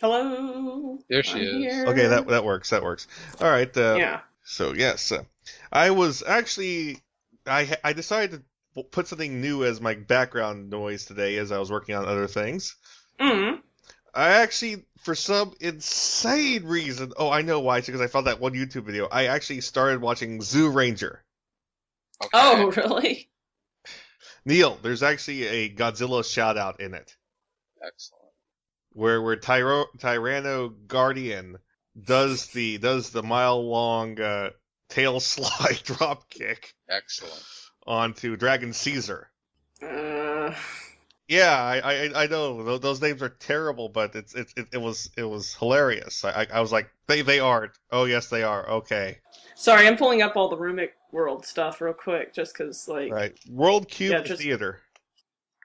Hello. There she I'm is. here. Okay, that that works. That works. All right. Uh, yeah. So yes, uh, I was actually I I decided to put something new as my background noise today as I was working on other things. Mm. I actually, for some insane reason, oh, I know why, because I found that one YouTube video. I actually started watching Zyuranger. Okay. Oh, really? Neil, there's actually a Godzilla shout out in it, Excellent. Where where Tyro, Tyranno Guardian does the does the mile long uh, tail slide drop kick Excellent. onto Dragon Caesar. Uh, Yeah, I, I I know those names are terrible, but it's it's it, it was it was hilarious. I I I was like they they aren't. Oh yes, they are. Okay, sorry, I'm pulling up all the Rumic World stuff real quick, just because, like, right. World Cube Yeah, just- Theater.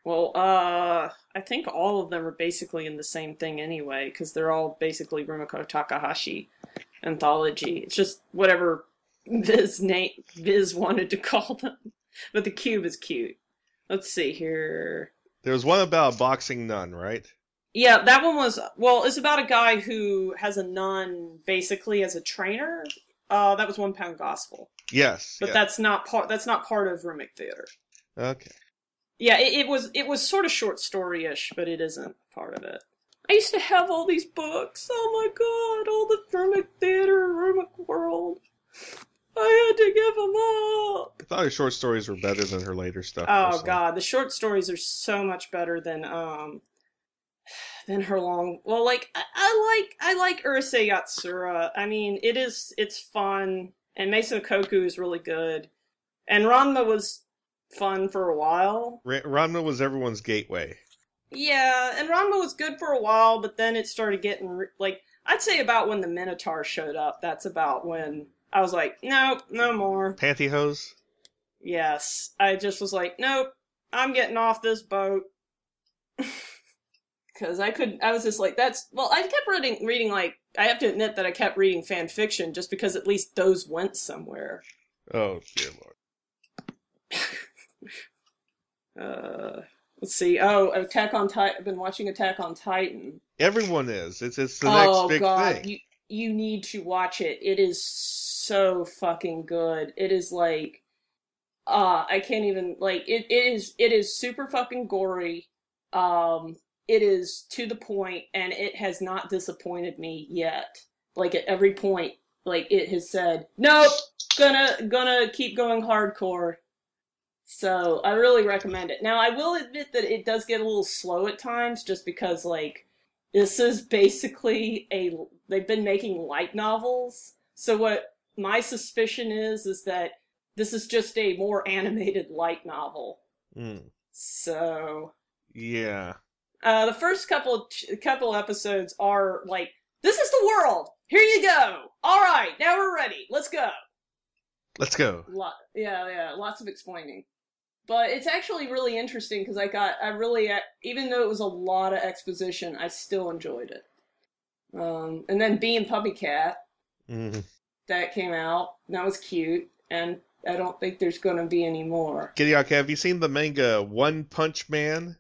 Well, uh, I think all of them are basically in the same thing anyway, because they're all basically Rumiko Takahashi anthology. It's just whatever Viz name Viz wanted to call them, but the cube is cute. Let's see here. There was one about a boxing nun, right? Yeah, that one was well. It's about a guy who has a nun basically as a trainer. Uh, that was One Pound Gospel, Yes. but that's not part. That's not part of Rumic Theater. okay. Yeah, it, it was. It was sort of short story-ish, but it isn't part of it. I used to have all these books. Oh my god, all the Rumic Theater, Rumic World. I had to give them up. I thought her short stories were better than her later stuff. Oh personally. god, the short stories are so much better than um than her long. Well, like I, I like I like Urusei Yatsura. I mean, it is it's fun, and Maison Ikkoku is really good, and Ranma was fun for a while. Ra- Ranma was everyone's gateway. Yeah, and Ranma was good for a while, but then it started getting re- like I'd say about when the Minotaur showed up. That's about when I was like, nope, no more. Pantyhose. Yes, I just was like, nope, I'm getting off this boat. Because I couldn't, I was just like, that's, well, I kept reading, reading, like, I have to admit that I kept reading fan fiction just because at least those went somewhere. Oh dear lord. Uh, let's see. Oh, Attack on Titan. I've been watching Attack on Titan. Everyone is. It's it's the oh, next big God. thing. You, you need to watch it. It is so fucking good. It is like, uh, I can't even, like, it, it is, it is super fucking gory. Um, it is to the point and it has not disappointed me yet. Like at every point, like it has said, nope, gonna, gonna keep going hardcore. So I really recommend it. Now I will admit that it does get a little slow at times just because like, this is basically a, they've been making light novels. So what my suspicion is, is that this is just a more animated light novel. Mm. So, Yeah. uh, the first couple couple episodes are like, "This is the world. Here you go. All right, now we're ready. Let's go." Let's go. Lot, yeah, yeah, lots of explaining, but it's actually really interesting because I got, I really, uh, even though it was a lot of exposition, I still enjoyed it. Um, and then Bee and PuppyCat mm-hmm. that came out, and that was cute, and I don't think there's going to be any more. Gideok, have you seen the manga One Punch Man?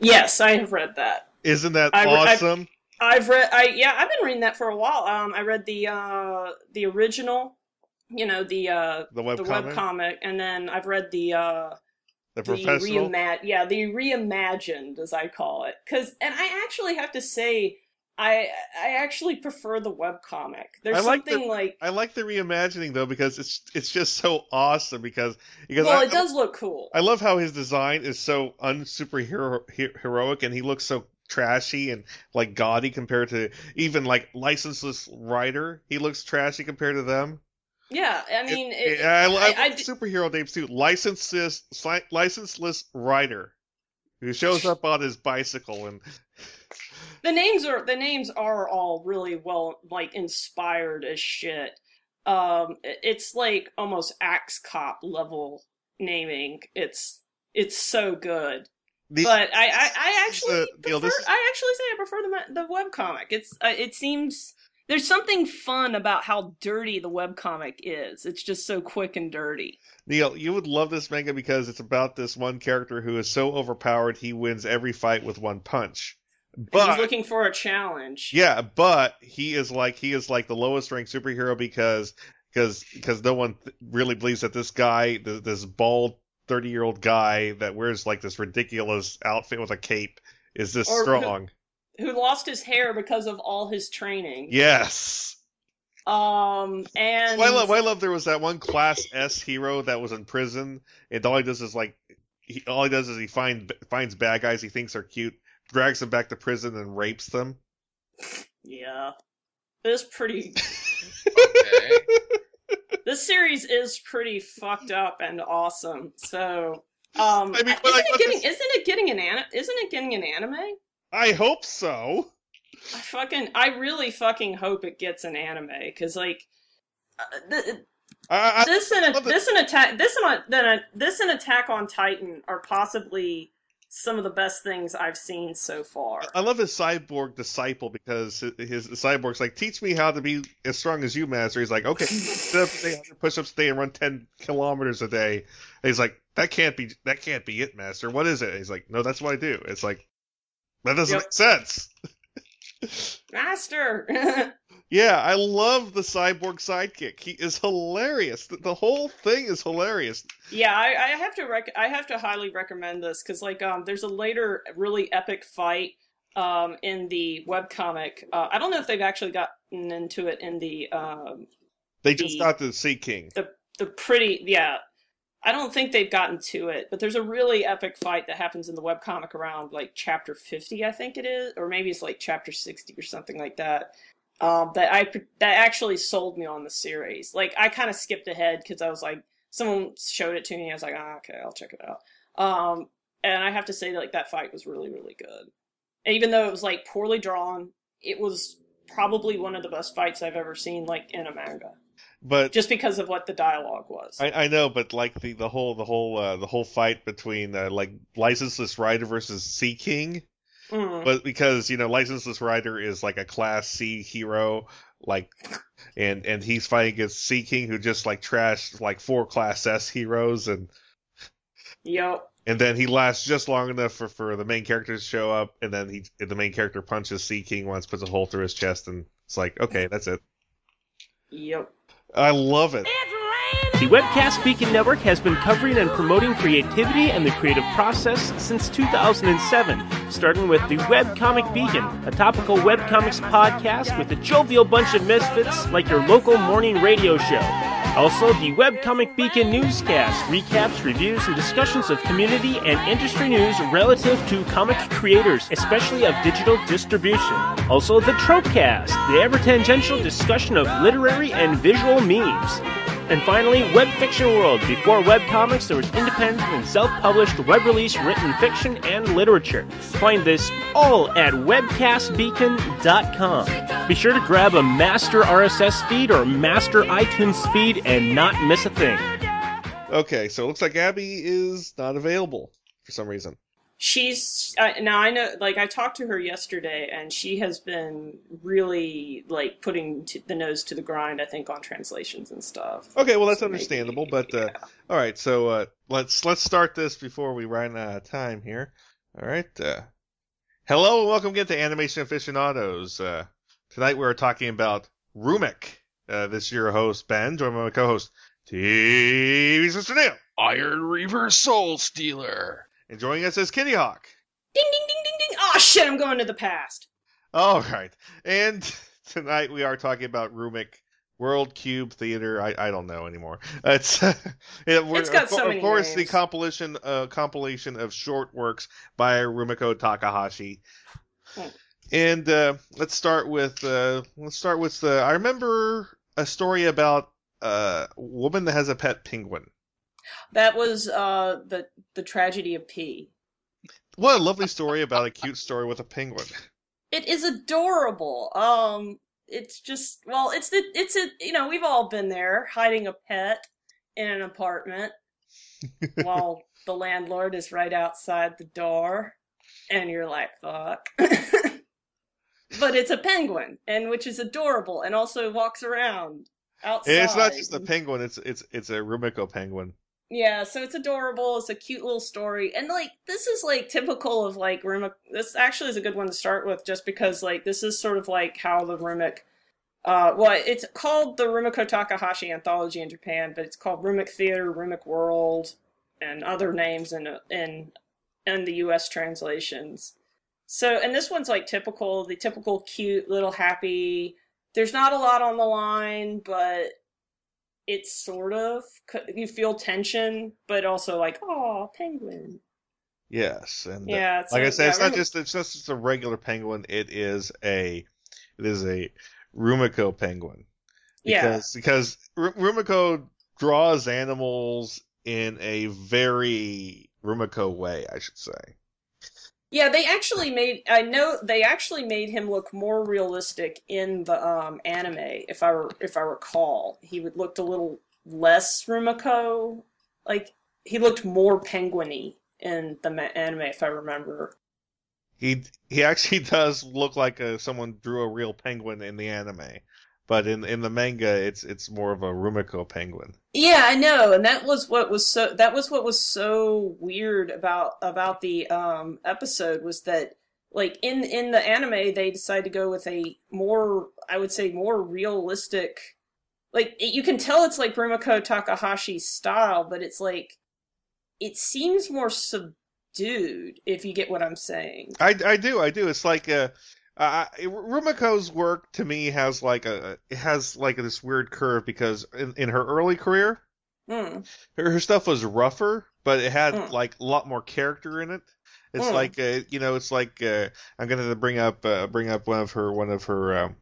Yes, I have read that. Isn't that I re- I- awesome? I've read I yeah, I've been reading that for a while. Um I read the uh the original, you know, the uh the web the comic, comic and then I've read the uh the the reimag- yeah, the reimagined as I call it. Cuz and I actually have to say I I actually prefer the web comic. There's I like the- something like I like the reimagining though because it's it's just so awesome because because well, I, it does look cool. I love how his design is so unsuperhero heroic and he looks so trashy and like gaudy compared to even like licenseless rider. He looks trashy compared to them. Yeah, I mean it, It- I, I, I- I love superhero names too. Licenseless licenseless rider who shows up on his bicycle and the names are the names are all really well like inspired as shit. Um, it's like almost Axe Cop level naming. It's it's so good. the, But I I, I actually uh, Neil, prefer, this- I actually say I prefer the the web comic. It's uh, it seems there's something fun about how dirty the web comic is. It's just so quick and dirty. Neil, you would love this manga because it's about this one character who is so overpowered he wins every fight with one punch. but He's looking for a challenge. yeah, but he is like he is like the lowest ranked superhero because because because no one th- really believes that this guy, th- this bald thirty year old guy that wears like this ridiculous outfit with a cape, is this Or- strong. Who lost his hair because of all his training. Yes. Um, and Well, I love, I love there was that one class S hero that was in prison, and all he does is like, he, all he does is he find finds bad guys he thinks are cute, drags them back to prison, and rapes them. yeah, it's pretty. Okay. this series is pretty fucked up and awesome. So, um, I mean, isn't I it getting? this- Isn't it getting an an? Isn't it getting an anime? I hope so. I fucking, I really fucking hope it gets an anime because like. Uh, th- I, I, this and a, this and attack this and a, then a, this and Attack on Titan are possibly some of the best things I've seen so far. I love his cyborg disciple because his, his cyborg's like, teach me how to be as strong as you, master. He's like, okay, sit up today, 100 push-ups a day, and run 10 kilometers a day. And he's like, that can't be, that can't be it, master. What is it? he's like, no, that's what I do. It's like, that doesn't Yep. make sense. Master. Yeah, I love the cyborg sidekick. He is hilarious. The, the whole thing is hilarious. yeah, I, I have to rec- I have to highly recommend this because like um there's a later really epic fight um in the webcomic. Uh, I don't know if they've actually gotten into it in the um They just The- got the Sea King. the pretty yeah i don't think they've gotten to it but there's a really epic fight that happens in the webcomic around like chapter 50 i think it is or maybe it's like chapter 60 or something like that um, that i that actually sold me on the series. Like i kind of skipped ahead because i was like someone showed it to me i was like ah, okay i'll check it out. Um, and i have to say like that fight was really really good. Even though it was like poorly drawn it was probably one of the best fights i've ever seen like in a manga But just because of what the dialogue was. I, I know, but like the, the whole the whole uh, the whole fight between uh, like licenseless rider versus Sea King, Mm. but because you know licenseless rider is like a class C hero, like, and and he's fighting against Sea King who just like trashed like four class S heroes, and Yep. and then he lasts just long enough for for the main character to show up, and then he the main character punches Sea King once, puts a hole through his chest, and it's like okay, that's it. Yep. I love it. The Webcast Beacon Network has been covering and promoting creativity and the creative process since 2007, starting with the Webcomic Beacon, a topical webcomics podcast with a jovial bunch of misfits like your local morning radio show. Also, the Webcomic Beacon newscast recaps, reviews, and discussions of community and industry news relative to comic creators, especially of digital distribution. Also, the Tropecast, the ever tangential discussion of literary and visual memes. And finally, Web Fiction World. Before webcomics, there was independent and self published web release written fiction and literature. Find this all at webcastbeacon.com. Be sure to grab a master RSS feed or master iTunes feed and not miss a thing. Okay, so it looks like Abby is not available for some reason. She's uh, now I know like I talked to her yesterday and she has been really like putting t- the nose to the grind I think on translations and stuff. Okay, well that's So maybe- understandable, but uh, yeah. all right. So uh, let's let's start this before we run out of time here. All right. Uh, hello and welcome again to Animation Aficionados. Uh, tonight we are talking about Rumic. Uh, this is your host Ben, joined by my co-host TV Sister Neil, Iron Reaver Soul Stealer. And joining us is Kittyhawk. ding ding ding ding ding. Oh shit! I'm going to the past. All right, and tonight we are talking about Rumic. World Cube Theater. I, I don't know anymore. It's it, It's got of, so of many course the compilation uh, compilation of short works by Rumiko Takahashi. Hmm. And uh, let's start with uh, let's start with the. I remember a story about uh, a woman that has a pet penguin. That was uh the the tragedy of P. What a lovely story about a cute story with a penguin. It is adorable. Um, it's just well, it's the it's a you know we've all been there hiding a pet in an apartment while the landlord is right outside the door, and you're like fuck. but it's a penguin, and which is adorable, and also walks around outside. And it's not just a penguin. It's it's it's a Rumiko penguin. Yeah, so it's adorable. It's a cute little story, and like this is like typical of like Rumic. This actually is a good one to start with, just because like this is sort of like how the Rumic. Uh, well, it's called the Rumiko Takahashi Anthology in Japan, but it's called Rumic Theater, Rumic World, and other names in in in the U.S. translations. So, and this one's like typical, the typical cute little happy. There's not a lot on the line, but it's sort of you feel tension, but also like, oh, penguin. Yes, and Yeah, like so- I said, yeah, it's not just it's not just a regular penguin. It is a it is a Rumiko penguin. Yeah. Because because Rumiko draws animals in a very Rumiko way, I should say. Yeah, they actually made. I know they actually made him look more realistic in the um, anime. If I if I recall, he would looked a little less Rumiko. Like he looked more penguiny in the anime, if I remember. He he actually does look like a, someone drew a real penguin in the anime, but in in the manga, it's it's more of a Rumiko penguin. Yeah, I know, and that was what was so that was what was so weird about about the um episode was that like in in the anime they decided to go with a more I would say more realistic like it, you can tell it's like Rumiko Takahashi's style, but it's like it seems more subdued if you get what I'm saying. I, I do I do. It's like uh, uh, Rumiko's work to me has like a it has like this weird curve because in, in her early career, Hmm. her, her stuff was rougher, but it had Mm. like a lot more character in it. It's Mm. like uh, you know, it's like uh, I'm gonna bring up uh, bring up one of her one of her um,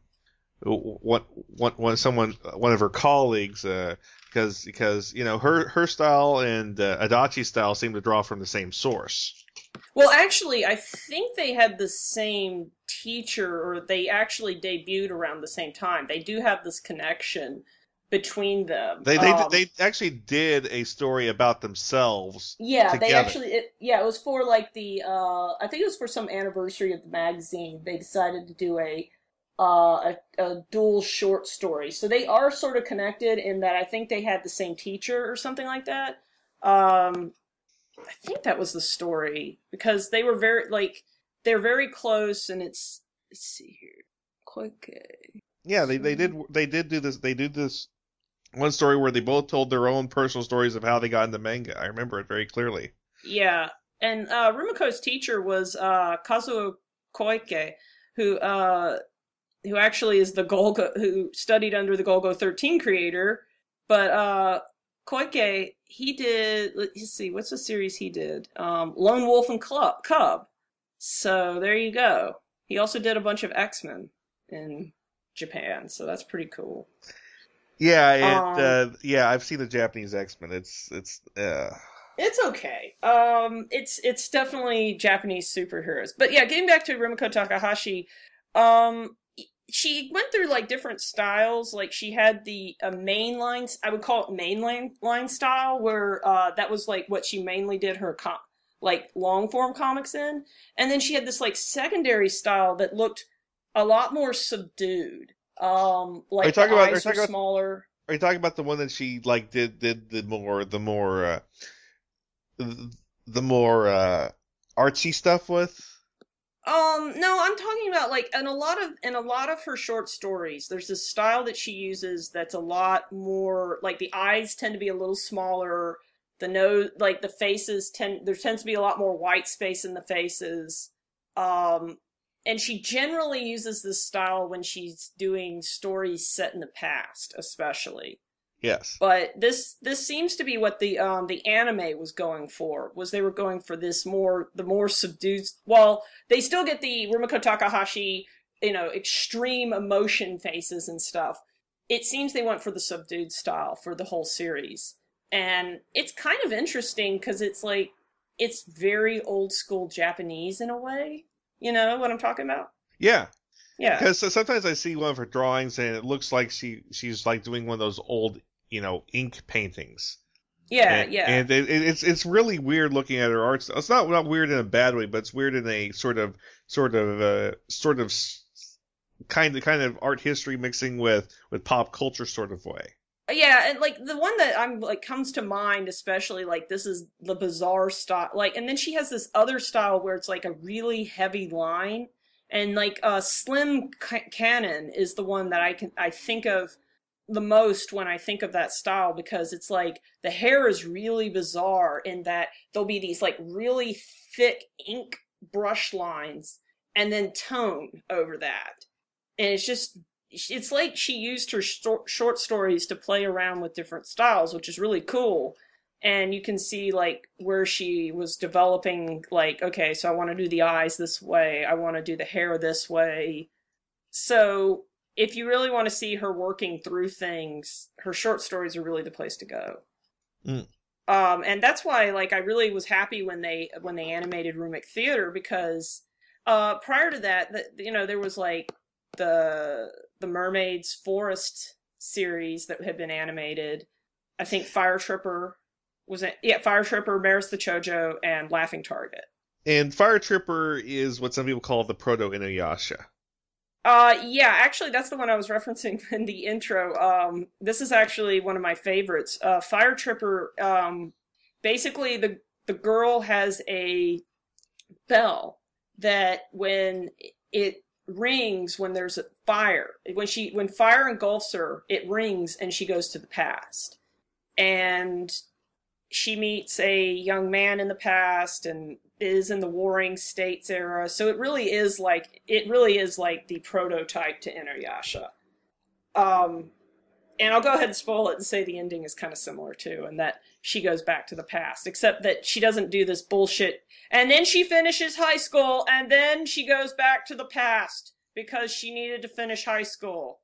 one, one, one someone one of her colleagues because because you know her her style and uh, Adachi's style seem to draw from the same source. Well, actually, I think they had the same teacher, or they actually debuted around the same time. They do have this connection between them. They they Um, they actually did a story about themselves. yeah, they actually, it, yeah, it was for like the, uh, I think it was for some anniversary of the magazine. They decided to do a, uh, a, a dual short story. So they are sort of connected in that I think they had the same teacher or something like that. Um, I think that was the story because they were very like they're very close, and it's let's see here, quick. Yeah, they, they did they did do this they did this one story where they both told their own personal stories of how they got into manga. I remember it very clearly. Yeah, and uh, Rumiko's teacher was uh, Kazuo Koike, who uh, who actually is the Golgo who studied under the Golgo thirteen creator. But uh, Koike, he did. Let's see, what's the series he did? Um, Lone Wolf and Club, Cub. So there you go. He also did a bunch of X Men in Japan, so that's pretty cool. Yeah, and Um, uh, yeah, I've seen the Japanese X Men. It's it's uh, It's okay. Um, it's it's definitely Japanese superheroes. But yeah, getting back to Rumiko Takahashi, um, she went through like different styles. Like she had the uh, main lines. I would call it mainline line style, where uh, that was like what she mainly did her com- like long form comics in, and then she had this like secondary style that looked a lot more subdued. Um, like you talking the about- are you eyes talking about- smaller. are you talking about the one that she like did did the more the more uh, the, the more uh, artsy stuff with? Um, no, I'm talking about like in a lot of in a lot of her short stories, there's this style that she uses that's a lot more like the eyes tend to be a little smaller, the nose like the faces tend there tends to be a lot more white space in the faces. Um and she generally uses this style when she's doing stories set in the past, especially Yes. but this this seems to be what the um the anime was going for was they were going for this more the more subdued well they still get the Rumiko Takahashi you know extreme emotion faces and stuff. It seems they went for the subdued style for the whole series. And it's kind of interesting because it's like it's very old school Japanese in a way. You know what I'm talking about? Yeah, yeah because sometimes I see one of her drawings and it looks like she she's like doing one of those old you know ink paintings. yeah and, yeah And it, it- it's it's really weird looking at her art. It's not not weird in a bad way, but it's weird in a sort of sort of uh, sort of kind of kind of art history mixing with with pop culture sort of way. yeah, yeah, and like the one that I'm like comes to mind, especially like this is the bizarre style. Like, and then she has this other style where it's like a really heavy line, and like uh, Slim C- Cannon is the one that I can I think of the most when I think of that style because it's like the hair is really bizarre in that there'll be these like really thick ink brush lines and then tone over that, and it's just it's like she used her short stories to play around with different styles, which is really cool. And you can see like where she was developing, like, okay, so I want to do the eyes this way, I want to do the hair this way. So if you really want to see her working through things, her short stories are really the place to go. Mm. Um, and that's why, like, I really was happy when they when they animated Rumic Theater because uh, prior to that, the, you know, there was like the the Mermaids Forest series that had been animated. I think Fire Tripper was it? Yeah, Fire Tripper, Maris the Chojo, and Laughing Target. And Fire Tripper is what some people call the proto Inuyasha. Uh, yeah, actually, that's the one I was referencing in the intro. Um, this is actually one of my favorites. Uh, Fire Tripper. Um, basically, the the girl has a bell that when it rings when there's a fire when she when fire engulfs her it rings and she goes to the past and she meets a young man in the past and is in the warring states era. So it really is like it really is like the prototype to inuyasha. Um and i'll go ahead and spoil it and say the ending is kind of similar too and that she goes back to the past except that she doesn't do this bullshit and then she finishes high school and then she goes back to the past because she needed to finish high school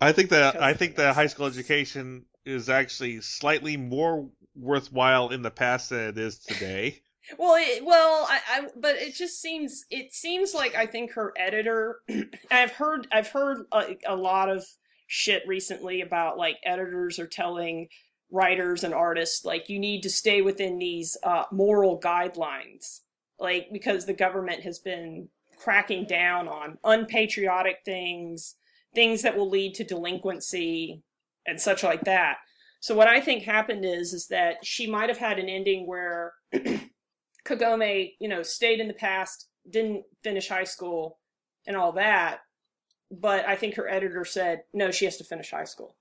I think that I think that high school education is actually slightly more worthwhile in the past than it is today. Well, it, well, I, I, but it just seems it seems like I think her editor. I've heard I've heard a, a lot of shit recently about like editors are telling writers and artists like you need to stay within these uh, moral guidelines, like because the government has been cracking down on unpatriotic things, things that will lead to delinquency and such like that. So what I think happened is is that she might have had an ending where Kagome, you know, stayed in the past, didn't finish high school and all that. But I think her editor said, no, she has to finish high school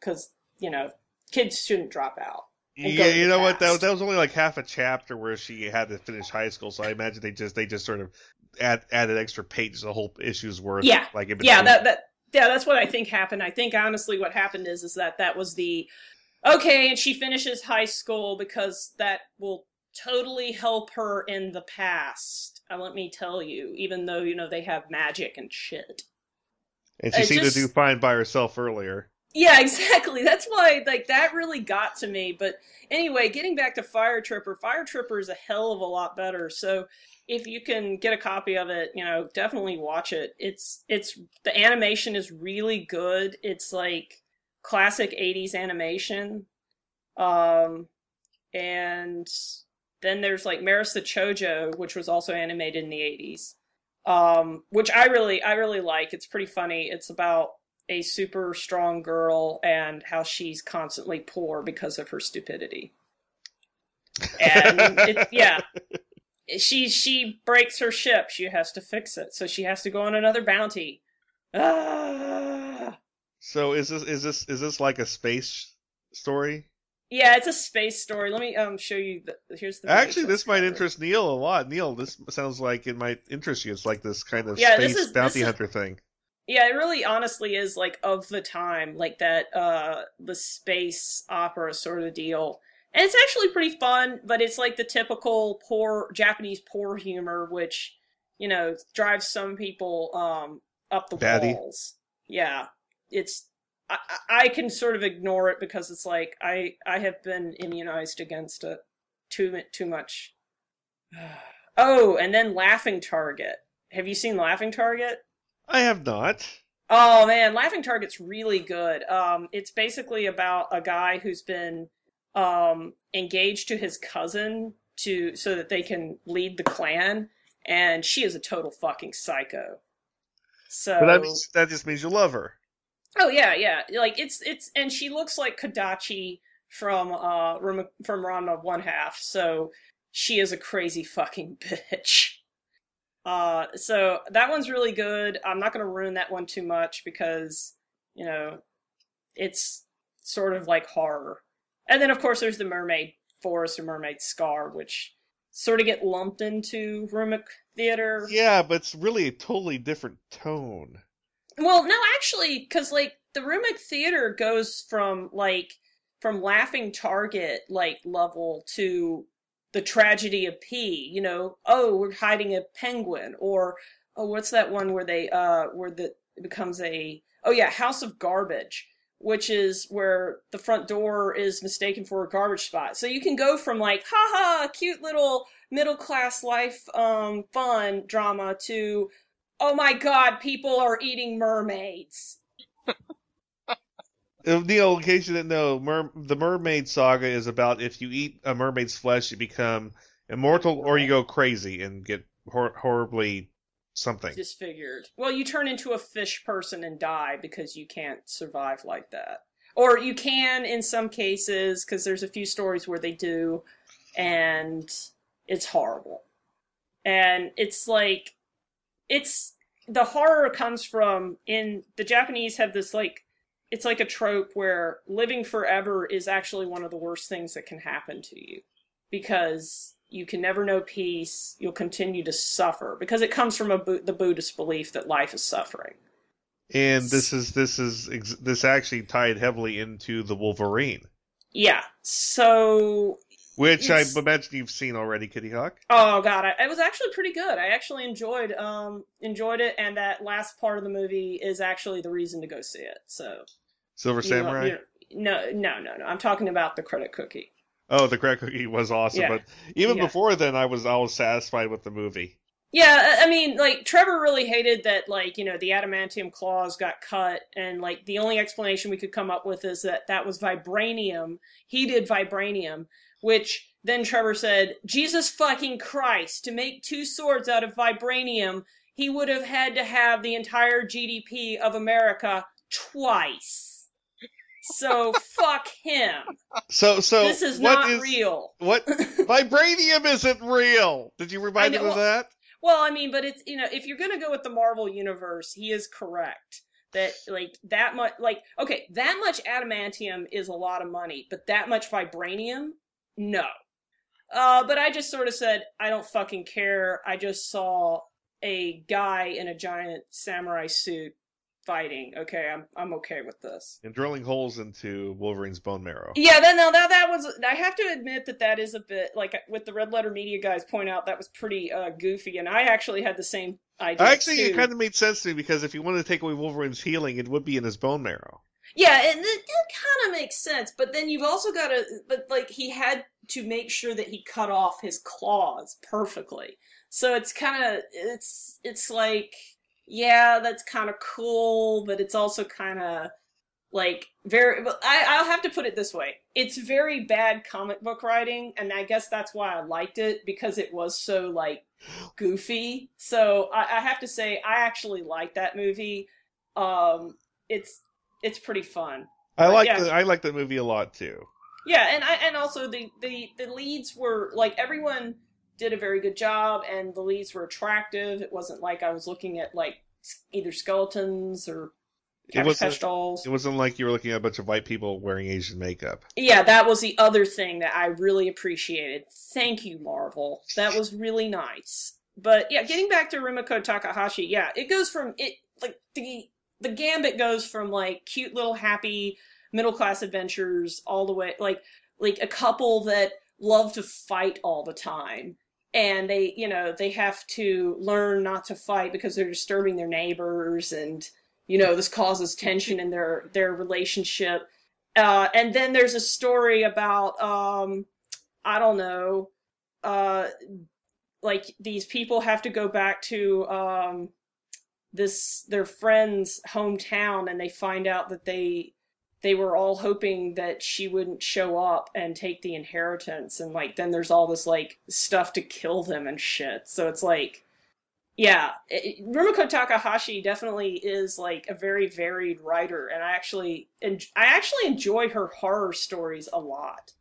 because, you know, kids shouldn't drop out. Yeah, you know what? That, past. that was only like half a chapter where she had to finish high school, so I imagine they just they just sort of add, added extra pages, the whole issue's worth. Yeah. like Yeah, that, that, yeah, that's what I think happened. I think honestly what happened is, is that that was the, okay, and she finishes high school because that will totally help her in the past. Uh, let me tell you, even though, you know, they have magic and shit. and she it seemed just- to do fine by herself earlier. Yeah, exactly. That's why like that really got to me. But anyway, getting back to Fire Tripper, Fire Tripper is a hell of a lot better. So if you can get a copy of it, you know, definitely watch it. It's it's the animation is really good. It's like classic 80s animation. Um and then there's like Maris the Chojo, which was also animated in the 80s. Um which I really I really like. It's pretty funny. It's about a super strong girl and how she's constantly poor because of her stupidity. And it, yeah, she she breaks her ship. She has to fix it, so she has to go on another bounty. Ah. So is this is this is this like a space story? Yeah, it's a space story. Let me um show you. The, here's the. Actually, this might interest Neil a lot. Neil, this sounds like it might interest you. It's like this kind of Yeah, space is- bounty is- hunter thing. Yeah, it really honestly is like of the time, like that uh the space opera sort of deal. And it's actually pretty fun, but it's like the typical poor Japanese poor humor which, you know, drives some people um up the Batty. walls. Yeah. It's I, I can sort of ignore it because it's like I I have been immunized against it too too much. Oh, and then Laughing Target. Have you seen Laughing Target? I have not. Oh man, Laughing Target's really good. Um, it's basically about a guy who's been um, engaged to his cousin to so that they can lead the clan, and she is a total fucking psycho. So But that means that just means you love her. Oh yeah, yeah. Like it's it's and she looks like Kodachi from uh from from Ranma One Half, so she is a crazy fucking bitch. Uh so that one's really good. I'm not gonna ruin that one too much because, you know, it's sort of like horror. And then of course there's the mermaid forest or mermaid scar, which sort of get lumped into Rumic theater. Yeah, but it's really a totally different tone. Well, no, actually, because like the Rumic Theater goes from like from Laughing Target like level to the tragedy of P. You know, oh, we're hiding a penguin, or oh, what's that one where they uh where the it becomes a oh yeah, House of Garbage, which is where the front door is mistaken for a garbage spot. So you can go from like haha, cute little middle class life um fun drama to oh my god, people are eating mermaids. Uh, Neil, in case you didn't know, mer- the Mermaid Saga is about if you eat a mermaid's flesh, you become immortal or you go crazy and get hor- horribly something. Disfigured. Well, you turn into a fish person and die because you can't survive like that. Or you can in some cases, because there's a few stories where they do, and it's horrible. And it's like, it's the horror comes from in the Japanese have this like it's like a trope where living forever is actually one of the worst things that can happen to you because you can never know peace you'll continue to suffer because it comes from Bu- the buddhist belief that life is suffering. And this is this is this actually tied heavily into the Wolverine, yeah so which I imagine you've seen already, Kittyhawk. oh god I, it was actually pretty good. I actually enjoyed um enjoyed it and that last part of the movie is actually the reason to go see it so. Silver Samurai. you know- no no no no i'm talking about the credit cookie Oh, the crack cookie was awesome, Yeah. but even Yeah. before then, I was I was satisfied with the movie. Yeah, I I mean, like Trevor really hated that, like you know, the adamantium claws got cut, and like the only explanation we could come up with is that that was vibranium. He did vibranium, which then Trevor said, "Jesus fucking Christ! To make two swords out of vibranium, he would have had to have the entire GDP of America twice." So fuck him. So so this is not is- real. What vibranium isn't real? Did you remind I him know- of that? Well, I mean, but it's you know, if you're gonna go with the Marvel universe, he is correct that like that much, like okay, that much adamantium is a lot of money, but that much vibranium, no. Uh, but I just sort of said I don't fucking care. I just saw a guy in a giant samurai suit fighting. Okay, I'm I'm okay with this. And drilling holes into Wolverine's bone marrow. Yeah, then now that that was I have to admit that that is a bit like with the Red Letter Media guys point out that was pretty uh, goofy, and I actually had the same idea. Actually, too. it kind of made sense to me because if you wanted to take away Wolverine's healing, it would be in his bone marrow. Yeah, and it, it kind of makes sense, but then you've also got to, but like he had to make sure that he cut off his claws perfectly. So it's kind of, it's, it's like, yeah, that's kind of cool, but it's also kind of like very. I, I'll have to put it this way: it's very bad comic book writing, and I guess that's why I liked it because it was so like goofy. So I, I have to say, I actually like that movie. Um, it's it's pretty fun. I like yeah. the I like the movie a lot too. Yeah, and I and also the the the leads were like everyone did a very good job, and the leads were attractive. It wasn't like I was looking at like either skeletons or It wasn't- dolls. It wasn't like you were looking at a bunch of white people wearing Asian makeup. Yeah, that was the other thing that I really appreciated. Thank you, Marvel. That was really nice. But yeah, getting back to Rumiko Takahashi, yeah, it goes from it like the the gambit goes from like cute little happy middle class adventures all the way like like a couple that love to fight all the time and they you know they have to learn not to fight because they're disturbing their neighbors and you know this causes tension in their their relationship. Uh, and then there's a story about um, I don't know, uh, like these people have to go back to um, this their friend's hometown, and they find out that they they were all hoping that she wouldn't show up and take the inheritance, and like then there's all this like stuff to kill them and shit. So it's like. yeah, it, Rumiko Takahashi definitely is like a very varied writer, and I actually, en- I actually enjoy her horror stories a lot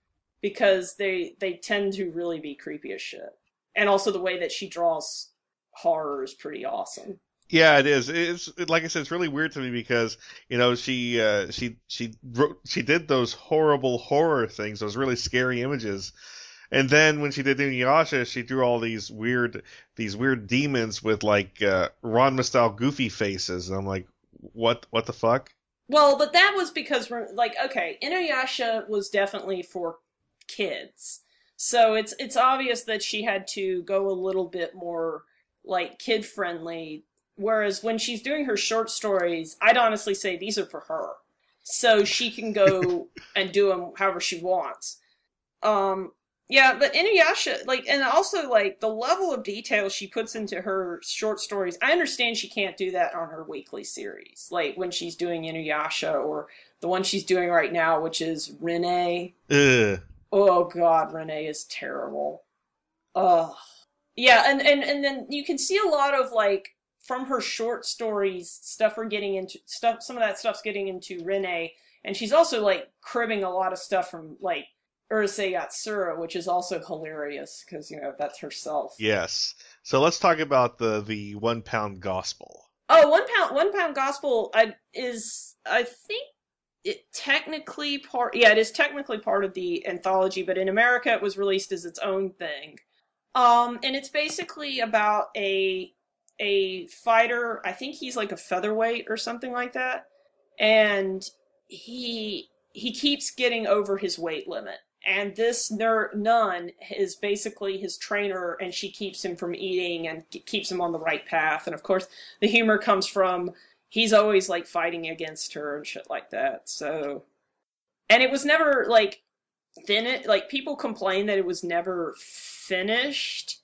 because they they tend to really be creepy as shit, and also the way that she draws horror is pretty awesome. Yeah, it is. It's it, like I said, it's really weird to me because you know she uh, she she wrote she did those horrible horror things, those really scary images, and then when she did Inuyasha, she drew all these weird these weird demons with like uh, Ranma style goofy faces, and I'm like, what what the fuck? Well, but that was because like, okay, Inuyasha was definitely for kids. So it's it's obvious that she had to go a little bit more like kid friendly. Whereas when she's doing her short stories, I'd honestly say these are for her, so she can go and do them however she wants. Um, yeah, but Inuyasha, like, and also like the level of detail she puts into her short stories. I understand she can't do that on her weekly series, like when she's doing Inuyasha or the one she's doing right now, which is Rin-ne. Ugh. Oh God, Rin-ne is terrible. Ugh. Yeah, and and and then you can see a lot of like from her short stories stuff we're getting into stuff. Some of that stuff's getting into Rin-ne, and she's also like cribbing a lot of stuff from like Urusei Yatsura, which is also hilarious because you know that's herself. Yes. So let's talk about the the one pound gospel. Oh, one pound, one pound gospel I, is I think it technically part. Yeah, it is technically part of the anthology, but in America it was released as its own thing. Um, and it's basically about a a fighter. I think he's like a featherweight or something like that, and he he keeps getting over his weight limit. And this ner- nun is basically his trainer, and she keeps him from eating and keeps him on the right path. And of course, the humor comes from he's always like fighting against her and shit like that. So, and it was never like fin like people complain that it was never finished,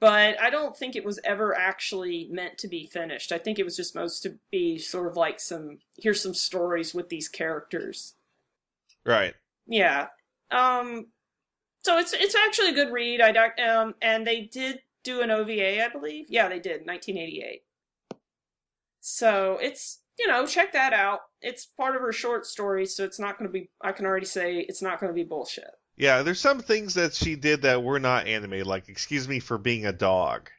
but I don't think it was ever actually meant to be finished. I think it was just supposed to be sort of like some here's some stories with these characters. Right. Yeah. Um so it's it's actually a good read. I um and they did do an OVA, I believe. Yeah, they did, 1988. So it's you know, check that out. It's part of her short story, so it's not going to be. I can already say it's not going to be bullshit. Yeah, there's some things that she did that were not animated, like excuse me for being a dog.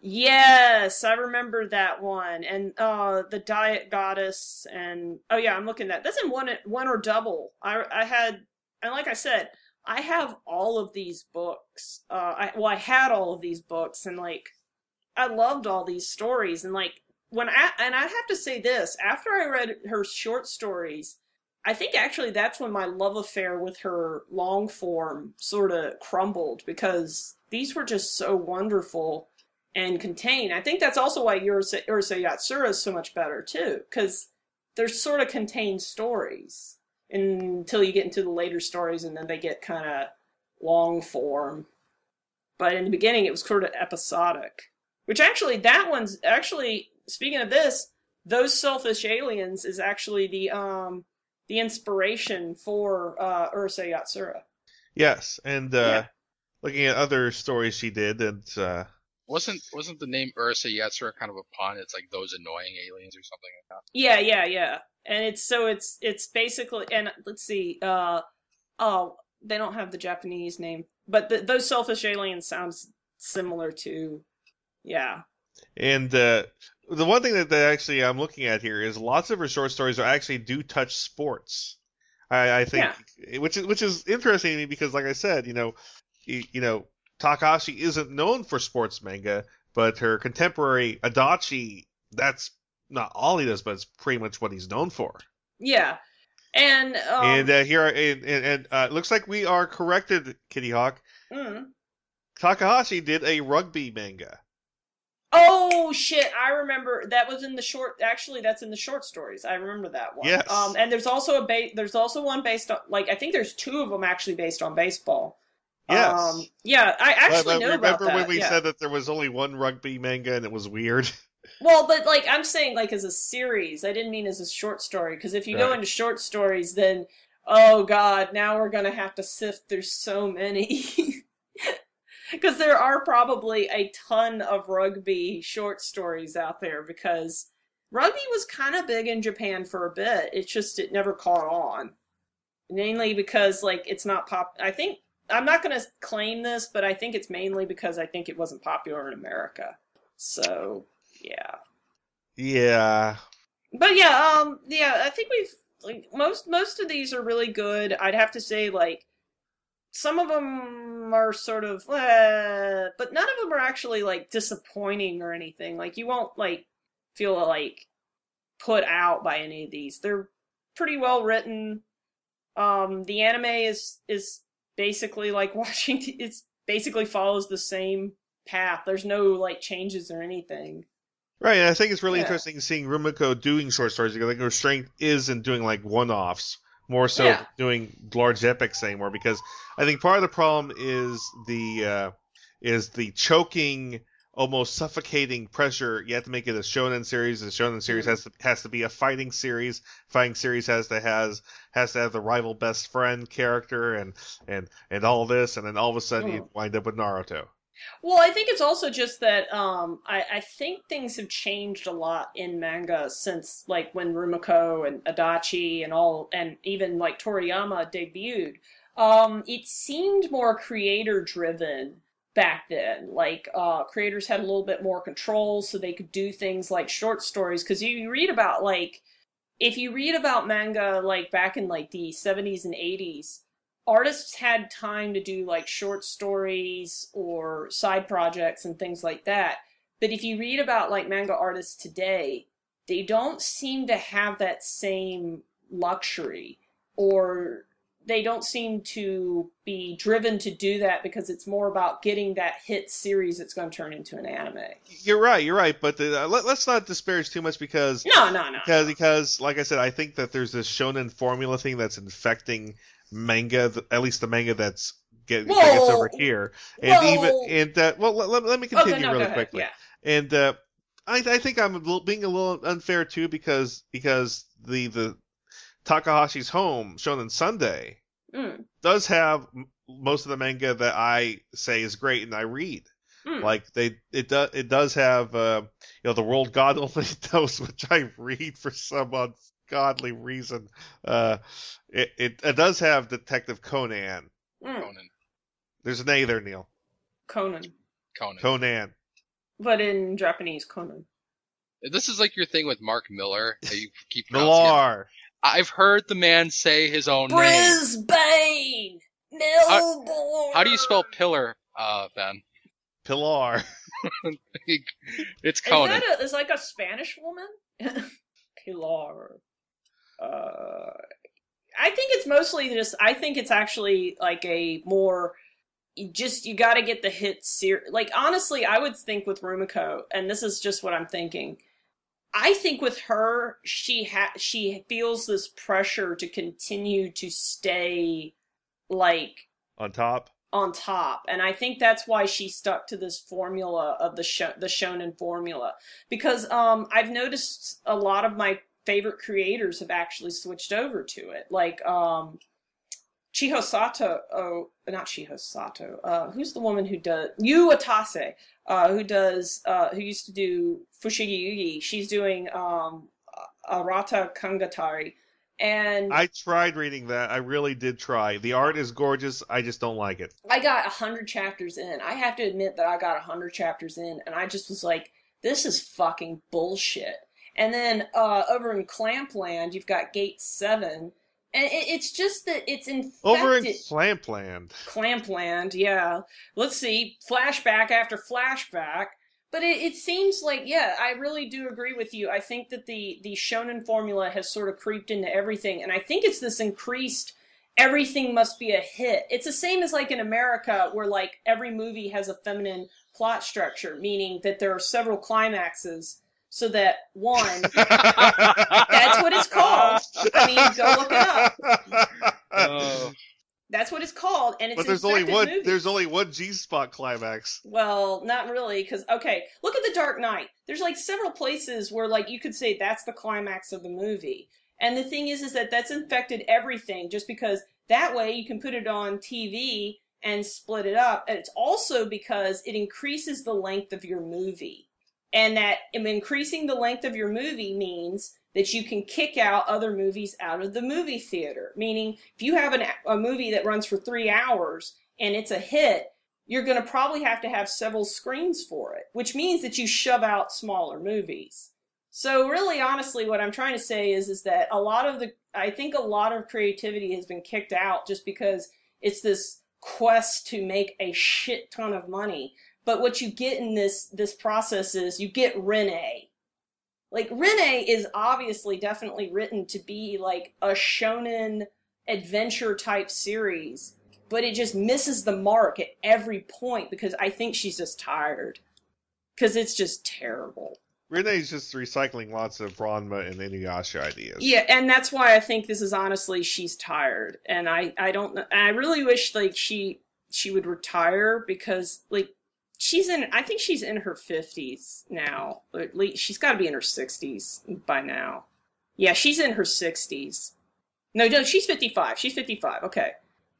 Yes, I remember that one, and uh, the Diet Goddess, and oh yeah, I'm looking at that. that's in one one or double. I I had, and like I said, I have all of these books. Uh, I well, I had all of these books, and like, I loved all these stories, and like when I and I have to say this after I read her short stories, I think actually that's when my love affair with her long form sort of crumbled because these were just so wonderful and contained. I think that's also why Urusei Yatsura is so much better too, because they're sort of contained stories until you get into the later stories, and then they get kind of long form. But in the beginning, it was sort of episodic. Which actually, that one's actually speaking of this, those selfish aliens is actually the um the inspiration for uh Urusei Yatsura. Yes, and uh, Yeah. looking at other stories she did, and uh, Wasn't wasn't the name Urusei Yatsura kind of a pun? It's like those annoying aliens or something like that. Yeah, yeah, yeah. And it's so it's it's basically and let's see, uh oh, they don't have the Japanese name, but the, those selfish aliens sounds similar to yeah. and uh, the one thing that, that actually I'm looking at here is lots of her short stories are actually do touch sports. I, I think, which is which is interesting to me because, like I said, you know, you, you know, Takahashi isn't known for sports manga, but her contemporary Adachi, that's not all he does, but it's pretty much what he's known for. Yeah. And um and uh, here, and, and, and uh, it looks like we are corrected, Kittyhawk. mm. Takahashi did a rugby manga. Oh shit! I remember that was in the short. Actually, that's in the short stories. I remember that one. Yes. Um, and there's also a ba- There's also one based on like I think there's two of them actually based on baseball. Yes. Um, yeah, I actually But- but know remember about that. when we yeah. said that there was only one rugby manga and it was weird? Well, but like I'm saying, like as a series, I didn't mean as a short story. Because if you go into short stories, then oh god, now we're gonna have to sift through so many. because there are probably a ton of rugby short stories out there because rugby was kind of big in Japan for a bit. It's just it never caught on, mainly because like it's not pop. I think I'm not going to claim this, but I think it's mainly because I think it wasn't popular in America. So yeah, Yeah. but yeah, um, yeah, I think we've like most most of these are really good. I'd have to say like some of them are sort of, eh, but none of them are actually like disappointing or anything. Like you won't like feel like put out by any of these. They're pretty well written. Um, the anime is is basically like watching. It's basically follows the same path. There's no like changes or anything. Right, and I think it's really Yeah. interesting seeing Rumiko doing short stories because I think her strength is in doing like one-offs more so Yeah. doing large epics anymore. Because I think part of the problem is the uh, is the choking, almost suffocating pressure. You have to make it a shonen series. The shonen series Mhm. has to has to be a fighting series. Fighting series has to has has to have the rival best friend character and and and all this, and then all of a sudden you wind up with Naruto. Well, I think it's also just that um, I, I think things have changed a lot in manga since like when Rumiko and Adachi and all and even like Toriyama debuted. Um, it seemed more creator driven back then. Like uh, creators had a little bit more control, so they could do things like short stories. Because you read about like if you read about manga like back in like the 70s and 80s artists had time to do like short stories or side projects and things like that. But if you read about like manga artists today, they don't seem to have that same luxury or they don't seem to be driven to do that because it's more about getting that hit series that's going to turn into an anime. You're right. You're right. But the, uh, let, let's not disparage too much because No, no, no. because because like I said, I think that there's this shonen formula thing that's infecting manga, at least the manga that's get, that gets over here, and well- even and uh, well, let, let- me continue okay, no, really quickly. Yeah. And uh, I, I think I'm a little, being a little unfair too because because the the Takahashi's Home Shonen Sunday Mm, does have m- most of the manga that I say is great and I read. mm. Like they, it does, it does have, uh, you know, the world God only knows, which I read for some ungodly reason. Uh, it, it, it does have Detective Conan. Mm. Conan. There's an A there, Neil. Conan. Conan. Conan. But in Japanese, Conan. This is like your thing with Mark Miller. You keep pronouncing. Millar. I've heard the man say his own name. Brisbane! Melbourne! How do you spell pillar, uh, Ben? Pilar. it's Conan. Is that a, is like a Spanish woman? Pilar. Uh, I think it's mostly just. I think it's actually like a more. You just you got to get the hit ser Like honestly, I would think with Rumiko, and this is just what I'm thinking. I think with her, she ha- she feels this pressure to continue to stay like On top. on top and i think that's why she stuck to this formula of the sho- the shonen formula because um i've noticed a lot of my favorite creators have actually switched over to it like um Chiho Saito, oh, not Chiho Saito. Uh, who's the woman who does Yu Watase, uh, who does, uh, who used to do Fushigi Yugi? She's doing um, Arata Kangatari, and I tried reading that. I really did try. The art is gorgeous. I just don't like it. I got a hundred chapters in. I have to admit that I got a hundred chapters in, and I just was like, "This is fucking bullshit." And then uh, over in Clampland, you've got Gate Seven, and it, it's just that it's infected. Over in Flampland. Clampland, yeah. Let's see, flashback after flashback. But it, it seems like, yeah, I really do agree with you. I think that the the shonen formula has sort of creeped into everything, and I think it's this increased everything must be a hit. It's the same as like in America, where like every movie has a feminine plot structure, meaning that there are several climaxes, so that one, that's what it's called. I mean, go look it up. Oh. That's what it's called, and it's But there's only one. movies. There's only one G spot climax. Well, not really, because okay, look at the Dark Knight. There's like several places where like you could say that's the climax of the movie, and the thing is, is that that's infected everything. Just because that way you can put it on TV and split it up. And it's also because it increases the length of your movie. And that um, increasing the length of your movie means that you can kick out other movies out of the movie theater. Meaning, if you have an, a movie that runs for three hours and it's a hit, you're going to probably have to have several screens for it, which means that you shove out smaller movies. So really, honestly, what I'm trying to say is, is that a lot of the, I think a lot of creativity has been kicked out just because it's this quest to make a shit ton of money. But what you get in this, this process is you get Rin-ne. Like, Rin-ne is obviously definitely written to be like a shonen adventure type series but it just misses the mark at every point because I think she's just tired. Because it's just terrible. Rin-ne's just recycling lots of Ranma and Inuyasha ideas. Yeah, and that's why I think this is honestly she's tired, and I I don't I really wish like she she would retire because like she's in I think she's in her fifties now. At least she's got to be in her sixties by now. Yeah, she's in her sixties. No, no, she's fifty five. She's fifty five. Okay,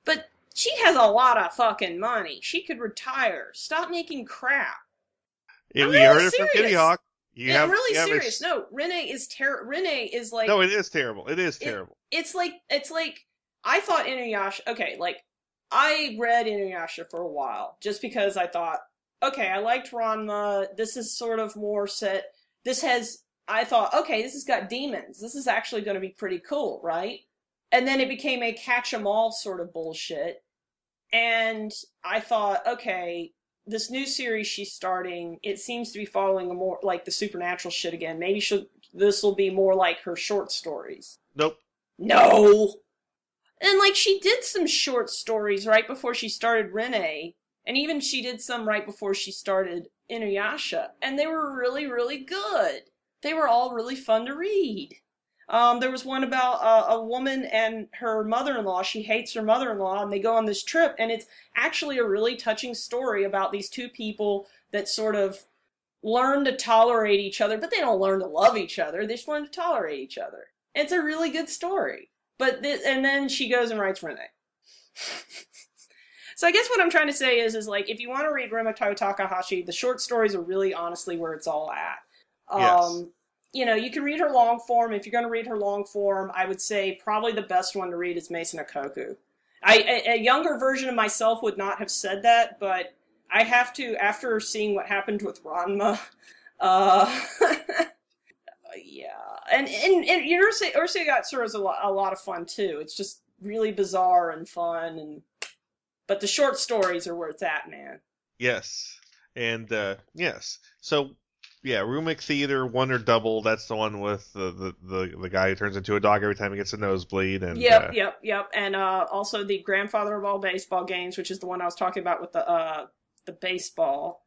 but she has a lot of fucking money. She could retire. Stop making crap. Yeah, I'm we really heard it from. Kittyhawk. You Yeah, have, I'm really you have a- serious. No, Rin-ne is terrible. Rin-ne is like no, it is terrible. It is It- terrible. it's like it's like I thought Inuyasha. Okay, like I read Inuyasha for a while just because I thought, okay, I liked Ranma. This is sort of more set. This has. I thought, okay, this has got demons. This is actually going to be pretty cool, right? And then it became a catch 'em all sort of bullshit. And I thought, okay, this new series she's starting, it seems to be following a more like the supernatural shit again. Maybe she'll this will be more like her short stories. Nope. No. And like she did some short stories right before she started Rin-ne, and even she did some right before she started Inuyasha, and they were really, really good. They were all really fun to read. Um, there was one about uh, a woman and her mother-in-law. She hates her mother-in-law, and they go on this trip, and it's actually a really touching story about these two people that sort of learn to tolerate each other, but they don't learn to love each other. They just learn to tolerate each other. It's a really good story. But and then she goes and writes Rin-ne. so I guess what I'm trying to say is, is like if you want to read Rumiko Takahashi, the short stories are really honestly where it's all at. Um, Yes. You know, you can read her long form. If you're going to read her long form, I would say probably the best one to read is Maison Ikkoku. I a, a younger version of myself would not have said that, but I have to after seeing what happened with Ranma. Uh, yeah, and and, and Ursa Urusei Yatsura is a lot, a lot of fun too. It's just really bizarre and fun, and but the short stories are where it's at, man. Yes. And uh yes. So yeah, Rumic Theater, one or Double, that's the one with the, the, the, the guy who turns into a dog every time he gets a nosebleed and Yep, uh, yep, yep, and uh, also the grandfather of all baseball games, which is the one I was talking about with the uh, the baseball.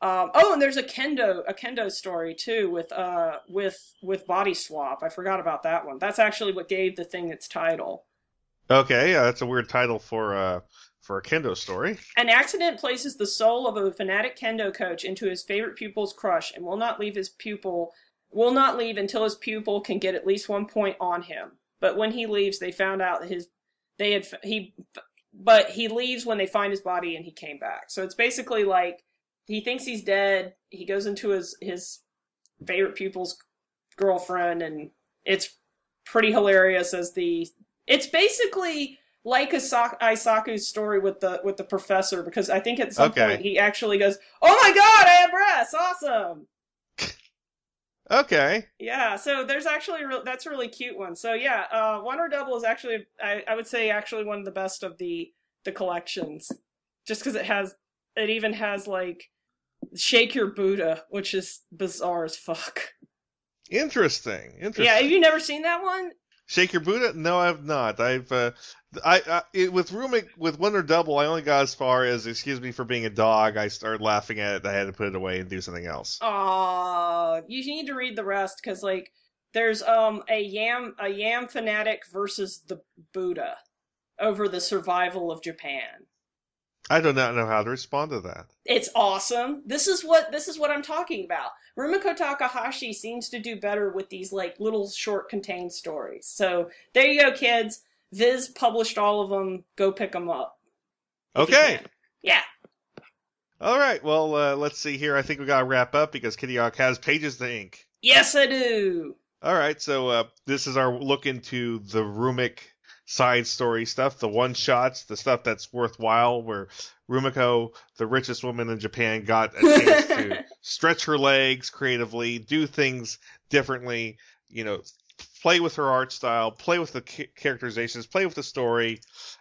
Um, oh, and there's a kendo a kendo story too with uh with with body swap. I forgot about that one. That's actually what gave the thing its title. Okay, yeah, that's a weird title for uh for a kendo story. An accident places the soul of a fanatic kendo coach into his favorite pupil's crush and will not leave his pupil will not leave until his pupil can get at least one point on him. But when he leaves, they found out his they had he but he leaves when they find his body and he came back. So it's basically like he thinks he's dead. He goes into his his favorite pupil's girlfriend and it's pretty hilarious as the it's basically like Isaku's story with the with the professor because I think at some Okay. point he actually goes, "Oh my god, I have breasts! Awesome!" Okay. Yeah, so there's actually real, that's a really cute one. So yeah, uh, or Double is actually I, I would say actually one of the best of the the collections, just because it has it even has like Shake Your Buddha, which is bizarre as fuck. Interesting. Interesting. Yeah, have you never seen that one? Shake your Buddha? No, I've not. I've uh, I, I it, with Rumic with One or Double, I only got as far as excuse me for being a dog. I started laughing at it. I had to put it away and do something else. Aw, you need to read the rest because like there's um a yam a yam fanatic versus the Buddha over the survival of Japan. I do not know how to respond to that. It's awesome. This is what this is what I'm talking about. Rumiko Takahashi seems to do better with these like little short contained stories. So there you go, kids. Viz published all of them. Go pick them up. Okay. Yeah. All right. Well, uh, let's see here. I think we got to wrap up because Kittyhawk has pages to ink. Yes, I do. All right. So uh, this is our look into the Rumic side story stuff, the one shots, the stuff that's worthwhile, where Rumiko, the richest woman in Japan, got a chance to stretch her legs creatively, do things differently, you know, play with her art style, play with the characterizations, play with the story,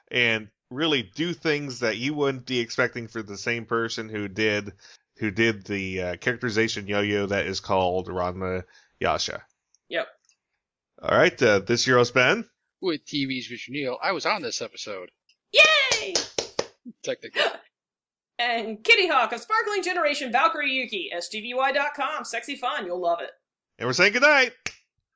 and really do things that you wouldn't be expecting for the same person who did who did the uh, characterization yo-yo that is called Ranma Yasha. Yep. All right, uh, this year has been With TV's Mr. Neil, I was on this episode. Yay! Technically. And Kittyhawk of Sparkling Generation Valkyrie Yuki, SGVY.com. Sexy fun, you'll love it. and we're saying goodnight.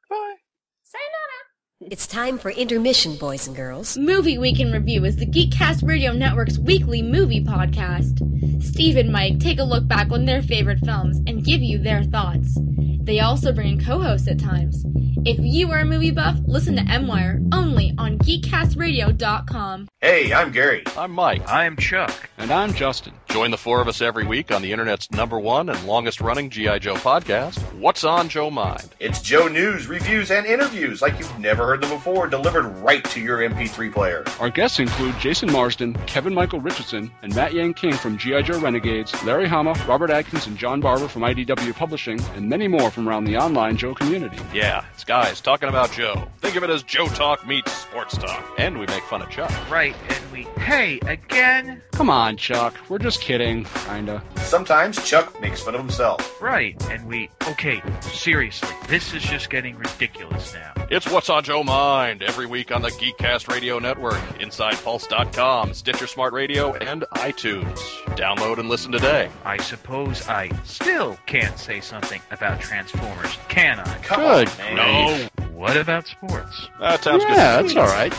Bye. Sayonara! It's time for intermission, boys and girls. Movie Week in Review is the Geekcast Radio Network's weekly movie podcast. Steve and Mike take a look back on their favorite films and give you their thoughts. They also bring in co-hosts at times. If you are a movie buff, listen to M-Wire only on GeekCastRadio.com. Hey, I'm Gary. I'm Mike. I'm Chuck. And I'm Justin. Join the four of us every week on the internet's number one and longest running G.I. Joe podcast, What's on Joe Mind? It's Joe news, reviews, and interviews like you've never heard them before, delivered right to your MP3 player. Our guests include Jason Marsden, Kevin Michael Richardson, and Matt Yang King from G.I. Joe Renegades, Larry Hama, Robert Atkins, and John Barber from IDW Publishing, and many more from around the online Joe community. Yeah, it's guys talking about Joe. Think of it as Joe Talk meets sports talk. And we make fun of Chuck. Right, and we. Hey, again? Come on, Chuck. We're just kidding. Kinda. Sometimes Chuck makes fun of himself. Right, and we. Okay, seriously, this is just getting ridiculous now. It's What's on Joe Mind every week on the Geekcast Radio Network, InsidePulse.com, Stitcher Smart Radio, and iTunes. Download and listen today. I suppose I still can't say something about Transformers, can I? Come Good on, man. No. What about sports? That sounds good. Yeah, that's all right.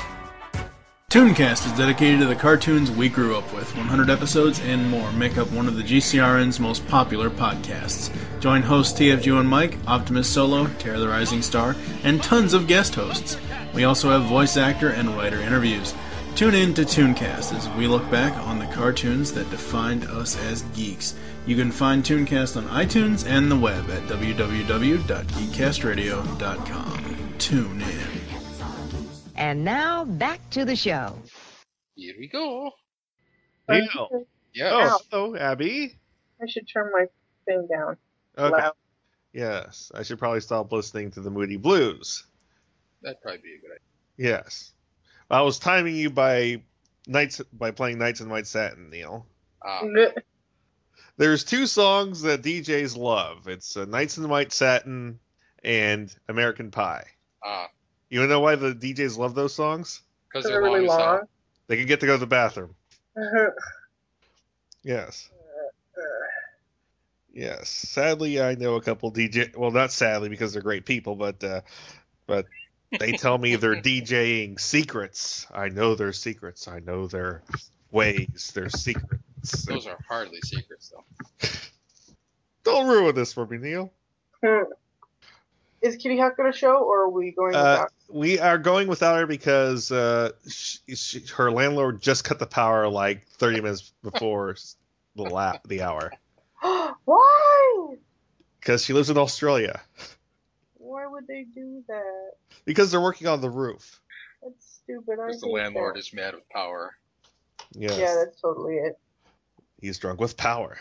Tooncast is dedicated to the cartoons we grew up with. 100 episodes and more make up one of the GCRN's most popular podcasts. Join hosts TFG and Mike, Optimus Solo, Terror the Rising Star, and tons of guest hosts. We also have voice actor and writer interviews. Tune in to Tooncast as we look back on the cartoons that defined us as geeks. You can find Tooncast on iTunes and the web at www.geekcastradio.com. Tune in. And now back to the show. Here we go. Neil. Yeah. Oh, hello, Abby. I should turn my thing down. Okay. Loud. Yes, I should probably stop listening to the Moody Blues. That'd probably be a good idea. Yes, I was timing you by nights by playing Knights in White Satin, Neil. Uh, There's two songs that DJs love. It's uh, Knights in White Satin and American Pie. uh, You wanna know why the DJs love those songs? because They're they're really long as long. They can get to go to the bathroom. Yes. Yes. Sadly, I know a couple DJ. Well, not sadly because they're great people, but uh, but they tell me they're DJing secrets. I know their secrets. I know their ways. Their secrets. Those are hardly secrets, though. Don't ruin this for me, Neil. Is Kittyhawk going to show, or are we going Uh, without? we are going without her because uh, she, she, her landlord just cut the power like 30 minutes before the la- the hour Why? because she lives in Australia. Why would they do that? Because they're working on the roof. That's stupid. I Because the landlord that. is mad with power. Yes. Yeah, that's totally it. He's drunk with power.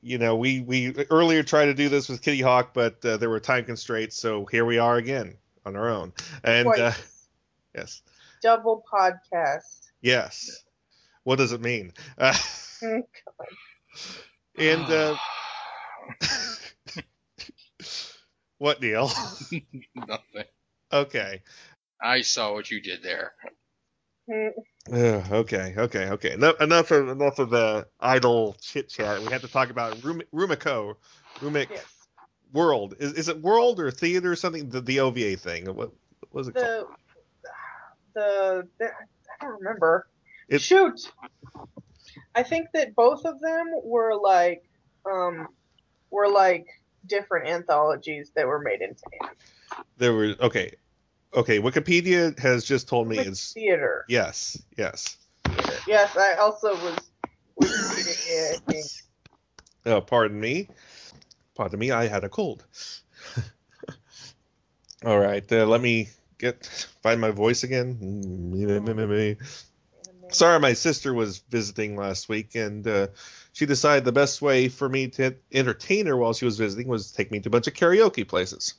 You know, we we earlier tried to do this with Kittyhawk, but uh, there were time constraints, so here we are again on our own. And uh, yes, Double podcast. yes. What does it mean? Uh, Hmm, and uh, what, Neil? Nothing. okay. I saw what you did there. Okay, okay, okay. Enough, enough of enough of the idle chit chat. We have to talk about Rum- Rumiko, Rumic Yes. World. Is, is it World or Theater or something? The, the OVA thing. What, what was it called? The, the, the I don't remember. It- Shoot. I think that both of them were like um were like different anthologies that were made into anime. There were okay, okay. Wikipedia has just told me it's theater. yes, yes. theater. Yes, I also was. it, I think. Oh, pardon me. Pardon me, I had a cold. All right, uh, let me get find my voice again. Sorry, my sister was visiting last week, and uh, she decided the best way for me to entertain her while she was visiting was to take me to a bunch of karaoke places.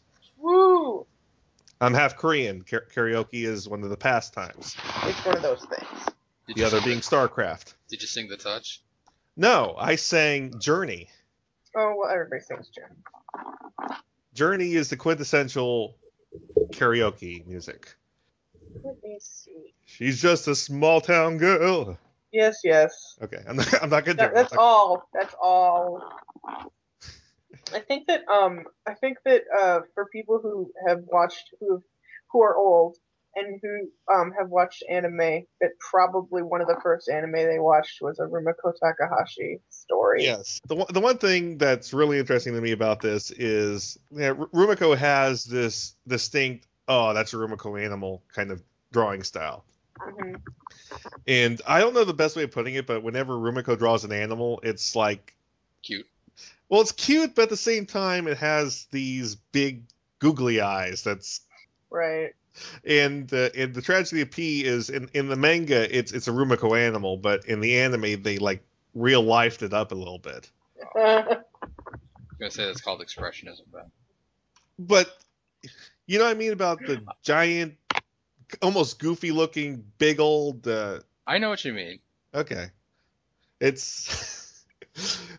Woo! I'm half Korean. Ka- karaoke is one of the pastimes. It's one of those things. Did The other sing being StarCraft. Did you sing the touch? No, I sang Journey. Oh, well, everybody sings Journey. Journey is the quintessential karaoke music. Let me see. She's just a small town girl. Yes, yes. Okay, I'm not, I'm not gonna do That, it. that's all. That's all. I think that um I think that uh for people who have watched who who are old and who um have watched anime that probably one of the first anime they watched was a Rumiko Takahashi story. Yes. The one, the one thing that's really interesting to me about this is yeah, R- Rumiko has this distinct, oh, that's a Rumiko animal kind of drawing style. hmm And I don't know the best way of putting it, but whenever Rumiko draws an animal, it's like, Cute. Well, it's cute, but at the same time, it has these big googly eyes. That's Right. and uh, and the tragedy of P is in in the manga, it's it's a Rumiko animal, but in the anime, they like real lifed it up a little bit. I'm gonna say that's called expressionism, but But you know what I mean about the giant, almost goofy looking, big old. Uh, I know what you mean. okay, it's.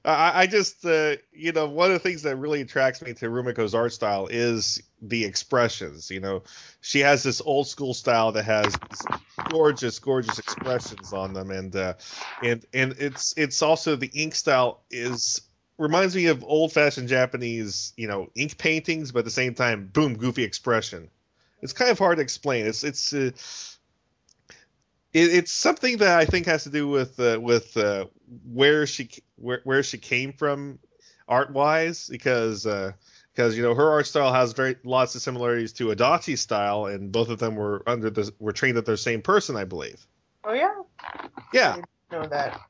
I, just, uh, you know, one of the things that really attracts me to Rumiko's art style is the expressions. You know, she has this old school style that has gorgeous, gorgeous expressions on them, and uh, and and it's it's also the ink style is reminds me of old fashioned Japanese, you know, ink paintings, but at the same time, boom, goofy expression. It's kind of hard to explain. It's it's uh, it's something that I think has to do with uh, with uh, where she where where she came from art wise, because uh, because you know her art style has very lots of similarities to Adachi's style, and both of them were under the were trained at the same person, I believe. Oh yeah. Yeah. I know that.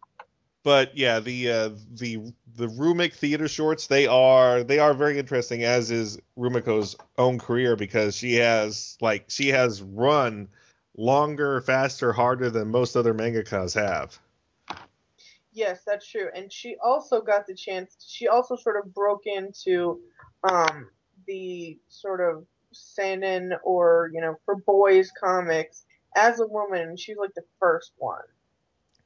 but yeah, the uh, the the Rumic theater shorts they are they are very interesting, as is Rumiko's own career because she has like she has run longer, faster, harder than most other mangakas have. Yes, that's true. And she also got the chance. She also sort of broke into um, the sort of seinen or you know for boys comics as a woman. She's like the first one.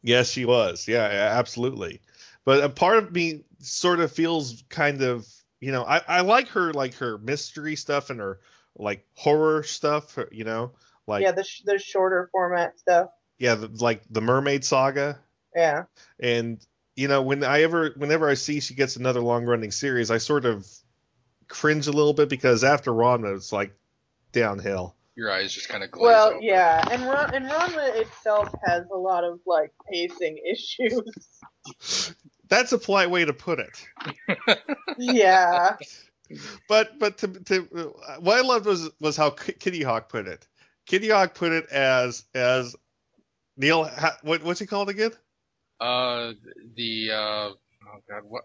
Yes, she was. Yeah, yeah, absolutely. But a part of me sort of feels kind of, you know, I, I like her like her mystery stuff and her like horror stuff, you know, like yeah, the sh- the shorter format stuff. yeah, the, like the Mermaid Saga. Yeah. And you know, when I ever whenever I see she gets another long running series, I sort of cringe a little bit because after Ranma it's like downhill. Your eyes just kind of glaze Well, over. yeah, and Ra- and Ranma itself has a lot of like pacing issues. That's a polite way to put it. yeah. But but to, to what I loved was was how Kittyhawk put it. Kittyhawk put it as as Neil what what's he called again? Uh, the uh, oh god, what?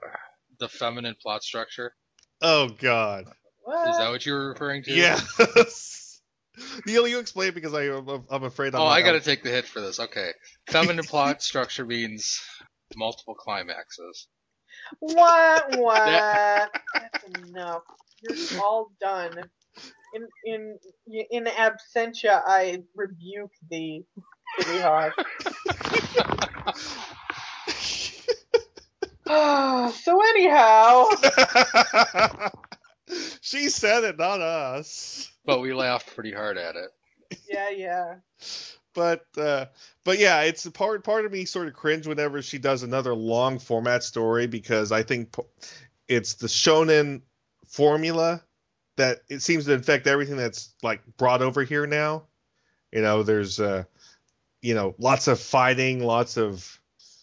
The feminine plot structure. Oh God. Is that what you were referring to? Yes. Neil, you explain because I I'm, I'm afraid I'm Oh, I gotta take the hit for this. Okay. Feminine plot structure means multiple climaxes. What? wah. That's enough. You're all done. In in in absentia, I rebuke thee, Kittyhawk. so anyhow, she said it, not us. But we laughed pretty hard at it. yeah, yeah. But uh, but yeah, it's a part part of me sort of cringe whenever she does another long format story because I think it's the shonen formula that it seems to infect everything that's like brought over here now. You know, there's uh, you know, lots of fighting, lots of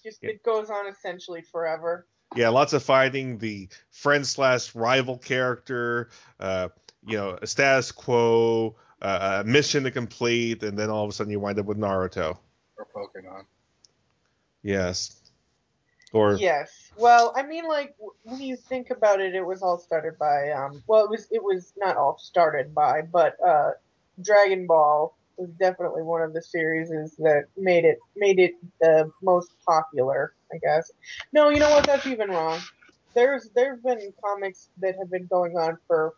Just it goes on essentially forever. yeah, lots of fighting. The friend slash rival character, uh, you know, a status quo, uh, a mission to complete, and then all of a sudden you wind up with Naruto. Or Pokemon. Yes. Or Yes. Well, I mean, like when you think about it, it was all started by um. Well, it was it was not all started by, but uh, Dragon Ball was definitely one of the series that made it made it the most popular. I guess. No, you know what? That's even wrong. There's there've been comics that have been going on for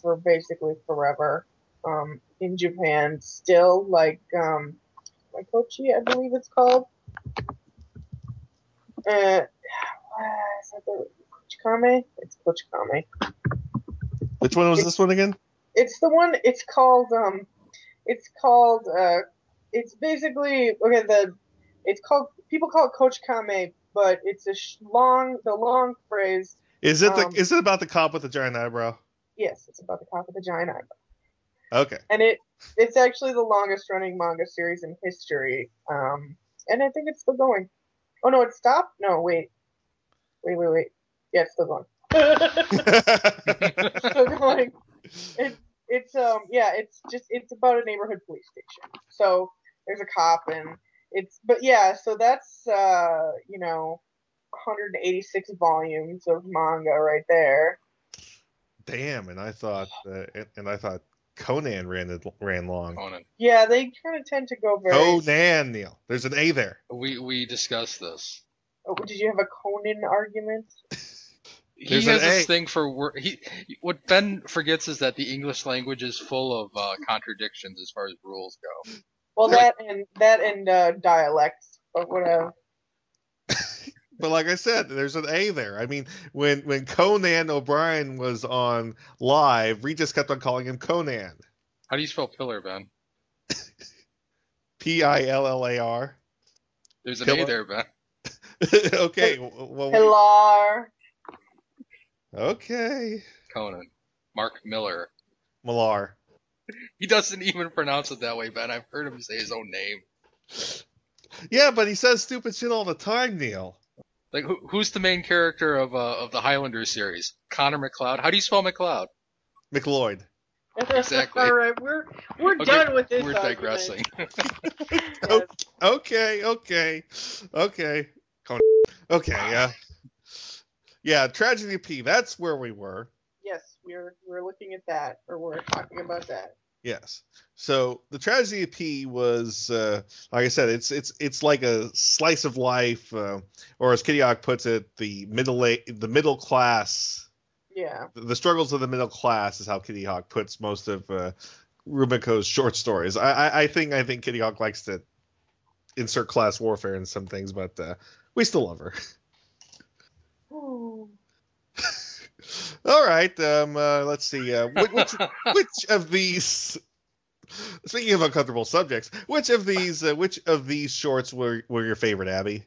for basically forever. Um, in Japan, still like um, Maikochi, I believe it's called. Uh, is that the Kochikame? It's Kochikame. which one was this one again? It's the one. It's called. Um, it's called. Uh, it's basically okay. The it's called. People call it Coach Kame, but it's a sh- long. The long phrase. Is it the Um, is it about the cop with the giant eyebrow? Yes, it's about the cop with the giant eyebrow. Okay. and it it's actually the longest running manga series in history. Um, and I think it's still going. Oh no, it stopped. No, wait, wait, wait, wait. Yeah, it's still going. still going. It, it's um yeah, it's just it's about a neighborhood police station. So there's a cop and it's but yeah, so that's uh you know 186 volumes of manga right there. Damn, and I thought uh, and, and I thought Conan ran ran long. Conan. Yeah, they kind of tend to go very. Conan, Neil. There's an A there. We we discussed this. Oh, did you have a Conan argument? He There's has this thing for wor- he. What Ben forgets is that the English language is full of uh, contradictions as far as rules go. Well, that and that and uh, dialects, but whatever. But like I said, there's an A there. I mean, when when Conan O'Brien was on live, we just kept on calling him Conan. How do you spell pillar, Ben? P I L L A R. There's an Pillar? A there, Ben. okay. Well, Pilar. Okay. Conan. Mark Miller. Millar. He doesn't even pronounce it that way, Ben. I've heard him say his own name. Yeah, but he says stupid shit all the time, Neil. Like, who, who's the main character of uh, of the Highlander series? Connor MacLeod. How do you spell McLeod? McLeod. Exactly. All right, we're we're Okay, done with this. We're argument. digressing. Yes. Okay, okay, okay. Conan. Okay, yeah. Yeah, Tragedy P, that's where we were. Yes, we're we're looking at that, or we're talking about that. Yes. So the tragedy of P was, uh, like I said, it's it's it's like a slice of life, uh, or as Kittyhawk puts it, the middle a- the middle class, Yeah. the struggles of the middle class is how Kittyhawk puts most of uh, Rumiko's short stories. I, I I think I think Kittyhawk likes to insert class warfare in some things, but uh, we still love her. Ooh. All right. Um. Uh, let's see. Uh, which, which which of these? Speaking of uncomfortable subjects, which of these uh, which of these shorts were were your favorite, Abby?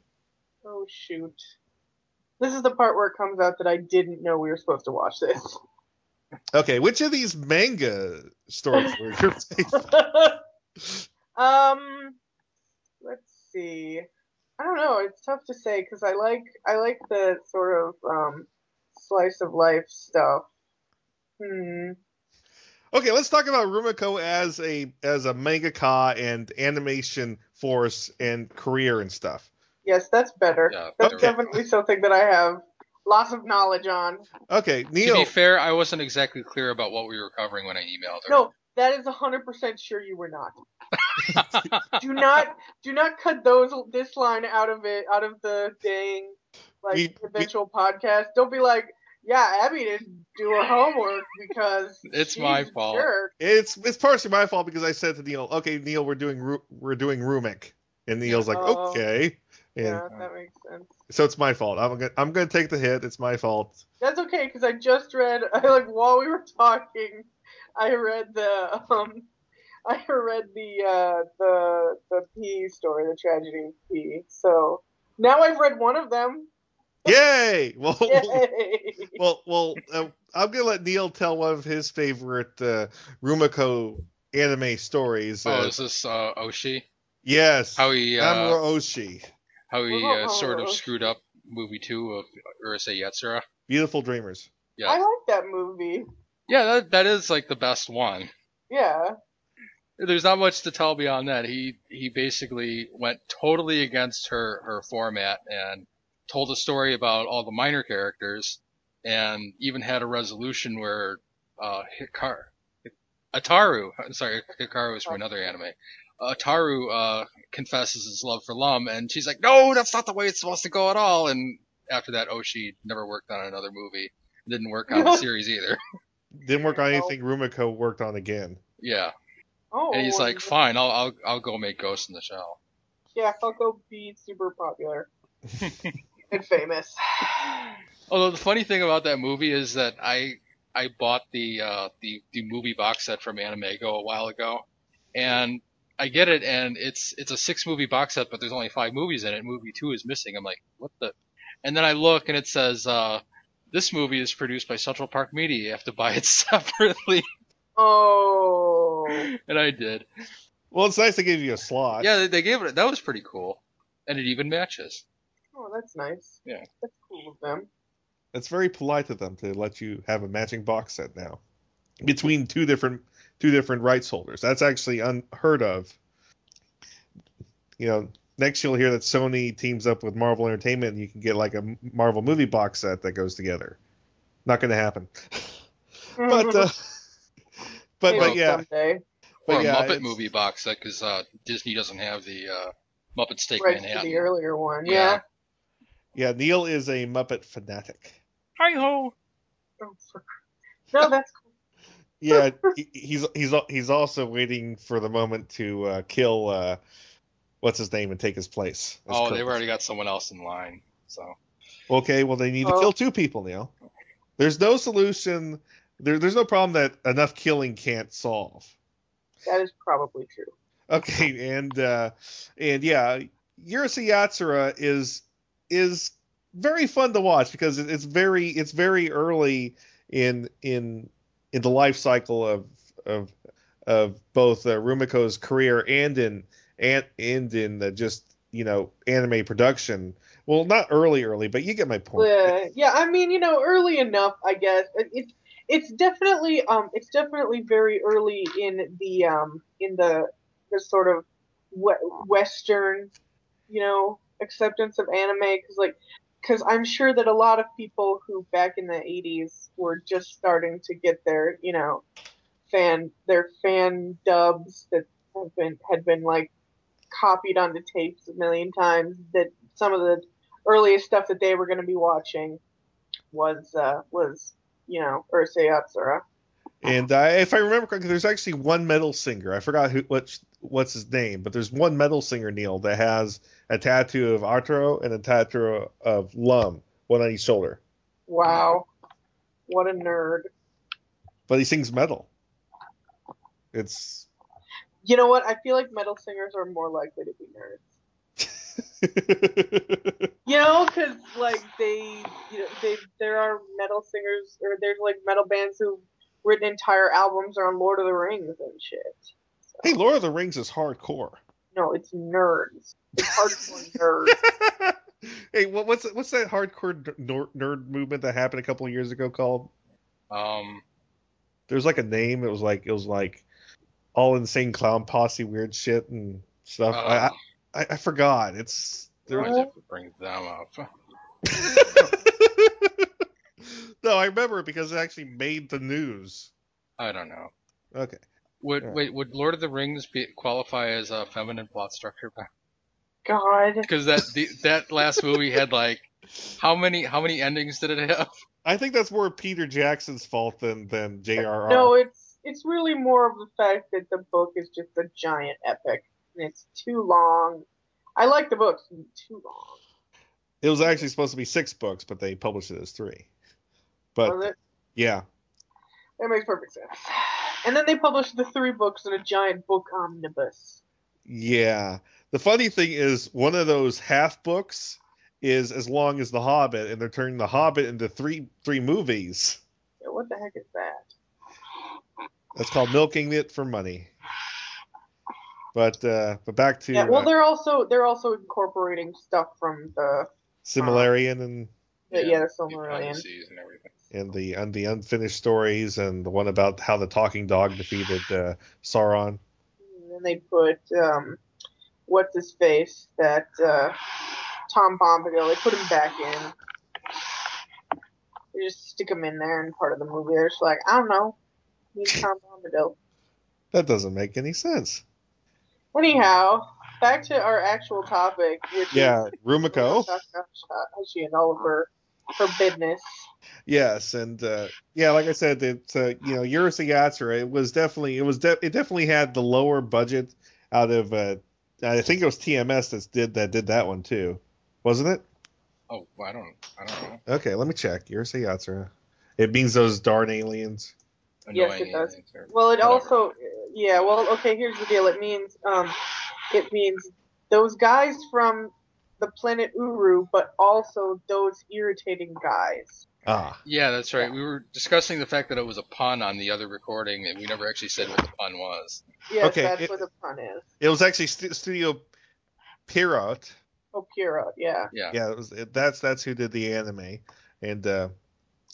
Oh shoot. This is the part where it comes out that I didn't know we were supposed to watch this. Okay. Which of these manga stories were your favorite? um, let's see. I don't know. It's tough to say because I like I like the sort of um slice of life stuff. Hmm. Okay, let's talk about Rumiko as a as a mangaka and animation force and career and stuff. Yes, that's better. Yeah, that's okay. definitely something that I have lots of knowledge on. Okay, Neil. to be fair, I wasn't exactly clear about what we were covering when I emailed her. No, that is hundred percent sure you were not. do not do not cut those this line out of it out of the dang like We- we- eventual podcast. Don't be like, yeah, Abby didn't do her homework because It's my fault. jerk." It's it's partially my fault because I said to Neil, "Okay, Neil, we're doing we're doing Rumic," and Neil's like, Oh. "Okay," and Yeah, that makes sense. so it's my fault. I'm gonna I'm gonna take the hit. It's my fault. That's okay because I just read I like while we were talking, I read the um, I read the uh the the P story, the tragedy of P. So now I've read one of them. Yay! Well, Yay! well, well. Uh, I'm gonna let Neil tell one of his favorite uh, Rumiko anime stories. Oh, Uh, is this uh, Oshii? yes, How he uh, Mamoru Oshii, how he Oh, uh, sort of screwed up movie two of Urusei Yatsura. Beautiful Dreamers. Yeah, I like that movie. yeah, that that is like the best one. Yeah. There's not much to tell beyond that. He he basically went totally against her her format and told a story about all the minor characters, and even had a resolution where uh, Hikaru, Ataru, I'm sorry, Hikaru is from another anime. Ataru uh, confesses his love for Lum, and she's like, "No, that's not the way it's supposed to go at all." And after that, Oshii never worked on another movie. Didn't work on the series either. Didn't work on anything Rumiko worked on again. yeah, Oh, and he's like, "Fine, I'll I'll I'll go make Ghost in the Shell." yeah, I'll go be super popular and famous. Although the funny thing about that movie is that I I bought the uh, the the movie box set from AnimEigo a while ago, and I get it, and it's it's a six movie box set, but there's only five movies in it. Movie two is missing. I'm like, what the? And then I look, and it says uh, this movie is produced by Central Park Media. You have to buy it separately, Oh. and I did. Well, it's nice they gave you a slot. Yeah, they, they gave it. That was pretty cool, and it even matches. Oh, that's nice. Yeah. That's cool of them. It's very polite of them to let you have a matching box set now between two different two different rights holders. That's actually unheard of. You know, next you'll hear that Sony teams up with Marvel Entertainment and you can get like a Marvel movie box set that goes together. Not going to happen. but uh, but Maybe but yeah, Someday. But or a yeah, Muppet it's- movie box set because uh, Disney doesn't have the uh, Muppets Take Right to Manhattan. the earlier one. Yeah. yeah. Neil is a Muppet fanatic. Hi ho. No, that's cool. Yeah, he- he's he's he's also waiting for the moment to uh, kill uh, what's his name and take his place. as Oh, Kurt. they've already got someone else in line. So Okay, well they need to Oh. kill two people now. There's no solution. There, there's no problem that enough killing can't solve. That is probably true. Okay, and uh, and yeah, Urusei Yatsura is is very fun to watch because it- it's very it's very early in in in the life cycle of of of both uh, Rumiko's career and in and and in the just you know anime production. Well, not early early, but you get my point. Yeah, yeah. I mean, you know, early enough, I guess. It, it's it's definitely um it's definitely very early in the um in the the sort of Western, you know, acceptance of anime. Because like because I'm sure that a lot of people who back in the 80s were just starting to get their you know fan their fan dubs that have been had been like copied onto tapes a million times that some of the earliest stuff that they were going to be watching was uh, was you know Urusei Yatsura. And uh, if I remember correctly, there's actually one metal singer. I forgot who what what's his name, but there's one metal singer Neil that has a tattoo of Ataru and a tattoo of Lum, one on each shoulder. Wow, what a nerd! But he sings metal. It's You know what? I feel like metal singers are more likely to be nerds. You know, because like they, you know, they there are metal singers or there's like metal bands who've written entire albums on Lord of the Rings and shit. hey, Lord of the Rings is hardcore. No, it's nerds. It's hardcore nerds. Hey, what, what's what's that hardcore nerd, nerd movement that happened a couple of years ago called? um, There's like a name. It was like it was like all insane clown posse weird shit and stuff. I, uh, I I forgot. It's I might there. have to bring them up. no, I remember it because it actually made the news. I don't know. Okay. Would Yeah. wait? Would Lord of the Rings be, qualify as a feminine plot structure? God. Because that the, that last movie had like how many how many endings did it have? I think that's more Peter Jackson's fault than than J.R.R. No, it's it's really more of the fact that the book is just a giant epic and it's too long. I like the books too long. It was actually supposed to be six books, but they published it as three. But yeah, That makes perfect sense. And then they published the three books in a giant book omnibus. yeah. The funny thing is, one of those half books is as long as The Hobbit, and they're turning The Hobbit into three three movies. Yeah, what the heck is that? That's called milking it for money. But uh, but back to Yeah, well, uh, they're also they're also incorporating stuff from the Silmarillion and yeah, yeah the Silmarillion. And everything. and the and the unfinished stories and the one about how the talking dog defeated uh, Sauron. then they put um, what's his face that uh, Tom Bombadil. They put him back in. They just stick him in there and part of the movie. They're just like, I don't know, he's Tom Bombadil. That doesn't make any sense. Anyhow, back to our actual topic, which Yeah, is Rumiko. She and all of her her business. Yes, and uh, yeah, like I said, it uh, you know Urusei Yatsura. It was definitely it was de- it definitely had the lower budget out of uh, I think it was TMS that did that did that one too, wasn't it? Oh, well, I don't, I don't know. Okay, let me check. Urusei Yatsura. It means those darn aliens. Yes, it does. Well, it whatever. also, yeah. Well, okay. Here's the deal. It means, um, it means those guys from the planet Uru, but also those irritating guys. Ah, Yeah, that's right. We were discussing the fact that it was a pun on the other recording, and we never actually said what the pun was. Yes, Okay, that's it- what the pun is. it was actually st- Studio Pierrot. Oh, Pierrot, yeah. Yeah. Yeah, it was, it, that's that's who did the anime, and uh,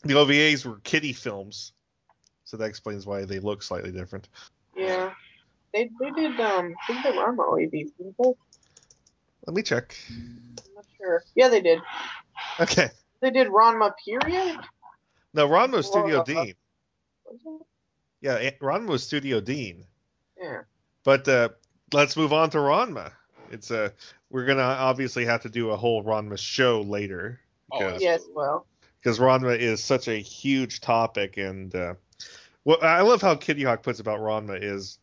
the OVAs were Kitty Films, so that explains why they look slightly different. Yeah. They they did um I think they were on the OAVs, didn't they? Let me check. I'm not sure. Yeah, they did. Okay, They did Ranma period. no, Ranma was Studio Well, uh, Dean. Was it? Yeah, A- Ranma was Studio Dean. Yeah. But uh, let's move on to Ranma. It's uh, we're gonna obviously have to do a whole Ranma show later Oh, because Yes, well. because Ranma is such a huge topic, and uh, what I love how Kittyhawk puts about Ranma is,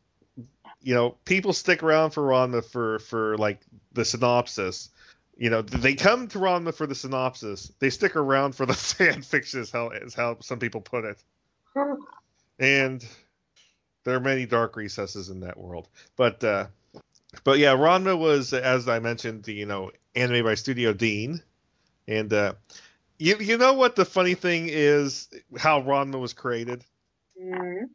you know, people stick around for Ranma for for like the synopsis. You know, they come to Ranma for the synopsis. They stick around for the fan fiction, is how is how some people put it. And there are many dark recesses in that world, but uh, but yeah, Ranma was, as I mentioned, you know, anime by Studio Dean, and uh, you you know what the funny thing is how Ranma was created. Mm.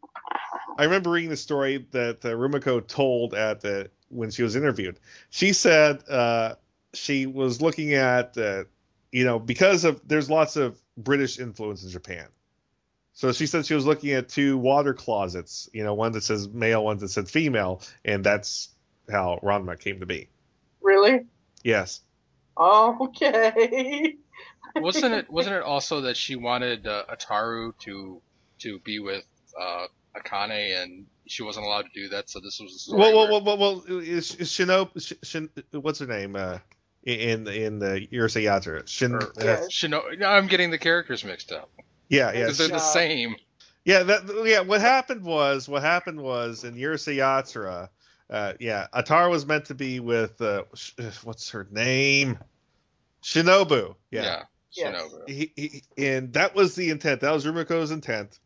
I remember reading the story that uh, Rumiko told at the when she was interviewed. She said uh, she was looking at uh, you know because of there's lots of British influence in Japan. So she said she was looking at two water closets, you know, one that says male, one that said female, and that's how Ranma came to be. Really? Yes. Oh, okay. wasn't it? Wasn't it also that she wanted uh, Ataru to to be with uh, Akane, and she wasn't allowed to do that? So this was a story. Well, well, where- well, well, well, is, is Shino, Sh, Shin, what's her name? Uh, in in the Urusei Yatsura. Shin, or- uh, Shino- no, I'm getting the characters mixed up. yeah, yeah. They're the same. Yeah, that yeah. What happened was what happened was in Urusei Yatsura, uh, yeah, Ataru was meant to be with uh, sh- what's her name, Shinobu. Yeah, Yeah. Yes. Shinobu. He, he, and that was the intent. That was Rumiko's intent.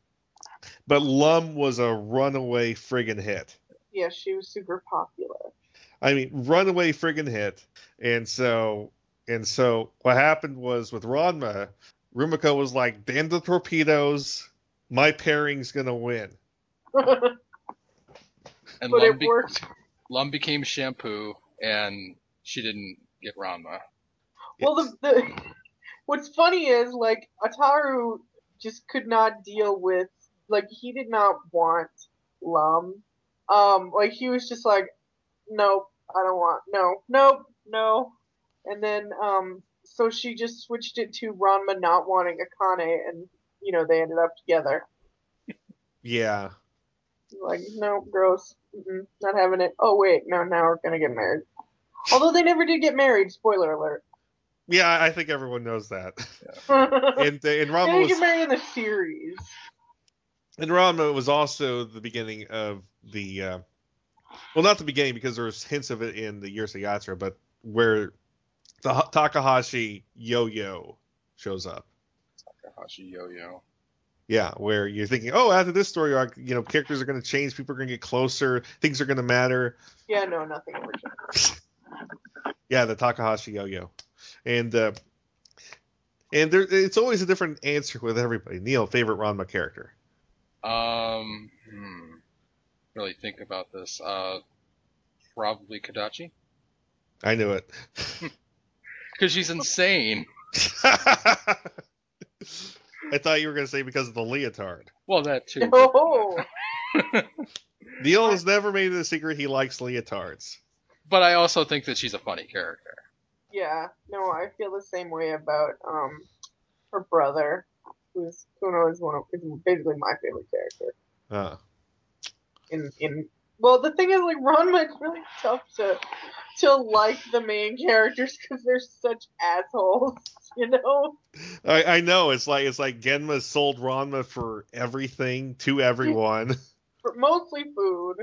But Lum was a runaway friggin' hit. Yeah, she was super popular. I mean, runaway friggin' hit. And so and so what happened was with Ranma, Rumiko was like, "Damn the torpedoes, my pairing's gonna win." but And Lum, it be- worked. Lum became Shampoo, and she didn't get Ranma. Well, the, the what's funny is like Ataru just could not deal with like he did not want Lum. Um, like he was just like, nope, I don't want, no, nope, no. And then um, so she just switched it to Ranma not wanting Akane, and you know they ended up together. Yeah. Like, no, gross, Mm-mm, not having it. Oh wait, no, now we're gonna get married. Although they never did get married. Spoiler alert. Yeah, I think everyone knows that. they And and Ranma didn't was get married in the series. And Ranma was also the beginning of the uh, well, not the beginning because there was hints of it in the Urusei Yatsura, but where the Ha- Takahashi yo-yo shows up. Takahashi Yo-Yo. Yeah, where you're thinking, oh, after this story arc, you know, characters are going to change, people are going to get closer, things are going to matter. Yeah, no, nothing ever changed. Yeah, the Takahashi yo-yo, and uh, and there, it's always a different answer with everybody. Neil, favorite Ranma character? Um, hmm. Really think about this. Uh, probably Kodachi. I knew it. Because she's insane. I thought you were going to say because of the leotard. Well, that too. Oh, Neil has never made it a secret he likes leotards. But I also think that she's a funny character. Yeah, no, I feel the same way about um her brother, who's Kuno is one of is basically my favorite character. Uh, In in well, the thing is like Ranma, it's really tough to to like the main characters because they're such assholes, you know. I, I know it's like it's like Genma sold Ranma for everything to everyone. For mostly food.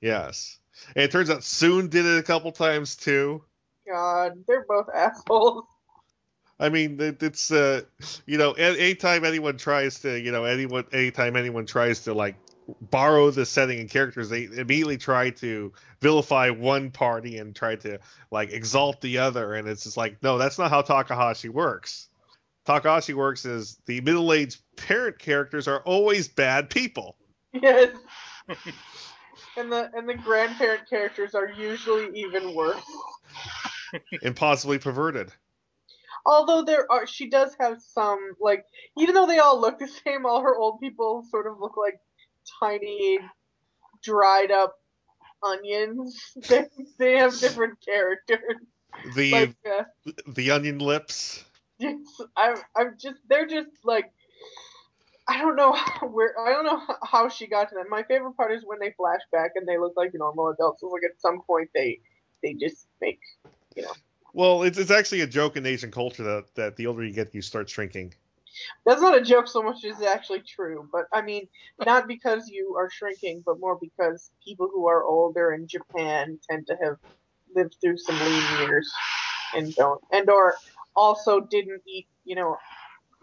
yes, and it turns out Soun did it a couple times too. God, they're both assholes. I mean, it's uh, you know, anytime anyone tries to, you know, anyone, anytime anyone tries to like borrow the setting and characters, they immediately try to vilify one party and try to like exalt the other, and it's just like, no, that's not how Takahashi works. Takahashi works is the middle-aged parent characters are always bad people. Yes. and the and the grandparent characters are usually even worse. and possibly perverted. Although there are, she does have some like, even though they all look the same, all her old people sort of look like tiny, dried up onions. They, they have different characters. The Like, uh, the onion lips. I'm, I'm just, they're just like, I don't know how- where, I don't know how she got to them. My favorite part is when they flash back and they look like normal adults. It's like at some point they, they just make, you know, Well, it's it's actually a joke in Asian culture that that the older you get, you start shrinking. that's not a joke so much as it's actually true. But I mean, not because you are shrinking, but more because people who are older in Japan tend to have lived through some lean years and don't, and or also didn't eat, you know,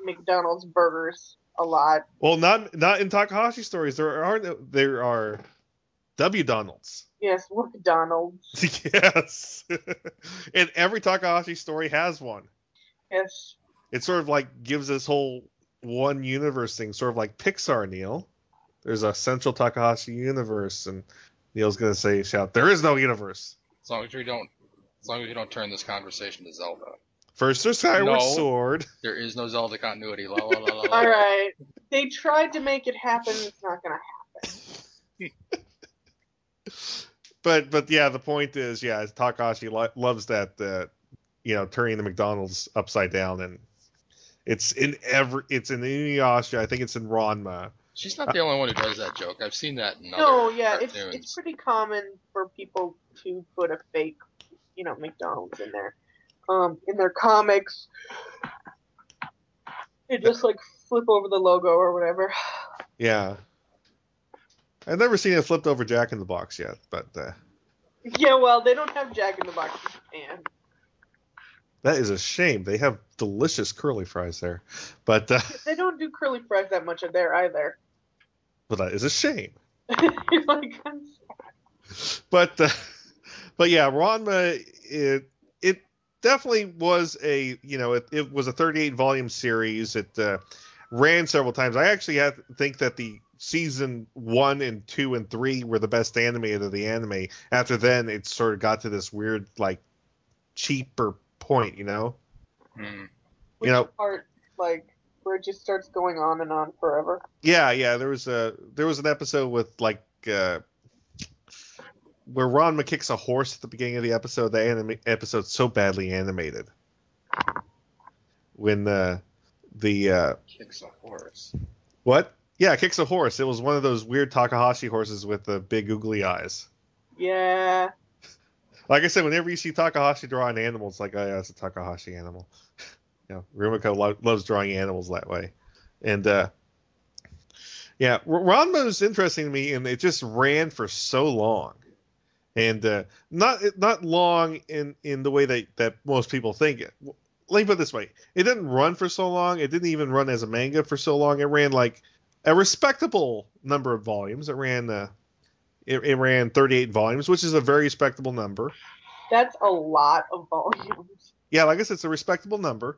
McDonald's burgers a lot. Well, not not in Takahashi stories. There aren't there are W Donalds. Yes, McDonald's. yes, and every Takahashi story has one. Yes. It sort of like gives this whole one universe thing, sort of like Pixar. Neil, there's a central Takahashi universe, and Neil's gonna say, "Shout! There is no universe." As long as you don't, as long as you don't turn this conversation to Zelda. First, there's Skyward No. Sword. There is no Zelda continuity. La, la, la, la, la. All right. They tried to make it happen. It's not gonna happen. But but yeah, the point is, yeah, Takashi lo- loves that uh, you know turning the McDonald's upside down, and it's in every it's in Inuyasha. I think it's in Ranma. She's not the only one who does that joke. I've seen that in other No, yeah, it's it's pretty common for people to put a fake, you know, McDonald's in there, um, in their comics. They just like flip over the logo or whatever. Yeah, I've never seen it flipped over Jack in the Box yet, but uh, Yeah, well, they don't have Jack in the Box in Japan. that is a shame. They have delicious curly fries there, but uh, They don't do curly fries that much of there either. but that is a shame. like, I'm but uh, but yeah, Ranma it it definitely was a you know it, it was a 38 volume series. It uh, ran several times. I actually have, think that the season one and two and three were the best animated of the anime. After then, it sort of got to this weird like cheaper point, you know. Hmm. You know, part like where it just starts going on and on forever. Yeah, yeah. There was a there was an episode with like uh, where Ron kicks a horse at the beginning of the episode. The anime episode's so badly animated. When the the uh, Kicks a horse. what? Yeah, kicks a horse. It was one of those weird Takahashi horses with the big googly eyes. Yeah. Like I said, whenever you see Takahashi drawing animals, it's like, oh yeah, it's a Takahashi animal. you know, Rumiko lo- loves drawing animals that way, and uh, yeah, Ranma is interesting to me, and it just ran for so long, and uh, not not long in in the way that that most people think it. Let me put it this way: it didn't run for so long. It didn't even run as a manga for so long. It ran like a respectable number of volumes. It ran. Uh, it, it ran 38 volumes, which is a very respectable number. That's a lot of volumes. Yeah, like I said, it's a respectable number.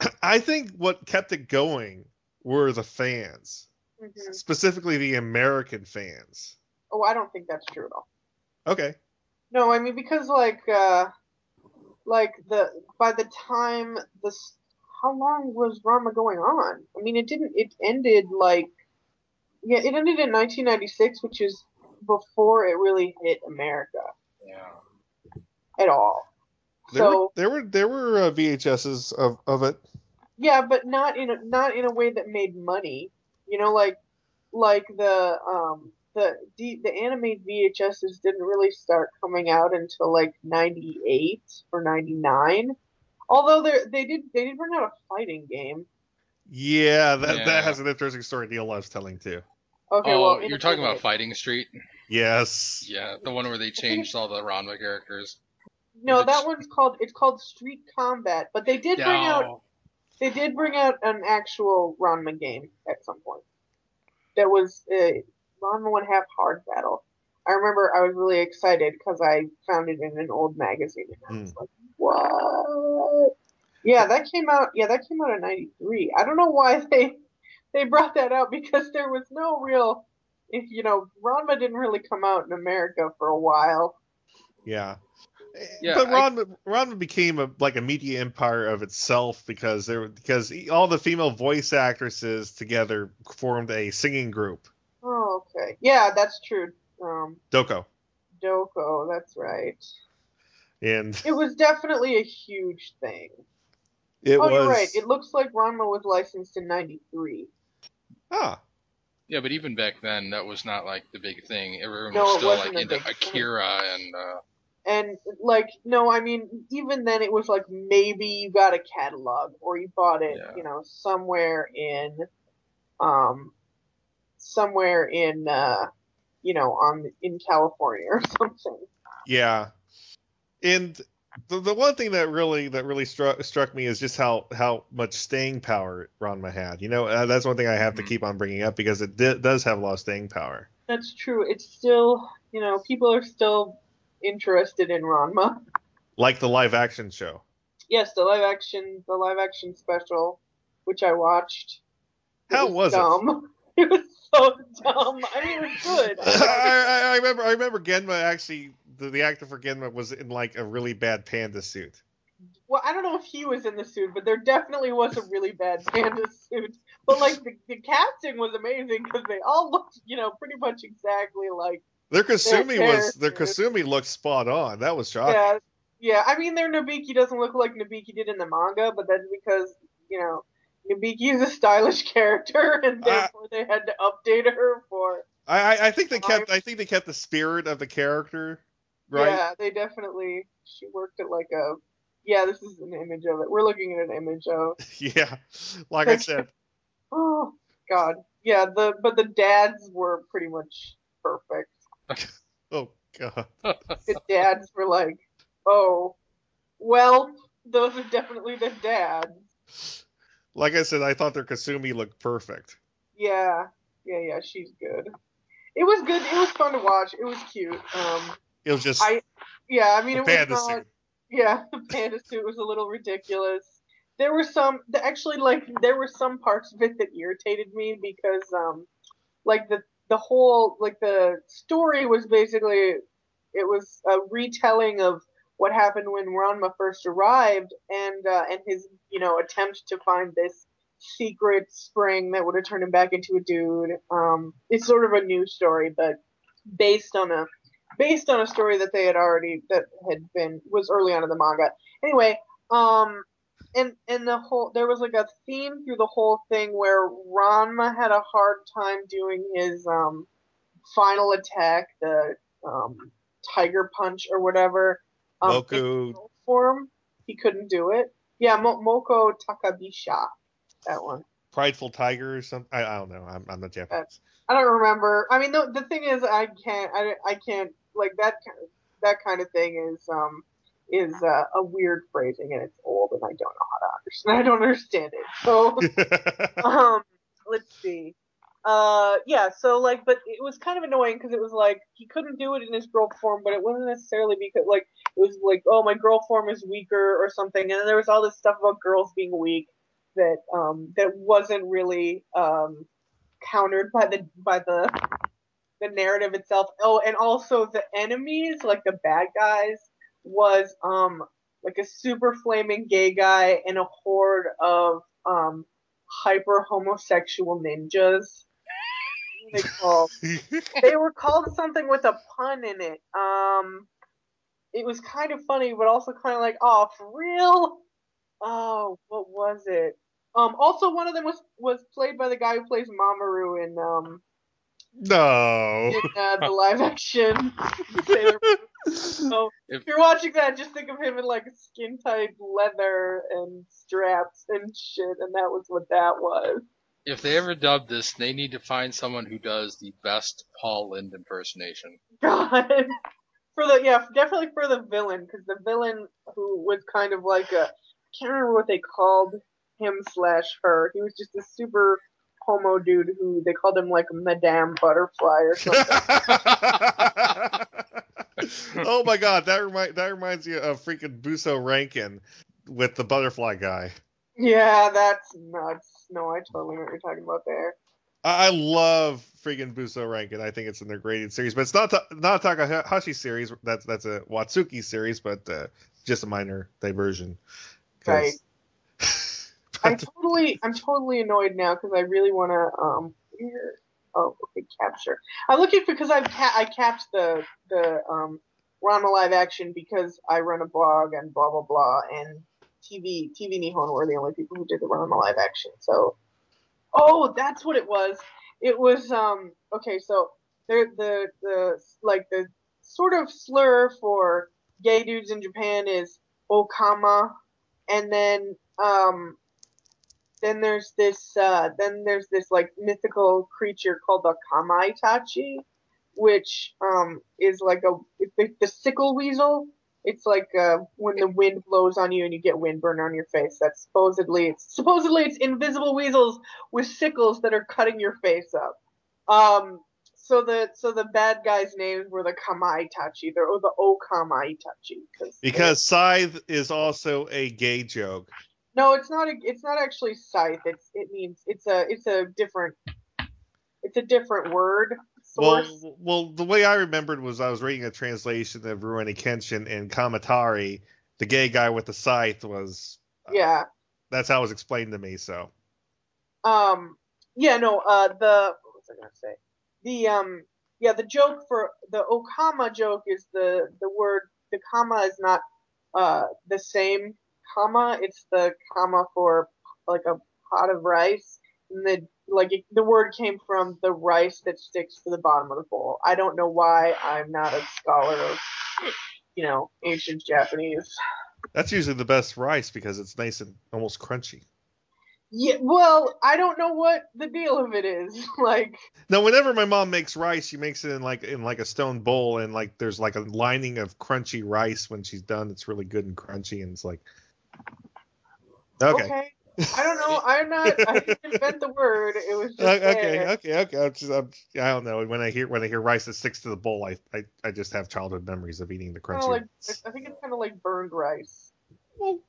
I think what kept it going were the fans, Mhm. specifically the American fans. Oh, I don't think that's true at all. Okay. No, I mean because like uh like the by the time this how long was Ranma going on? I mean it didn't it ended like yeah, it ended in 1996, which is before it really hit America Yeah. at all. There So were there were there were uh, VHSs of of it. yeah, but not in a not in a way that made money. You know, like like the um the the, the animated VHSs didn't really start coming out until like '98 or '99. Although they they did they did bring out a fighting game. Yeah, that Yeah. that has an interesting story Neil loves telling too. Okay, oh, well you're talking about Fighting Street? Yes. Yeah, the one where they changed all the Ranma characters. No, that one's called it's called Street Combat, but they did bring out they did bring out an actual Ranma game at some point. That was uh, Ranma One Half Hard Battle. I remember I was really excited because I found it in an old magazine, and I was like, "What?" Yeah, that came out. Yeah, that came out in '93. I don't know why they they brought that out because there was no real, if you know, Ranma didn't really come out in America for a while. Yeah. Yeah, but I- Ranma, Ranma became a like a media empire of itself because there because all the female voice actresses together formed a singing group, Oh, okay. Yeah, that's true. Um, DoCo, DoCo, that's right. and It was definitely a huge thing. it oh, was you're right. It looks like Ranma was licensed in '93. Ah Yeah, but even back then, that was not like the big thing. Everyone No, was still like into big thing. Akira and uh, And like, no, I mean, even then, it was like maybe you got a catalog or you bought it, Yeah. you know, somewhere in, um, somewhere in, uh, you know, on in California or something. yeah, and the the one thing that really that really struck struck me is just how how much staying power Ranma had. You know, uh, that's one thing I have to keep on bringing up because it di- does have a lot of staying power. That's true. It's still, you know, people are still interested in Ranma. Like the live action show. Yes, the live action, the live action special, which I watched. How was it? dumb. it? was so dumb. I mean, it was good. I, I, I remember I remember Genma actually the, the actor for Genma was in like a really bad panda suit. Well, I don't know if he was in the suit, but there definitely was a really bad panda suit. But like the, the casting was amazing because they all looked, you know, pretty much exactly like. Their Kasumi Their was their Kasumi looked spot on. That was shocking. Yeah, yeah. I mean, their Nabiki doesn't look like Nabiki did in the manga, but that's because you know Nabiki is a stylish character, and therefore they had to update her for. I, I I think they kept I think they kept the spirit of the character, right? Yeah, they definitely. She worked at like a. Yeah, this is an image of it. We're looking at an image of. Yeah. Like I said, Oh God, yeah. The but the dads were pretty much perfect. oh god. The dads were like, oh, well, those are definitely the dads. Like I said, I thought their Kasumi looked perfect. Yeah, yeah, yeah. She's good. It was good. It was fun to watch. It was cute. Um, It was just I yeah. I mean, the it was not. suit. Yeah, the panda suit was a little ridiculous. There were some actually like there were some parts of it that irritated me because um like the the whole like the story was basically it was a retelling of what happened when Ranma first arrived and uh, and his you know attempt to find this secret spring that would have turned him back into a dude. Um, it's sort of a new story, but based on a based on a story that they had already that had been was early on in the manga. Anyway, um, and and the whole there was like a theme through the whole thing where Ranma had a hard time doing his um final attack, the um tiger punch or whatever. Um, Moku form, he couldn't do it. Yeah, Mo- Moko Takabisha, that one. Prideful Tiger or something. I, I don't know. I'm, I'm not Japanese. I don't remember. I mean, the, the thing is, I can't, I, I can't like that. kind of- That kind of thing is um is uh, a weird phrasing and it's old and I don't know how to understand. I don't understand it. So um, let's see. Uh, yeah. So like, but it was kind of annoying because it was like he couldn't do it in his girl form, but it wasn't necessarily because like it was like, oh, my girl form is weaker or something, and then there was all this stuff about girls being weak that um that wasn't really um countered by the by the the narrative itself. Oh, and also the enemies, like the bad guys, was um like a super flaming gay guy and a horde of um hyper homosexual ninjas. they called? they were called something with a pun in it. Um, it was kind of funny, but also kind of like, oh, for real? Oh, what was it? Um, also one of them was was played by the guy who plays Mamoru in um No. in uh, the live action. Sailor Moon. so if you're watching that, just think of him in like skin tight leather and straps and shit, and that was what that was. If they ever dub this, they need to find someone who does the best Paul Lynde impersonation. God. For the yeah, definitely for the villain, because the villain who was kind of like a I can't remember what they called him slash her. He was just a super homo dude who they called him like Madame Butterfly or something. oh my god, that remind that reminds you of freaking Buso Renkin with the butterfly guy. yeah, that's nuts. No, I totally know what you're talking about there. I love freaking Buso Renkin. I think it's an integrated series, but it's not ta- not a Takahashi series. That's that's a Watsuki series, but uh, just a minor diversion. Right. I'm totally, I'm totally annoyed now because I really want to. Um, here, oh, okay, capture. I'm looking because I've ca- I capped the the um Ranma live action because I run a blog and blah blah blah and TV TV Nihon were the only people who did the Ranma live action. So, oh, that's what it was. It was um okay. So there the the like the sort of slur for gay dudes in Japan is okama, and then um then there's this uh, then there's this like mythical creature called the Kamaitachi, which um, is like a the, the sickle weasel. It's like uh, when the wind blows on you and you get windburn on your face. That's supposedly it's supposedly it's invisible weasels with sickles that are cutting your face up. Um, so the so the bad guys' names were the Kamaitachi, or the O Okamaitachi. because Scythe is also a gay joke. No, it's not. A, it's not actually scythe. It's it means it's a it's a different it's a different word source. Well, well, the way I remembered was I was reading a translation of Rurouni Kenshin, and Kamatari, the gay guy with the scythe, was yeah. that's how it was explained to me. So Um. Yeah. No. Uh. The what was I gonna say? The um. Yeah. The joke for the okama joke is the the word the comma is not uh the same comma. It's the comma for like a pot of rice. And the like it, the word came from the rice that sticks to the bottom of the bowl. I don't know why. I'm not a scholar of you know ancient Japanese. that's usually the best rice because it's nice and almost crunchy. Yeah, well, I don't know what the deal of it is. Like, Now, whenever my mom makes rice, she makes it in like in like a stone bowl, and like there's like a lining of crunchy rice when she's done. It's really good and crunchy, and it's like okay. okay, I don't know. I'm not. I didn't invent the word. It was just okay, there. okay, okay. I'm just, I'm, I don't know. When I hear when I hear rice that sticks to the bowl, I, I, I just have childhood memories of eating the crunchy. like I think it's kind of like burned rice. Well,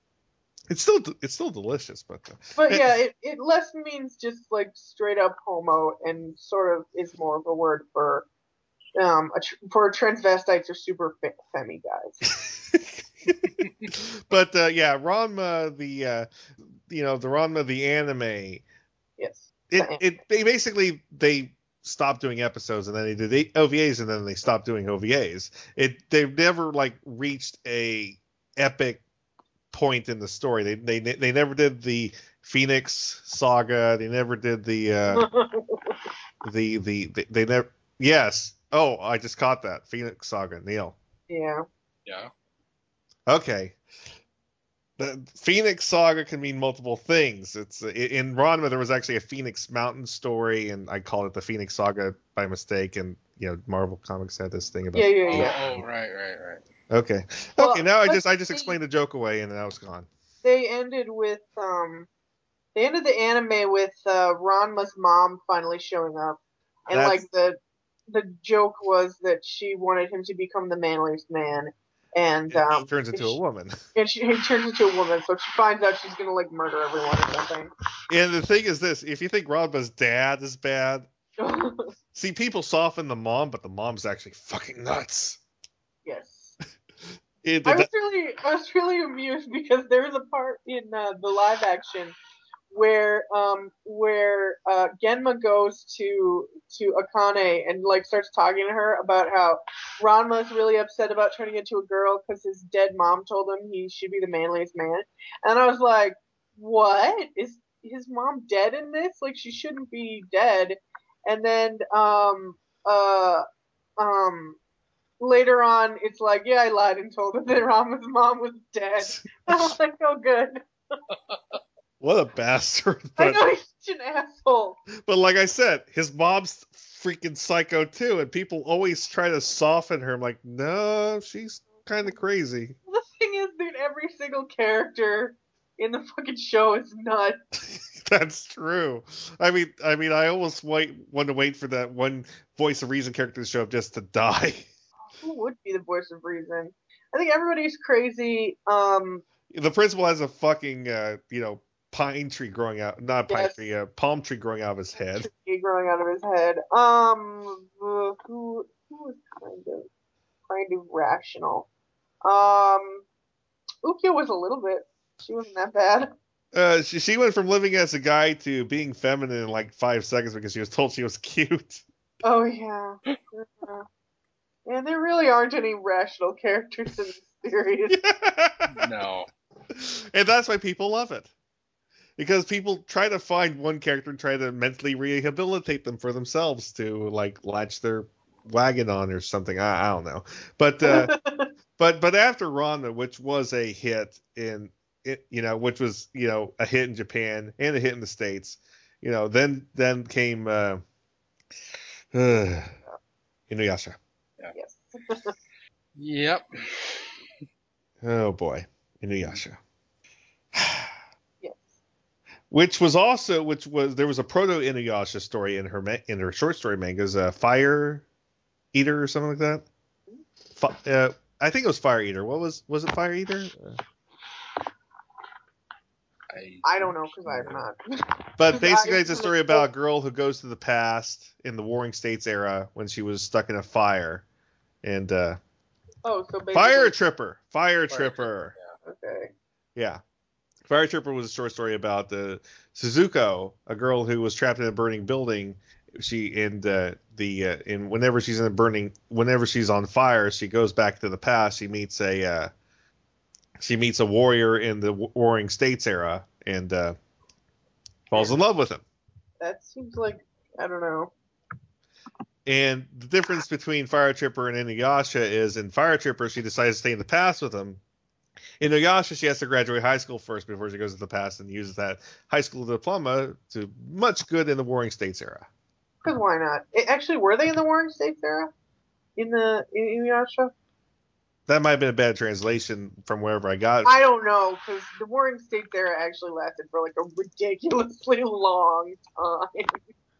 It's still it's still delicious, but uh, But yeah, it, it less means just like straight up homo and sort of is more of a word for um a tr- for transvestites or super fe- femi guys. but uh, yeah, Ranma the uh, you know the Ranma the anime. Yes. It it they basically they stopped doing episodes and then they did the OVAs and then they stopped doing OVAs. It they've never like reached a epic point in the story. They they they never did the Phoenix saga. They never did the uh, the, the the they never yes. Oh, I just caught that Phoenix saga. Neil. yeah. Yeah. Okay. The Phoenix Saga can mean multiple things. It's in Ranma there was actually a Phoenix Mountain story, and I called it the Phoenix Saga by mistake. And you know, Marvel Comics had this thing about. Yeah, yeah, yeah. Oh, right, right, right. Okay. Well, okay. Now I just I just see. explained the joke away, and then I was gone. They ended with um they ended the anime with uh Ranma's mom finally showing up. And That's- like the the joke was that she wanted him to become the manliest man and um he turns into a woman. and she he turns into a woman, so she finds out she's gonna like murder everyone or something. And the thing is this: if you think Ranma's dad is bad, see people soften the mom, but the mom's actually fucking nuts. yes. It, I was really I was really amused because there was a part in uh, the live action where um where uh Genma goes to to Akane and like starts talking to her about how Ranma is really upset about turning into a girl because his dead mom told him he should be the manliest man, and I was like, what is his mom dead in this? Like she shouldn't be dead. And then um uh um later on it's like, yeah, I lied and told him that Ranma's mom was dead. I was like, oh good. What a bastard. I But, know he's such an asshole. but like I said, his mom's freaking psycho too, and people always try to soften her. I'm like, no, she's kind of crazy. The thing is, dude, every single character in the fucking show is nuts. That's true. I mean, I mean, I almost wait want to wait for that one voice of reason character to show up just to die. Who would be the voice of reason? I think everybody's crazy. Um, The principal has a fucking, uh, you know, pine tree growing out, not a pine Yes. tree, a palm tree growing out of his head. tree growing out of his head. Um, uh, who was kind of kind of rational? Um, Ukyo was a little bit. She wasn't that bad. Uh, she, she went from living as a guy to being feminine in like five seconds because she was told she was cute. Oh yeah. yeah. And there really aren't any rational characters in this series. No. and that's why people love it. Because people try to find one character and try to mentally rehabilitate them for themselves to like latch their wagon on or something. I, I don't know. But uh, but but after Ranma, which was a hit in it, you know, which was you know a hit in Japan and a hit in the states, you know, then then came uh, uh, Inuyasha. Yes. Yep. Oh boy, Inuyasha. Yes. Which was also which was there was a proto Inuyasha story in her in her short story mangas, uh, Fire Eater or something like that. Fi- uh, I think it was Fire Eater. What was was it Fire Eater? I don't know because I have not. But basically, it's a story about a girl who goes to the past in the Warring States era when she was stuck in a fire, and uh, Oh, so basically. Fire Tripper, Fire Tripper. Okay. Yeah. Fire Tripper was a short story about the Suzuko, a girl who was trapped in a burning building. She and uh, the uh, and whenever she's in a burning, whenever she's on fire, she goes back to the past. She meets a uh, she meets a warrior in the Warring States era and uh, falls in love with him. That seems like I don't know. And the difference between Fire Tripper and Inuyasha is in Fire Tripper, she decides to stay in the past with him. In Inuyasha, she has to graduate high school first before she goes to the past and uses that high school diploma to much good in the Warring States era. Because why not? It, actually, were they in the Warring States era? In the in Inuyasha? That might have been a bad translation from wherever I got it. I don't know because the Warring States era actually lasted for like a ridiculously long time,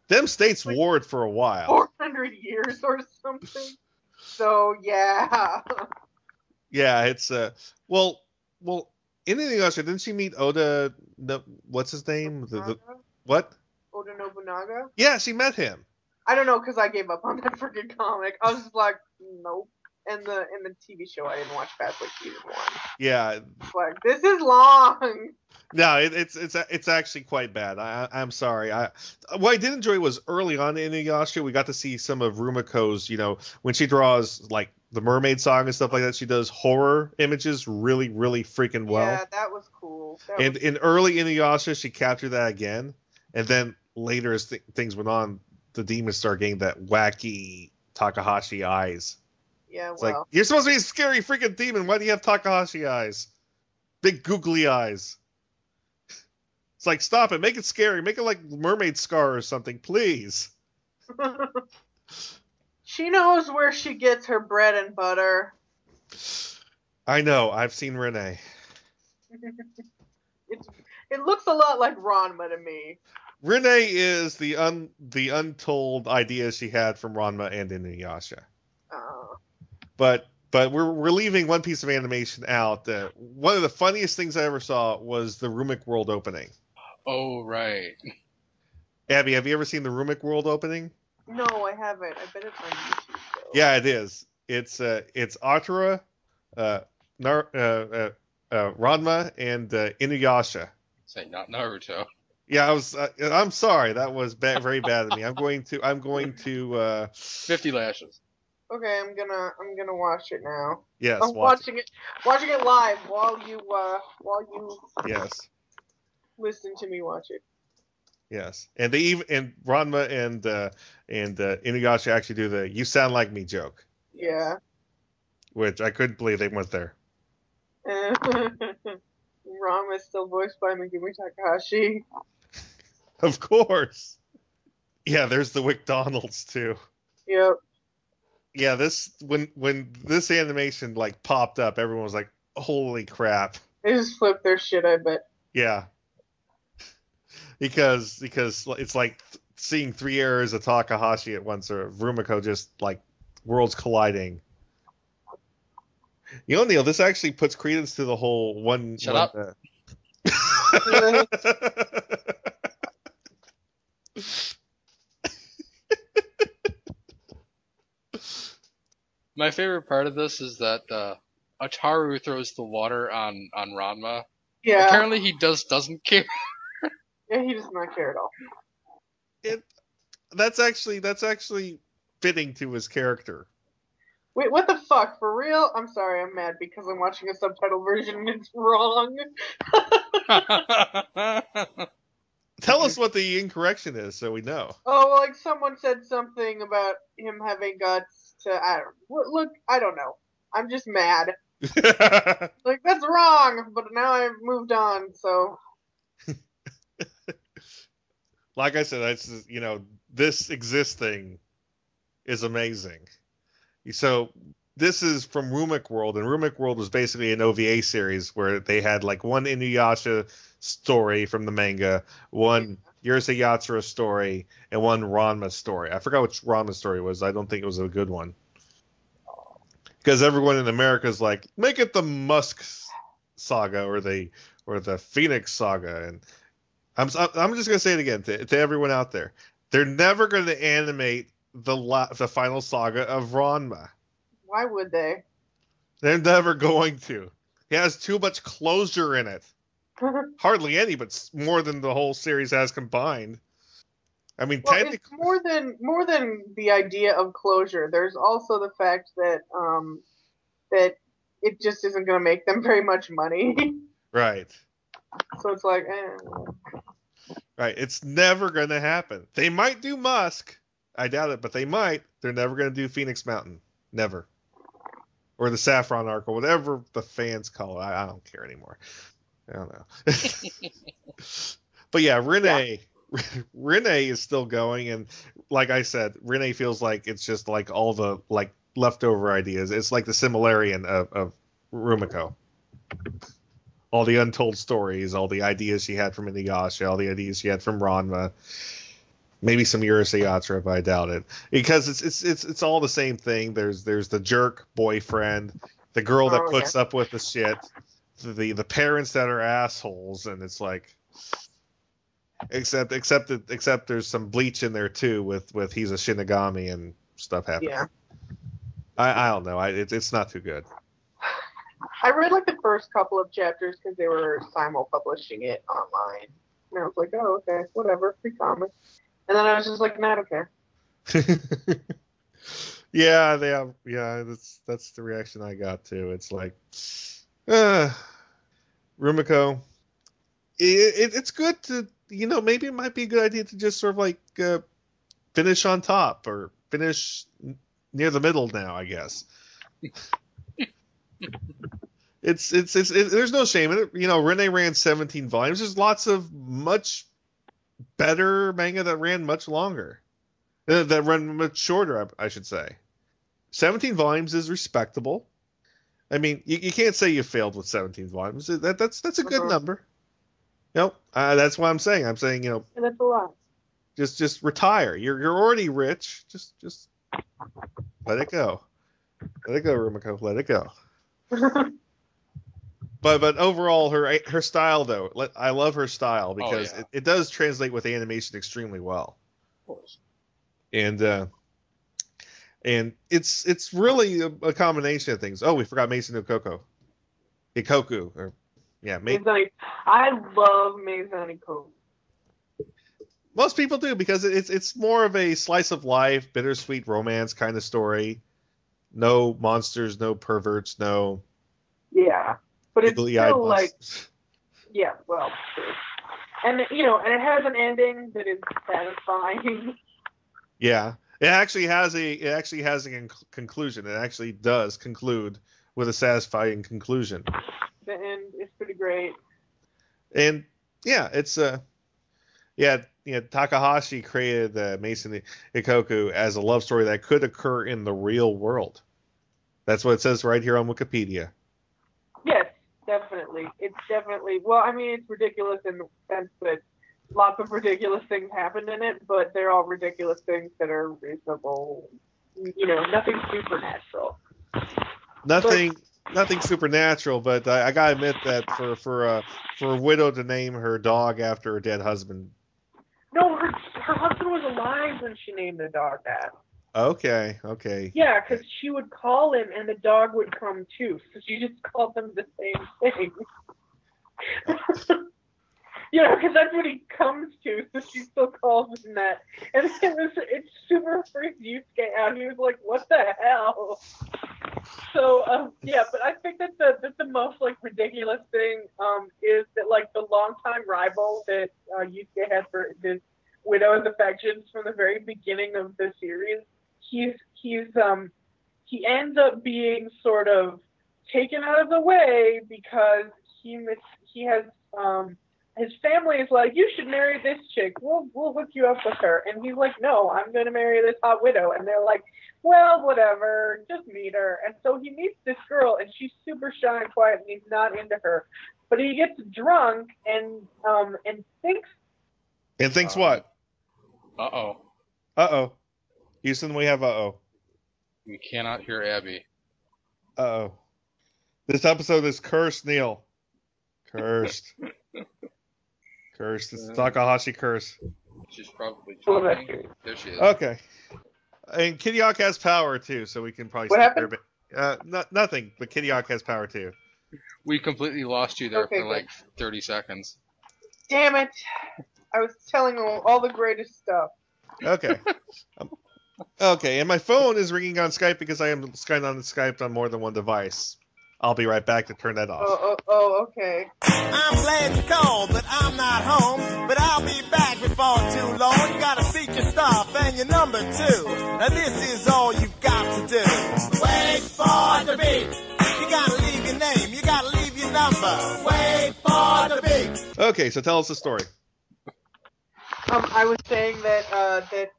Them states warred for a while. four hundred years or something. So yeah, Yeah, it's uh well well in Inuyasha, didn't she meet Oda no, what's his name? The, the, what? Oda Nobunaga. Yeah, she met him. I don't know because I gave up on that freaking comic. I was just like, nope. And the in the TV show, I didn't watch past like season one. Yeah, like this is long. No, it, it's it's it's actually quite bad. I, I- I'm sorry. I what I did enjoy was early on in Inuyasha, we got to see some of Rumiko's. You know, when she draws like the mermaid song and stuff like that, she does horror images really, really freaking well. yeah, that was cool. That and was- in early Inuyasha, she captured that again, and then later as th- things went on, the demons start getting that wacky Takahashi eyes. Yeah, It's well, like you're supposed to be a scary freaking demon. Why do you have Takahashi eyes? Big googly eyes. It's like stop it. Make it scary. Make it like mermaid scar or something, please. she knows where she gets her bread and butter. I know. I've seen Rin-ne. It's, it looks a lot like Ranma to me. Rin-ne is the un the untold ideas she had from Ranma and Inuyasha. Uh, But but we're we're leaving one piece of animation out. Uh, one of the funniest things I ever saw was the Rumic World opening. Oh right. Abby, have you ever seen the Rumic World opening? no, I haven't. I bet it's on YouTube. Though. Yeah, it is. It's uh, it's Ataru, uh, Nar- uh, uh, uh, Ranma, and uh, Inuyasha. Say not Naruto. Yeah, I was. Uh, I'm sorry. That was ba- very bad of me. I'm going to. I'm going to. uh Fifty lashes. Okay, I'm gonna I'm gonna watch it now. Yes. I'm watch watching it. watching it live while you uh while you Yes. listen to me watch it. Yes. And they even and Ranma and uh and uh, Inuyasha actually do the "You sound like me" joke, Yeah. which I couldn't believe they went there. Ram is still voiced by Megumi Takahashi. Of course. Yeah, there's the McDonald's too. Yep. Yeah, this when when this animation like popped up, everyone was like, "Holy crap!" They just flipped their shit, I bet. Yeah, because because it's like seeing three errors of Takahashi at once, or Rumiko just like worlds colliding. You know, Neil, this actually puts credence to the whole one. Shut one, up. uh, My favorite part of this is that uh, Ataru throws the water on on Ranma. Yeah. Apparently, he does doesn't care. Yeah, he does not care at all. it that's actually that's actually fitting to his character. Wait, what the fuck? For real? I'm sorry, I'm mad because I'm watching a subtitle version and it's wrong. Tell us what the incorrection is, so we know. Oh, like someone said something about him having guts to. I don't. Look, I don't know. I'm just mad. Like that's wrong, but now I've moved on. So like I said, that's you know this exists thing is amazing. So this is from Rumic World, and Rumic World was basically an OVA series where they had like one Inuyasha story from the manga, one Urusei Yatsura story, and one Ranma story. I forgot which Ranma story was. I don't think it was a good one. Because everyone in America is like, make it the Musk saga or the or the Phoenix saga, and I'm I'm just gonna say it again to, to everyone out there. They're never going to animate the la- the final saga of Ranma. why would they? They're never going to. It has too much closure in it. Hardly any, but more than the whole series has combined. I mean, Well, technically, more than more than the idea of closure. There's also the fact that um that it just isn't going to make them very much money. right, so it's like, eh. right. It's never going to happen. They might do Musk. I doubt it, but they might. They're never going to do Phoenix Mountain. Never. Or the Saffron Arc, or whatever the fans call it. I, I don't care anymore. I don't know. but yeah, Rin-ne. Rin-ne is still going, and like I said, Rin-ne feels like it's just like all the like leftover ideas. It's like the Silmarillion of, of Rumiko. All the untold stories, all the ideas she had from Inuyasha, all the ideas she had from Ranma, maybe some Urusei Yatsura, but I doubt it. Because it's it's it's it's all the same thing. There's there's the jerk boyfriend, the girl that Oh, puts yeah. up with the shit, the the parents that are assholes, and it's like except except that except there's some bleach in there too with with he's a Shinigami and stuff happens. Yeah. I I don't know. I it, it's not too good. I read like the first couple of chapters because they were simul publishing it online, and I was like, oh okay, whatever, free comic. And then I was just like, not okay. yeah, they have. Yeah, that's that's the reaction I got too. It's like, uh, Rumiko. It, it, it's good to you know maybe it might be a good idea to just sort of like uh, finish on top or finish n- near the middle now. I guess. It's it's it's it, there's no shame in it. You know, Rin-ne ran 17 volumes. There's lots of much better manga that ran much longer, uh, that ran much shorter. I, I should say. 17 volumes is respectable. I mean, you, you can't say you failed with 17 volumes. That that's that's a good Uh-huh. number. Nope, uh, that's what I'm saying. I'm saying you know And that's a lot. just just retire. You're you're already rich. Just just let it go. Let it go, Rumiko. Let it go. But but overall, her her style though, let- I love her style because yeah. it, it does translate with animation extremely well. Of course. And uh, and it's it's really a, a combination of things. Oh, we forgot Maison no Coco, Ikkoku, or yeah, Ma-. I love Maison Ikkoku. Most people do because it's it's more of a slice of life, bittersweet romance kind of story. No monsters, no perverts, no Yeah, but it's still like yeah, well, true. and you know, and it has an ending that is satisfying. Yeah, it actually has a it actually has a con- conclusion. It actually does conclude with a satisfying conclusion. the end is pretty great. And yeah, it's uh yeah, yeah, Takahashi created uh, Maison Ikkoku as a love story that could occur in the real world. That's what it says right here on Wikipedia. Yes, definitely. It's definitely well. I mean, it's ridiculous in the sense that lots of ridiculous things happened in it, but they're all ridiculous things that are reasonable. You know, nothing supernatural. Nothing nothing supernatural, but I, I gotta admit that for for uh, for a widow to name her dog after her dead husband. No, her her husband was alive when she named the dog that. Okay, okay. Yeah, because she would call him and the dog would come too. So she just called them the same thing. you know, because that's what he comes to. So she still calls him that. And it was it super freaked Yusuke out. He was like, "What the hell?" So um, yeah, but I think that the that the most like ridiculous thing um is that like the longtime rival that uh, Yusuke had for his widow's affections from the very beginning of the series, he's he's um he ends up being sort of taken out of the way because he mis- he has um his family is like you should marry this chick we'll we'll hook you up with her and he's like no i'm going to marry this hot widow and they're like well whatever just meet her and so he meets this girl and she's super shy and quiet and he's not into her but he gets drunk and um and thinks And thinks what? Uh oh. Uh oh. Houston, we have uh oh. We cannot hear Abby. Uh oh. This episode is cursed, Neil. Cursed. Cursed. It's Takahashi curse. She's probably Well, talking. There she is. Okay. And Kittyhawk has power too, so we can probably What happened? there. Uh, no, nothing. But Kittyhawk has power too. We completely lost you there Okay, for good. like 30 seconds. damn it i was telling all, all the greatest stuff Okay. Um, okay, and my phone is ringing on Skype because I am Skype on Skype on more than one device. I'll be right back to turn that off. oh oh, oh okay I'm glad you called, but I'm not home. But I'll be back before too long. You gotta speak your stuff and your number too. Now this is all you've got to do. Wait for the beat. You gotta leave your name. You gotta leave your number. Wait for the beat. Okay, so tell us the story. Um, I was saying that uh, that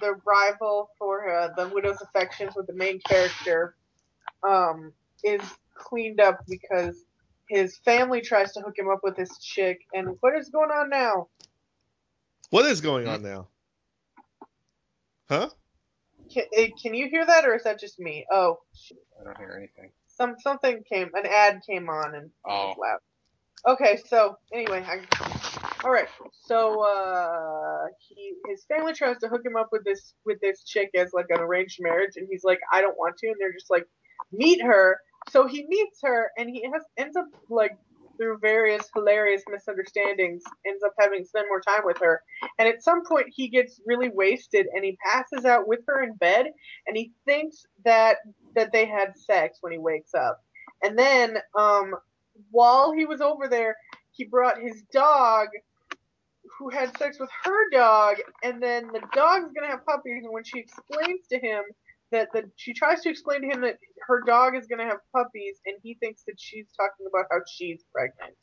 the rival for uh, the widow's affections with the main character um, is cleaned up because his family tries to hook him up with this chick. And what is going on now? What is going on now? Huh? Can, eh, can you hear that, or is that just me? Oh, I don't hear anything. some something came, an ad came on, and Oh. loud. Okay, so anyway, I, all right. So uh, he his family tries to hook him up with this with this chick as like an arranged marriage, and he's like, I don't want to, and they're just like, meet her. So he meets her, and he has ends up like through various hilarious misunderstandings, ends up having to spend more time with her. And at some point, he gets really wasted, and he passes out with her in bed, and he thinks that that they had sex when he wakes up. And then, um, while he was over there, he brought his dog, who had sex with her dog, and then the dog's gonna have puppies. And when she explains to him that that she tries to explain to him that her dog is gonna have puppies, and he thinks that she's talking about how she's pregnant.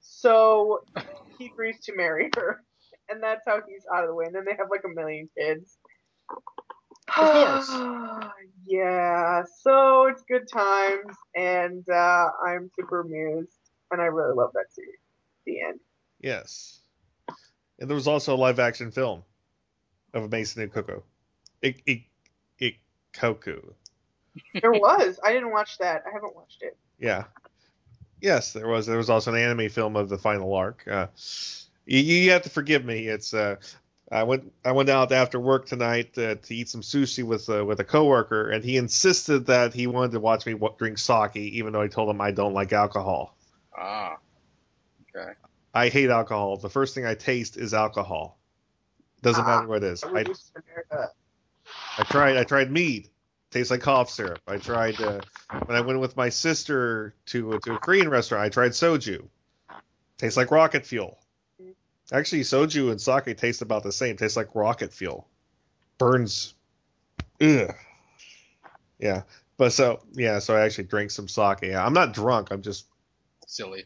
So he agrees to marry her, and that's how he's out of the way. And then they have like a million kids. Of course. yeah, so it's good times, and uh, I'm super amused, and I really love that series. The end. Yes. And there was also a live action film of Maison Ikkoku. Ik, ik, Ikkoku. There was. I didn't watch that. I haven't watched it. Yeah. Yes, there was. There was also an anime film of the final arc. Uh, you, you have to forgive me. It's uh, I went I went out after work tonight uh, to eat some sushi with uh, with a coworker, and he insisted that he wanted to watch me wa- drink sake, even though I told him I don't like alcohol. Ah. Okay. I hate alcohol. The first thing I taste is alcohol. Doesn't Ah, matter what it is. I would I, just compare that. I tried I tried mead. Tastes like cough syrup. I tried uh, when I went with my sister to to a Korean restaurant. I tried soju. Tastes like rocket fuel. Actually, soju and sake taste about the same. Tastes like rocket fuel. Burns. Ugh. Yeah. But so yeah, so I actually drank some sake. Yeah, I'm not drunk. I'm just Silly.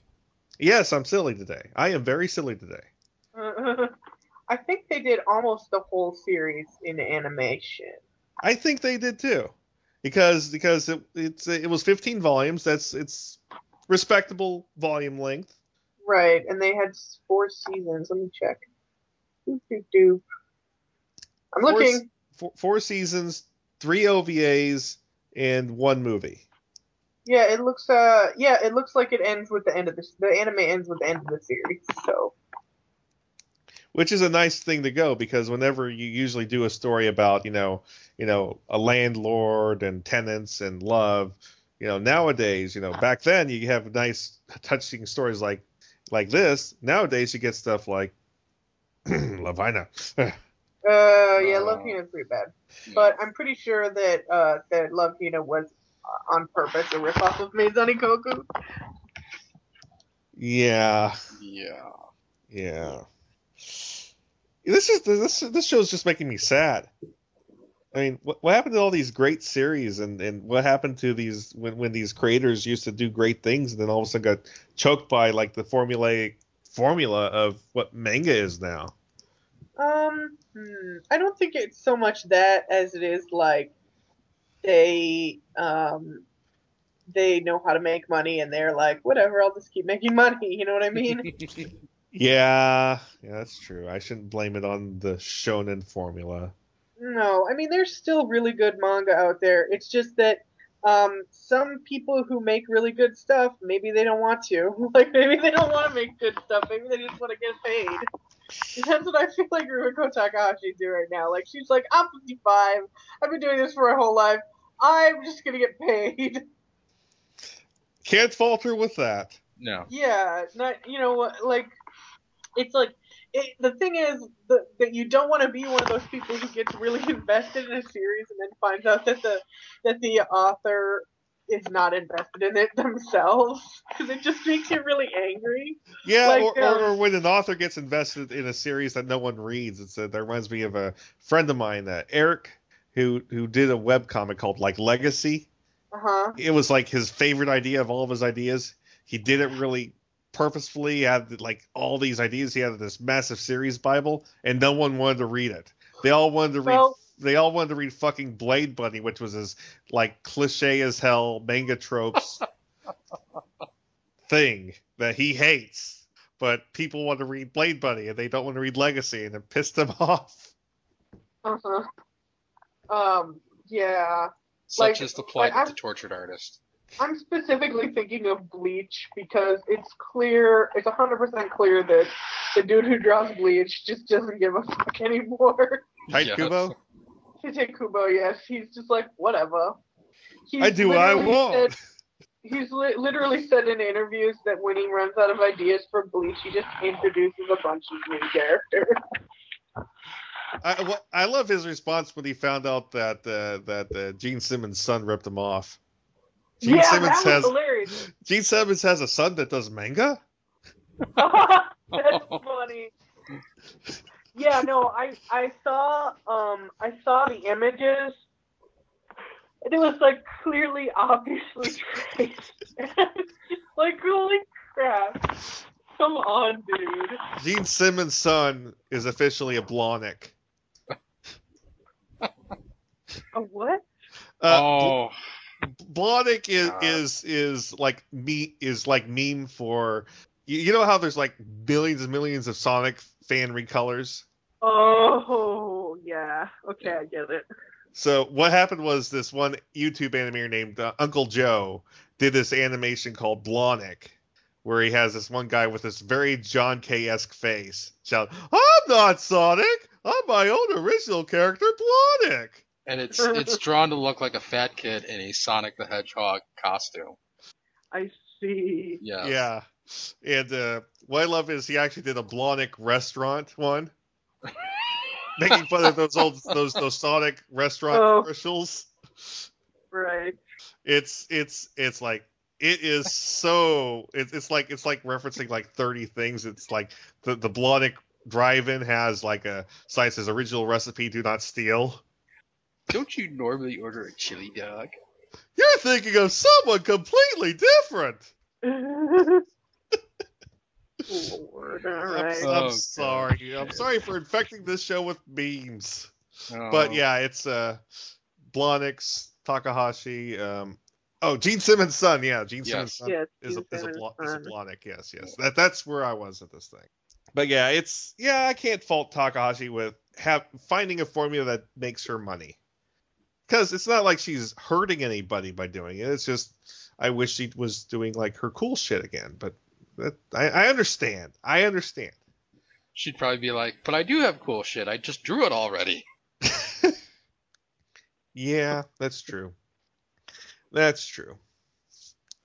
yes, I'm silly today. I am very silly today. I think they did almost the whole series in animation. I think they did too, because because it it's it was 15 volumes. That's it's respectable volume length. Right, and they had four seasons. Let me check. Doop, doop, doop. I'm Four looking. Four, four seasons, three OVAs, and one movie. Yeah, it looks. Uh, yeah, it looks like it ends with the end of the The anime ends with the end of the series. So which is a nice thing to go because whenever you usually do a story about you know you know a landlord and tenants and love you know nowadays you know back then you have nice touching stories like like this. Nowadays you get stuff like Love Hina Uh, yeah, Love Hina is pretty bad, but I'm pretty sure that uh that Love Hina was uh, on purpose a ripoff of Maison Ikkoku. yeah. Yeah. yeah this is this this show's just making me sad I mean, what, what happened to all these great series, and, and what happened to these when, when these creators used to do great things, and then all of a sudden got choked by like the formulaic formula of what manga is now? Um, hmm, I don't think it's so much that as it is like they um they know how to make money and they're like whatever, I'll just keep making money. You know what I mean? Yeah, yeah, that's true. I shouldn't blame it on the shonen formula. No, I mean there's still really good manga out there. It's just that um, some people who make really good stuff, maybe they don't want to. Like maybe they don't want to make good stuff. Maybe they just want to get paid. That's what I feel like Rumiko Takahashi do right now. Like she's like, I'm 55. I've been doing this for my whole life. I'm just gonna get paid. Can't falter with that. No. Yeah, not you know what like it's like it, the thing is that, that you don't want to be one of those people who gets really invested in a series and then finds out that the that the author is not invested in it themselves because it just makes you really angry. Yeah, Like, or, um, or, when an author gets invested in a series that no one reads. It's a, that reminds me of a friend of mine, uh, Eric, who who did a web comic called like Legacy. Uh huh. It was like his favorite idea of all of his ideas. He didn't really purposefully. Had like all these ideas. He had this massive series Bible, and no one wanted to read it. They all wanted to read. Well- they all wanted to read fucking Blade Bunny, which was as like cliche as hell manga tropes thing that he hates. But people want to read Blade Bunny and they don't want to read Legacy, and it pissed him off. Uh huh. Um. Yeah. Such Like- is the plight like, of the tortured artist. I'm specifically thinking of Bleach because it's clear, it's 100% clear that the dude who draws Bleach just doesn't give a fuck anymore. Tight Yeah. Kubo? Tite Kubo, yes, he's just like, whatever. He's I do what I literally want. said- he's li- literally said in interviews that when he runs out of ideas for Bleach, he just introduces a bunch of new characters. I, what, I love his response when he found out that uh, that uh, Gene Simmons' son ripped him off. Gene yeah, Simmons that has hilarious. Gene Simmons has a son that does manga. That's funny. Yeah, no, I I saw um I saw the images and it was like clearly obviously traced. like holy crap. Come on, dude. Gene Simmons' son is officially a Blahnik. A what? Uh, oh, Blahnik is God. is is like me is like meme for you, you know how there's like billions and millions of Sonic fan recolors. Oh yeah. Okay, I get it. So what happened was this one YouTube animator named uh, Uncle Joe did this animation called Blahnik, where he has this one guy with this very John K esque face shout, "I'm not Sonic, I'm my own original character, Blahnik." And it's it's drawn to look like a fat kid in a Sonic the Hedgehog costume. I see. Yeah. Yeah, and uh, what I love is he actually did a Blahnik restaurant one. making fun of those old those those Sonic restaurant Oh. commercials. Right. It's it's it's like it is so it's it's like it's like referencing like 30 things. It's like the the Blonick drive-in has like a sign that original recipe do not steal. Don't you normally order a chili dog? You're thinking of someone completely different. Lord, all I'm. I'm Oh, sorry. I'm sorry for infecting this show with memes. Oh. But yeah, it's uh Blonix, Takahashi, um oh Gene Simmons' son, yeah, Gene Yes. Simmons' son Yes, is a Gene is a, Simmons' blo- is a son. Blonick, yes, yes. That that's where I was at this thing. But yeah, it's yeah, I can't fault Takahashi with have finding a formula that makes her money. Cuz it's not like she's hurting anybody by doing it. It's just I wish she was doing like her cool shit again, but that, I, I understand. I understand. She'd probably be like, but I do have cool shit. I just drew it already. Yeah, that's true. That's true.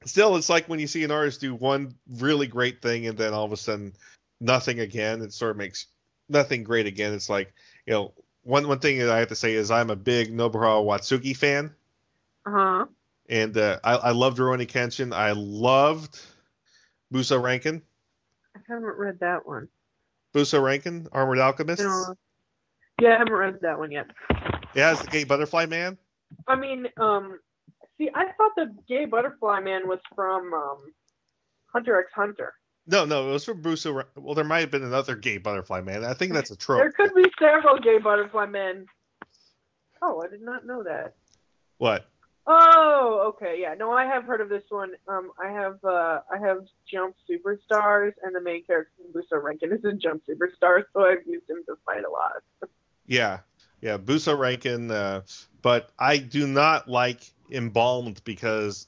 Still, it's like when you see an artist do one really great thing and then all of a sudden nothing again. It sort of makes nothing great again. It's like you know one one thing that I have to say is I'm a big Nobuharu Watsuki fan, Uh huh. and uh, I, I loved Rurouni Kenshin. I loved Buso Renkin. I haven't read that one. Buso Renkin, Armored Alchemist. No. Yeah, I haven't read that one yet. It has the gay butterfly man. I mean, um, see, I thought the gay butterfly man was from um, Hunter x Hunter. No, no, it was from. Ra- Well, there might have been another gay butterfly man. I think that's a trope. There could be several gay butterfly men. Oh, I did not know that. What? Oh, okay, yeah. No, I have heard of this one. Um, I have uh, I have Jump Superstars, and the main character Buso Renkin is in Jump Superstars, so I've used him to fight a lot. Yeah, yeah, Buso Renkin. Uh, but I do not like Embalmed because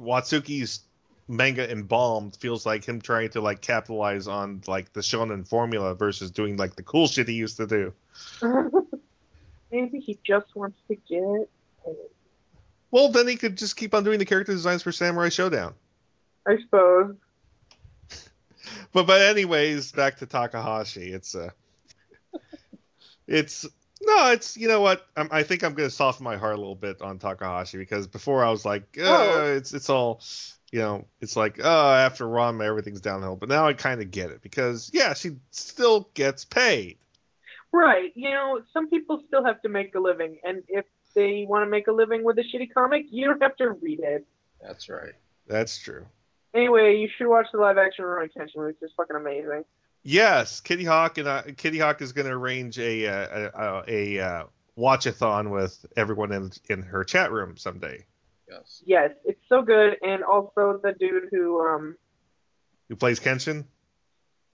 Watsuki's manga Embalmed feels like him trying to like capitalize on like the shonen formula versus doing like the cool shit he used to do. Maybe he just wants to get paid. Well, then he could just keep on doing the character designs for Samurai Showdown. I suppose. But but anyways, back to Takahashi. It's uh it's no, it's you know what? I'm, I think I'm gonna soften my heart a little bit on Takahashi because before I was like, Oh. it's it's all, you know, it's like, oh, after Ranma everything's downhill. But now I kind of get it because yeah, she still gets paid. Right. You know, some people still have to make a living, and if they want to make a living with a shitty comic, you don't have to read it. That's right. That's true. Anyway, you should watch the live action Rurouni Kenshin, which is fucking amazing. Yes, Kittyhawk and uh, Kittyhawk is going to arrange a uh, a, a, a uh, watchathon with everyone in in her chat room someday. Yes. Yes, it's so good, and also the dude who um Who plays Kenshin?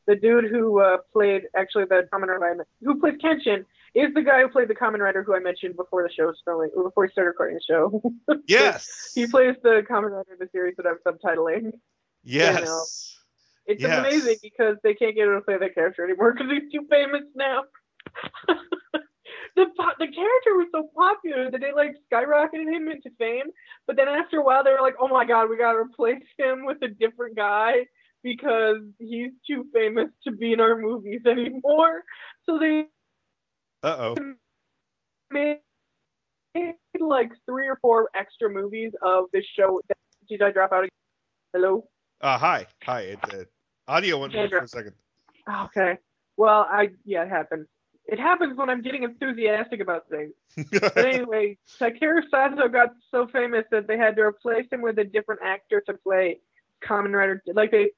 the dude who uh, played actually the Kamen Rider I who plays Kenshin is the guy who played the Kamen Rider who I mentioned before the show started before we started recording the show. Yes. he plays the Kamen Rider in the series that I'm subtitling. Yes. You know. It's Yes. amazing because they can't get him to play that character anymore because he's too famous now. the the character was so popular that they like skyrocketed him into fame, but then after a while they were like, "Oh my god, we gotta replace him with a different guy because he's too famous to be in our movies anymore." So they Uh oh. made like three or four extra movies of this show. Did I drop out? Again? Hello. Uh, hi. Hi. It, uh, audio went for a second. Okay. Well, I yeah, it happens. It happens when I'm getting enthusiastic about things. but anyway, Takeru Sato got so famous that they had to replace him with a different actor to play Kamen Rider. Like they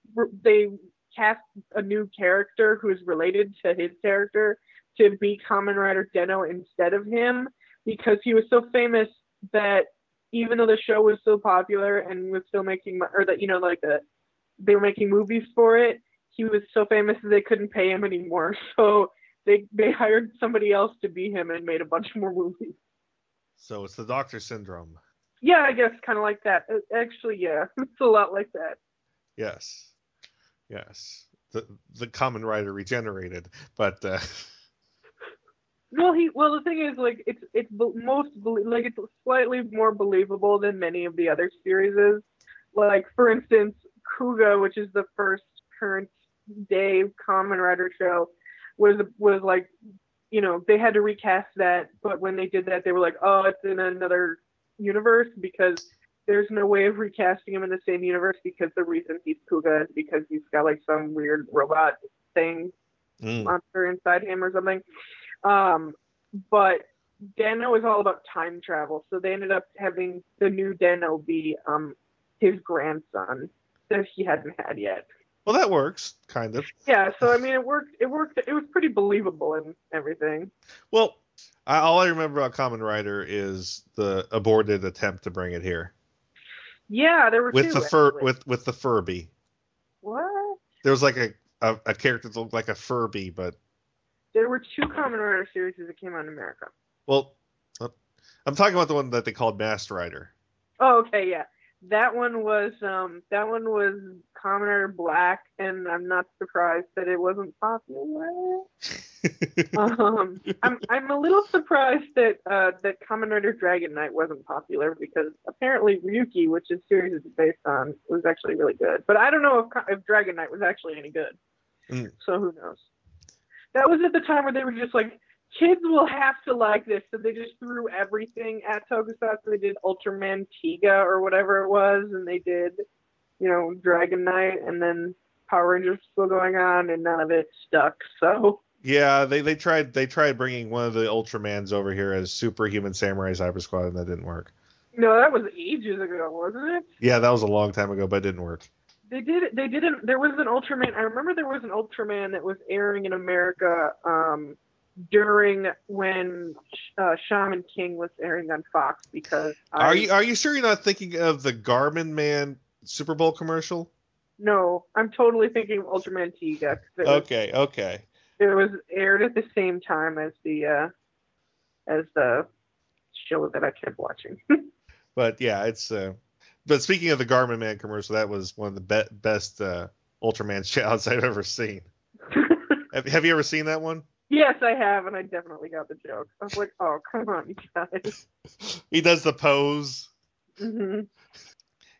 they cast a new character who's related to his character to be Kamen Rider Den-O instead of him because he was so famous that even though the show was so popular and was still making or that you know like the they were making movies for it, he was so famous that they couldn't pay him anymore. So they they hired somebody else to be him and made a bunch more movies. So it's the Doctor Syndrome. Yeah, I guess kind of like that. Uh, Actually, yeah, it's a lot like that. Yes. Yes. The the Kamen Rider regenerated, but uh, Well, he well the thing is like it's it's most like it's slightly more believable than many of the other series is. Like for instance, Kuuga, which is the first current day Kamen Rider show, was was like you know, they had to recast that, but when they did that, they were like, oh, it's in another universe because there's no way of recasting him in the same universe because the reason he's Kuuga is because he's got like some weird robot thing Mm. monster inside him or something. Um, but Den-O is all about time travel, so they ended up having the new Den-O be um his grandson that he hadn't had yet. Well, that works, kind of. Yeah, so I mean, it worked. It worked. It was pretty believable and everything. Well, I, all I remember about Kamen Rider is the aborted attempt to bring it here Yeah, there were with two. the fur actually. with with the Furby. what? There was like a, a a character that looked like a Furby, but There were two Kamen Rider series that came out in America. well, uh, I'm talking about the one that they called Masked Rider. Oh, okay, yeah. That one was um that one was Kamen Rider Black, and I'm not surprised that it wasn't popular. um, I'm I'm a little surprised that uh that Kamen Rider Dragon Knight wasn't popular because apparently Ryuki, which this series is based on, was actually really good. But I don't know if if Dragon Knight was actually any good. Mm. So who knows? That was at the time where they were just like, kids will have to like this, so they just threw everything at Tokusatsu. They did Ultraman Tiga or whatever it was, and they did, you know, Dragon Knight, and then Power Rangers still going on, and none of it stuck. So Yeah, they, they tried they tried bringing one of the Ultramans over here as Superhuman Samurai Cyber Squad, and that didn't work. no, that was ages ago, wasn't it? Yeah, that was a long time ago, but it didn't work. They did. They didn't. There was an Ultraman. I remember there was an Ultraman that was airing in America um, during when uh, Shaman King was airing on Fox because I, Are you are you sure you're not thinking of the Garmin Man Super Bowl commercial? No, I'm totally thinking of Ultraman Tiga. It was, Okay, okay. it was aired at the same time as the uh, as the show that I kept watching. But yeah, it's uh but speaking of the Garmin Man commercial, that was one of the be- best uh Ultraman shouts I've ever seen. have, have you ever seen that one? Yes, I have, and I definitely got the joke. I was like, oh come on, you guys. He does the pose Mm-hmm.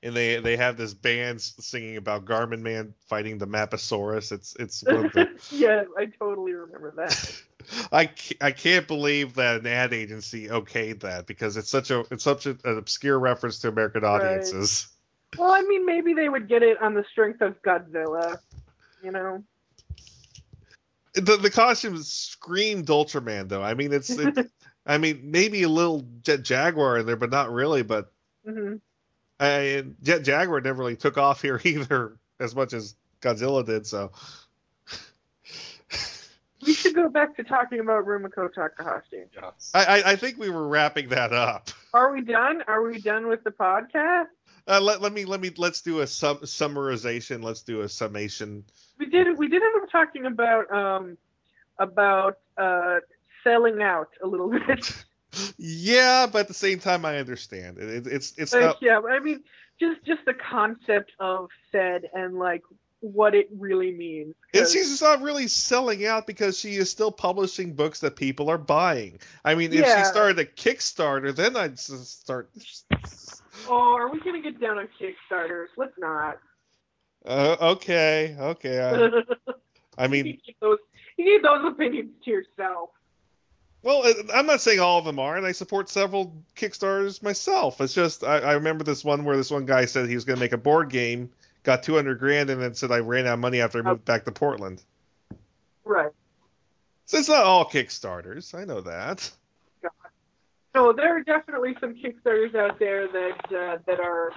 and they they have this band singing about Garmin Man fighting the Maposaurus. It's it's the, yeah, I totally remember that. I I can't believe that an ad agency okayed that because it's such a it's such a, an obscure reference to American Right. audiences. Well, I mean, maybe they would get it on the strength of Godzilla, you know? The the costumes screamed Ultraman though. I mean it's it, I mean maybe a little Jet Jaguar in there, but not really. But hmm I, Jet Jaguar never really took off here either as much as Godzilla did. So We should go back to talking about Rumiko Takahashi. I I, I think we were wrapping that up. Are we done? Are we done with the podcast? Uh, let, let me let me let's do a sum, summarization. Let's do a summation. We did. We did end up talking about um about uh selling out a little bit. Yeah, but at the same time, I understand. It, it, it's it's Like, not. yeah, I mean, just just the concept of said and like what it really means. And she's not really selling out because she is still publishing books that people are buying. I mean, if Yeah. she started a Kickstarter, then I'd start. Oh, are we gonna get down on Kickstarters? Let's not. Uh, okay, okay. I, I you mean, keep those. You need those opinions to yourself. well, uh, I'm not saying all of them are, and I support several Kickstarters myself. It's just I, I remember this one where this one guy said he was going to make a board game, got 200 grand, and then said I ran out of money after I moved back to Portland. Right. So it's not all Kickstarters. I know that. No, there are definitely some Kickstarters out there that uh, that are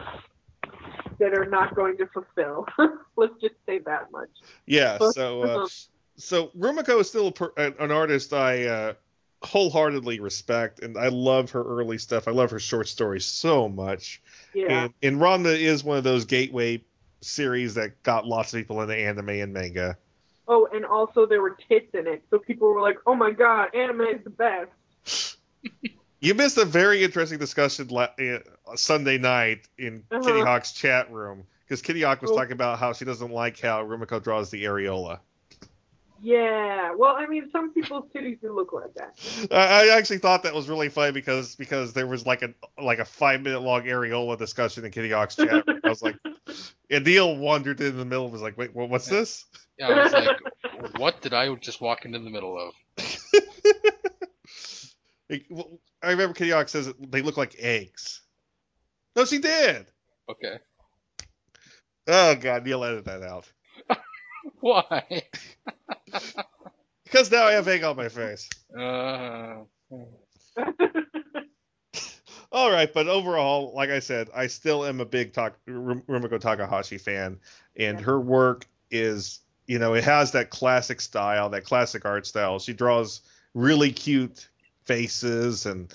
that are not going to fulfill. Let's just say that much. Yeah. But- So, uh, so Rumiko is still a per, an artist I uh, wholeheartedly respect, and I love her early stuff. I love her short stories so much. Yeah. And, and Ranma is one of those gateway series that got lots of people into anime and manga. Oh, and also there were tits in it, so people were like, "Oh my god, anime is the best." You missed a very interesting discussion la- uh, Sunday night in Uh-huh. Kittyhawk's chat room because Kittyhawk was Oh. talking about how she doesn't like how Rumiko draws the areola. Yeah. Well, I mean, some people's titties do look like that. I I actually thought that was really funny because because there was like a like a five minute long areola discussion in Kittyhawk's chat. I was like, and Neil wandered in the middle and was like, wait, well, what's this? Yeah, I was like, what did I just walk into the middle of? Like, well, I remember Kayak says they look like eggs. No, she did. Okay. Oh god, Neil edit that out. Why? Because now I have egg on my face. Uh, All right, but overall, like I said, I still am a big tak- Rum- Rumiko Takahashi fan, and her work is, you know, it has that classic style, that classic art style. She draws really cute faces and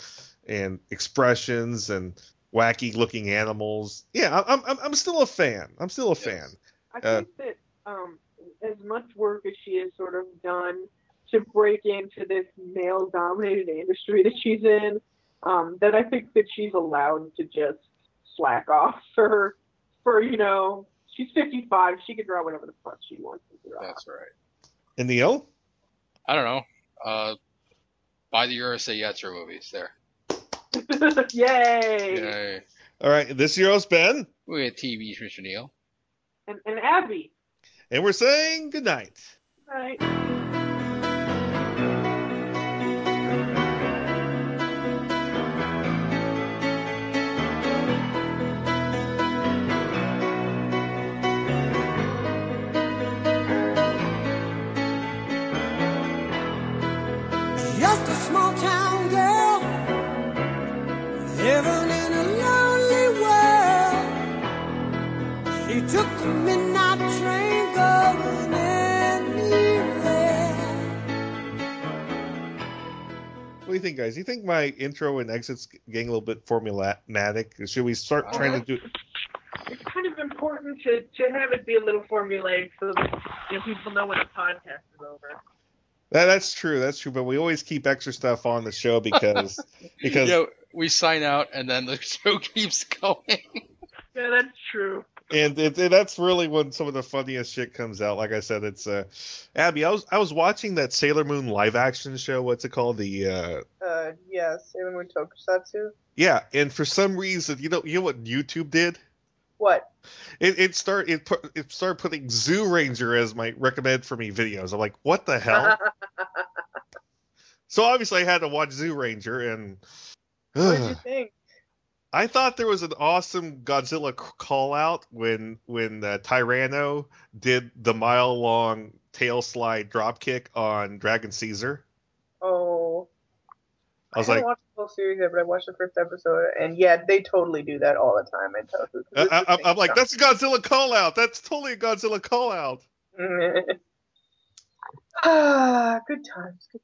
and expressions and wacky looking animals. Yeah, I'm I'm, I'm still a fan. I'm still a fan. I Uh, think that um, as much work as she has sort of done to break into this male-dominated industry that she's in, um, that I think that she's allowed to just slack off for, for you know, she's 55. She can draw whatever the fuck she wants to draw. That's right. And Neil? I don't know. Uh, buy the Urusei Yatsura movies. There. Yay! Yay. All right, this year has been, We had TV, Mr. Neil. And, and Abby. and we're saying goodnight. Right. Just a do you think, guys? Do you think my intro and exits getting a little bit formulatic? Should we start uh, trying to do? It's kind of important to, to have it be a little formulaic so that you know, people know when the podcast is over. That, that's true. That's true. But we always keep extra stuff on the show because because Yeah, we sign out and then the show keeps going. Yeah, that's true. And it, that's really when some of the funniest shit comes out. Like I said, it's uh, Abby. I was I was watching that Sailor Moon live action show. What's it called? The uh, Uh, yeah, Sailor Moon Tokusatsu. yeah. And for some reason, you know, you know what YouTube did? What? It it start it put it started putting Zyuranger as my recommend for me videos. I'm like, what the hell? so obviously I had to watch Zyuranger, and what did you think? I thought there was an awesome Godzilla call out when when uh, Tyranno did the mile long tail slide drop kick on Dragon Caesar. Oh, I was haven't like, watched the whole series yet, but I watched the first episode, and yeah, they totally do that all the time in Toku. 'cause I, it's the I, I'm like, that's a Godzilla call out. That's totally a Godzilla call out. ah, good times. Good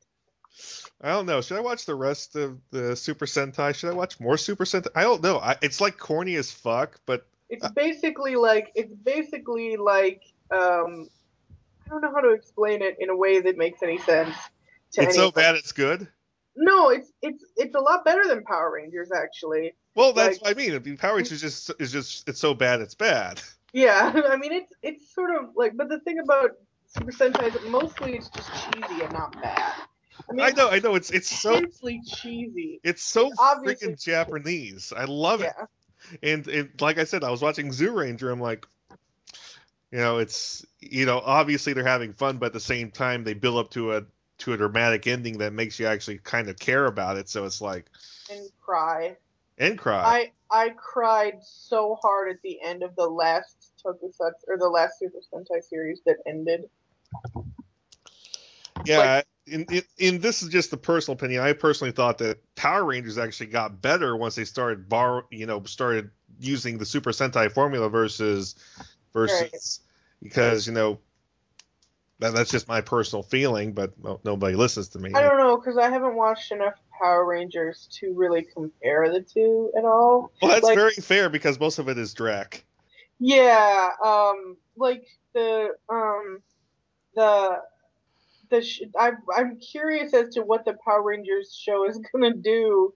I don't know. Should I watch the rest of the Super Sentai? Should I watch more Super Sentai? I don't know. I, it's like corny as fuck, but It's basically like it's basically like um, I don't know how to explain it in a way that makes any sense. To it's so bad it's good. No, it's it's it's a lot better than Power Rangers actually. Well, that's what I mean. I mean, Power Rangers is just is just it's so bad it's bad. Yeah, I mean it's it's sort of like, but the thing about Super Sentai is that mostly it's just cheesy and not bad. I mean, I know, I know. It's it's so cheesy. it's so obviously- freaking Japanese. I love it. And and like I said, I was watching Zyuranger. I'm like, you know, it's you know, obviously they're having fun, but at the same time they build up to a to a dramatic ending that makes you actually kind of care about it. So it's like and cry. and cry. I I cried so hard at the end of the last Tokusatsu or the last Super Sentai series that ended. Yeah, in, in, in this is just a personal opinion. I personally thought that Power Rangers actually got better once they started bar, you know, started using the Super Sentai formula versus versus because you know that, that's just my personal feeling, but well, nobody listens to me. I don't know because I haven't watched enough Power Rangers to really compare the two at all. Well, that's Like, very fair because most of it is Drac. Yeah, um, like the um, the the sh- I I'm curious as to what the Power Rangers show is gonna do,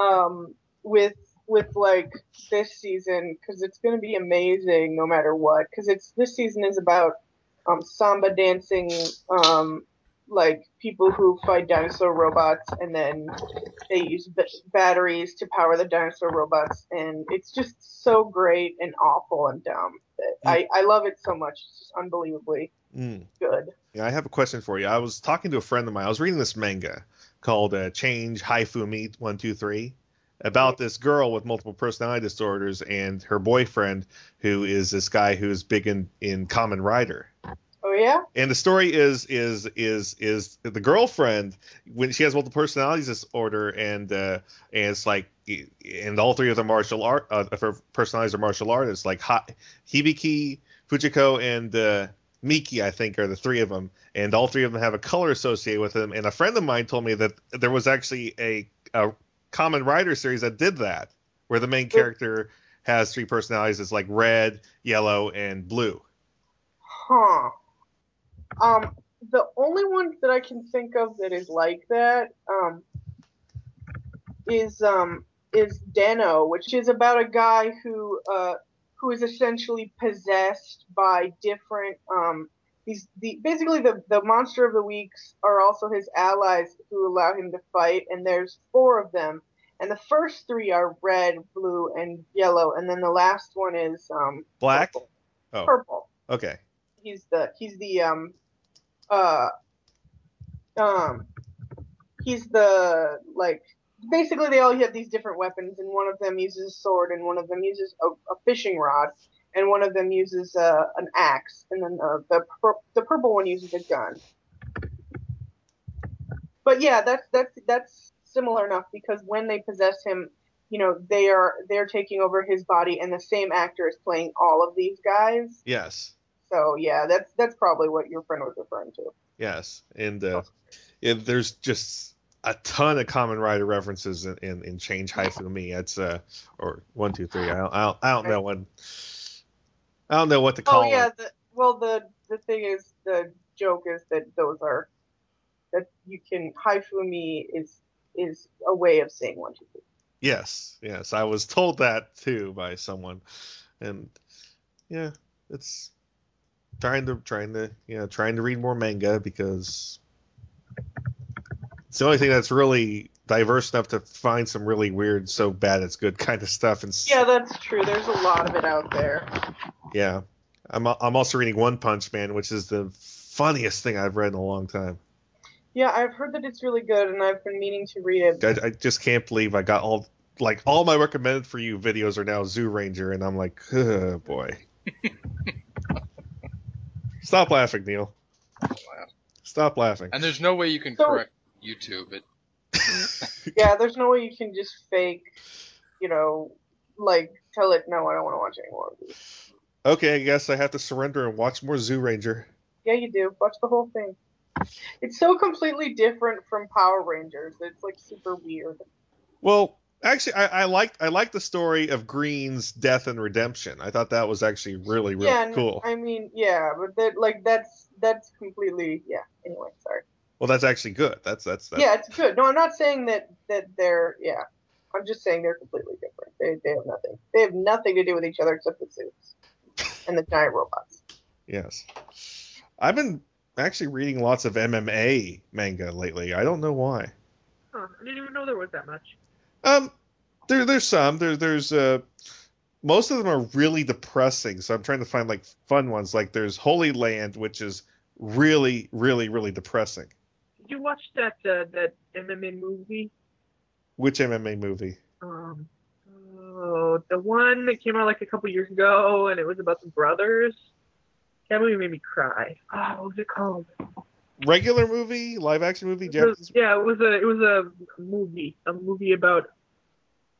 um, with with like this season because it's gonna be amazing no matter what because it's this season is about um samba dancing um like people who fight dinosaur robots and then they use b- batteries to power the dinosaur robots and it's just so great and awful and dumb that I, I love it so much it's just unbelievably Mm. good Yeah, I have a question for you. I was talking to a friend of mine. I was reading this manga called uh, Change Hifumi One Two Three about this girl with multiple personality disorders and her boyfriend who is this guy who's big in in Kamen Rider. Oh yeah. And the story is is is is the girlfriend when she has multiple personalities disorder and uh and it's like and all three of them martial art uh, of her personalities are martial artists like ha- Hibiki, Fujiko, and uh, Miki I think are the three of them and all three of them have a color associated with them and a friend of mine told me that there was actually a, a Kamen Rider series that did that where the main character has three personalities it's like red, yellow, and blue. Huh. Um, the only one that I can think of that is like that um, is um, is Den-O, which is about a guy who uh, who is essentially possessed by different um, these the basically the the monster of the weeks are also his allies who allow him to fight, and there's four of them. And the first three are red, blue, and yellow, and then the last one is um, Black. Purple. Oh. purple. Okay. He's the he's the um uh um he's the like basically they all have these different weapons and one of them uses a sword and one of them uses a, a fishing rod and one of them uses uh, an axe and then uh, the pur- the purple one uses a gun. But yeah, that's that's that's similar enough because when they possess him, you know, they are they're taking over his body and the same actor is playing all of these guys. Yes. So yeah, that's that's probably what your friend was referring to. Yes, and uh, it, there's just a ton of Kamen Rider references in, in, in Change Hifumi. It's uh or one two three. I don't I don't, I don't know what I don't know what to call Oh yeah, it. the, well the the thing is the joke is that those are that you can hifumi is is a way of saying one two three. Yes, yes, I was told that too by someone, and yeah, it's trying to trying to you know trying to read more manga because it's the only thing that's really diverse enough to find some really weird, so bad it's good kind of stuff. And Yeah, that's true. There's a lot of it out there. yeah, I'm I'm also reading One Punch Man, which is the funniest thing I've read in a long time. Yeah, I've heard that it's really good, and I've been meaning to read it. I, I just can't believe I got all like all my recommended for you videos are now Zyuranger, and I'm like, oh boy. Stop laughing, Neil. Stop laughing. And there's no way you can So- correct YouTube. It yeah, there's no way you can just fake, you know, like tell it no, I don't want to watch any more of these. Okay, I guess I have to surrender and watch more Zyuranger. Yeah, you do. Watch the whole thing. It's so completely different from Power Rangers. It's like super weird. Well, actually, I, I liked I liked the story of Green's death and redemption. I thought that was actually really really yeah, cool. I mean, yeah, but that like that's that's completely yeah. Anyway, sorry. Well, that's actually good. That's that's, that's Yeah, it's good. No, I'm not saying that that they're yeah. I'm just saying they're completely different. They they have nothing. They have nothing to do with each other except the suits and the giant robots. yes. I've been actually reading lots of MMA manga lately. I don't know why. Huh, I didn't even know there was that much. Um, there there's some. There there's uh, most of them are really depressing. So I'm trying to find like fun ones. Like there's Holy Land, which is really really really depressing. Did you watch that uh, that MMA movie? Which MMA movie? Um, oh, the one that came out like a couple years ago, and it was about the brothers. That movie made me cry. Oh, what was it called? Regular movie, live action movie, It was, yeah, it was a it was a movie, a movie about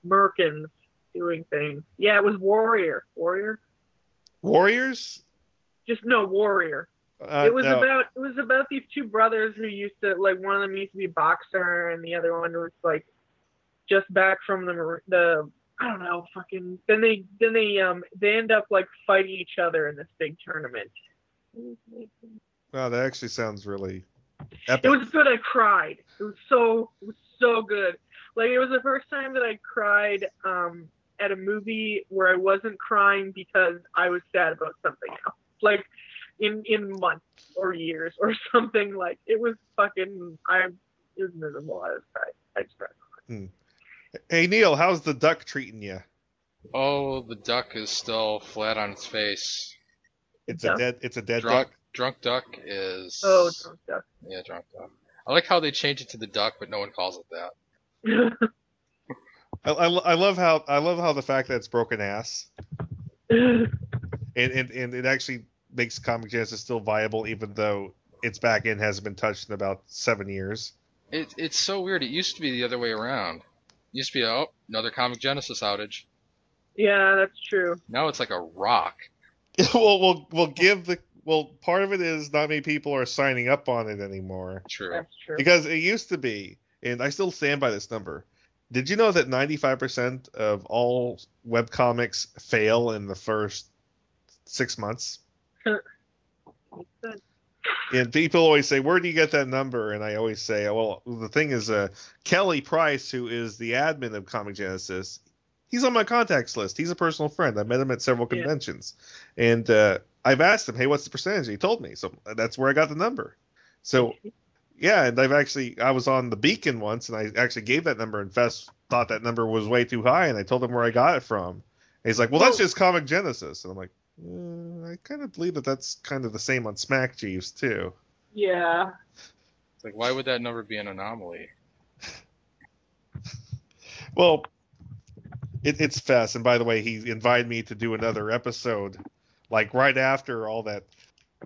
Merkins doing things. Yeah, it was Warrior. Warrior. Warriors. Just no Warrior. Uh, it was no. about it was about these two brothers who used to like one of them used to be a boxer and the other one was like just back from the the I don't know fucking then they then they um they end up like fighting each other in this big tournament. Wow, that actually sounds really It was good. I cried. It was so it was so good. Like it was the first time that I cried um at a movie where I wasn't crying because I was sad about something else. Like in in months or years or something. Like it was fucking. I it was miserable. I was crying. I just cried. Hmm. Hey Neil, how's the duck treating you? Oh, the duck is still flat on its face. It's a dead. It's a dead drunk, duck. Drunk duck is. Oh, drunk duck. Yeah, drunk duck. I like how they changed it to the duck, but no one calls it that. I, I, I love how I love how the fact that it's broken ass, and, and and it actually makes Comic Genesis still viable, even though its back end hasn't been touched in about seven years. It, it's so weird. It used to be the other way around. It used to be oh another Comic Genesis outage. Yeah, that's true. Now it's like a rock. well, we'll we'll give the well part of it is not many people are signing up on it anymore. True. That's true. Because it used to be, and I still stand by this number. Did you know that 95% of all webcomics fail in the first six months? And people always say, "Where do you get that number?" And I always say, "Well, the thing is, uh, Kelly Price, who is the admin of Comic Genesis, he's on my contacts list. He's a personal friend. I met him at several Yeah. conventions, and uh, I've asked him, "Hey, what's the percentage?" He told me, so that's where I got the number. So, yeah, and I've actually I was on the Beacon once, and I actually gave that number, and Fess thought that number was way too high, and I told him where I got it from. And he's like, "Well, that's just Comic Genesis," and I'm like. Uh, I kind of believe that that's kind of the same on Smack Jeeves too. Yeah. It's like why would that number be an anomaly? Well, it, it's Fess, and by the way, he invited me to do another episode, like right after all that,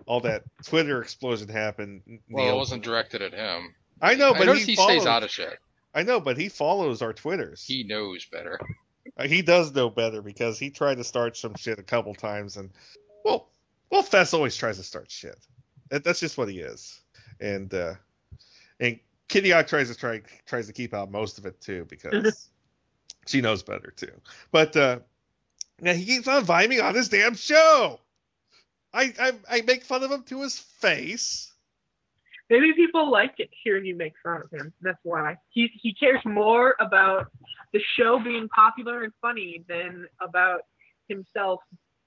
all that Twitter explosion happened. Well, Neil. it wasn't directed at him. I know, but noticed he, he, stays out of shit. I know, but he follows our Twitters. He knows better. Uh, He does know better because he tried to start some shit a couple times, and well, well, Fess always tries to start shit. That, that's just what he is, and uh, and Kittyhawk tries to try tries to keep out most of it too because she knows better too. But uh, now he keeps on inviting me on his damn show. I, I I make fun of him to his face. Maybe people like it hearing you make fun of him. That's why he he cares more about the show being popular and funny than about himself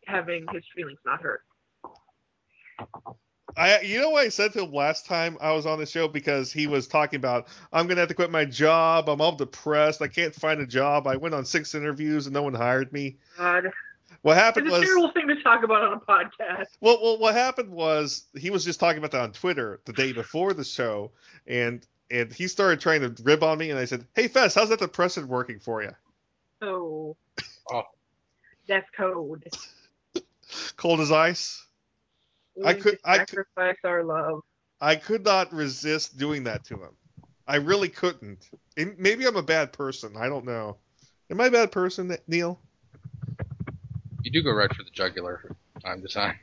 having his feelings not hurt. I, you know what I said to him last time I was on the show because he was talking about I'm gonna have to quit my job. I'm all depressed. I can't find a job. I went on six interviews and no one hired me. God, What happened it's a was terrible thing to talk about on a podcast. well, well, what happened was he was just talking about that on Twitter the day before the show, and and he started trying to rib on me, and I said, "Hey Fess, how's that depression working for you? Oh, Oh. that's code. Cold as ice." I could- I could- sacrifice our love. I could not resist doing that to him. I really couldn't. And Maybe I'm a bad person. I don't know. Am I a bad person, Neil? You do go right for the jugular from time to time.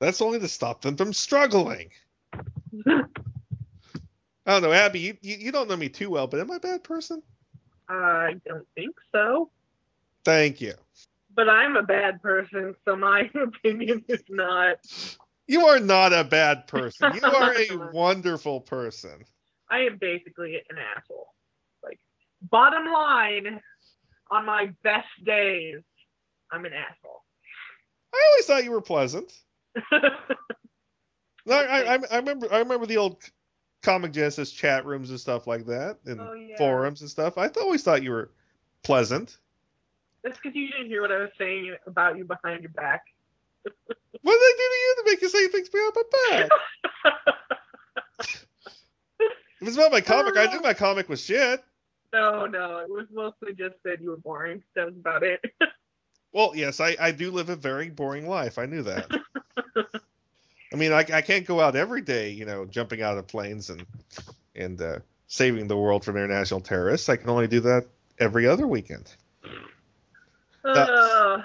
That's only to stop them from struggling. I don't know, Abby. You, you, you don't know me too well, but am I a bad person? I don't think so. Thank you. But I'm a bad person, so my opinion is not. You are not a bad person. You are a wonderful person. I am basically an asshole. Like, bottom line, on my best days, I'm an asshole. I always thought you were pleasant. No, I, I, I remember. I remember the old Comic Genesis chat rooms and stuff like that, and Oh, yeah. forums and stuff. I always thought you were pleasant. That's because you didn't hear what I was saying about you behind your back. What did I do to you to make you say things behind my back? if it's about my comic, I knew uh. my comic was shit. No, no, it was mostly just that you were boring. That was about it. Well, yes, I, I do live a very boring life. I knew that. I mean, I, I can't go out every day, you know, jumping out of planes and and uh, saving the world from international terrorists. I can only do that every other weekend. Uh,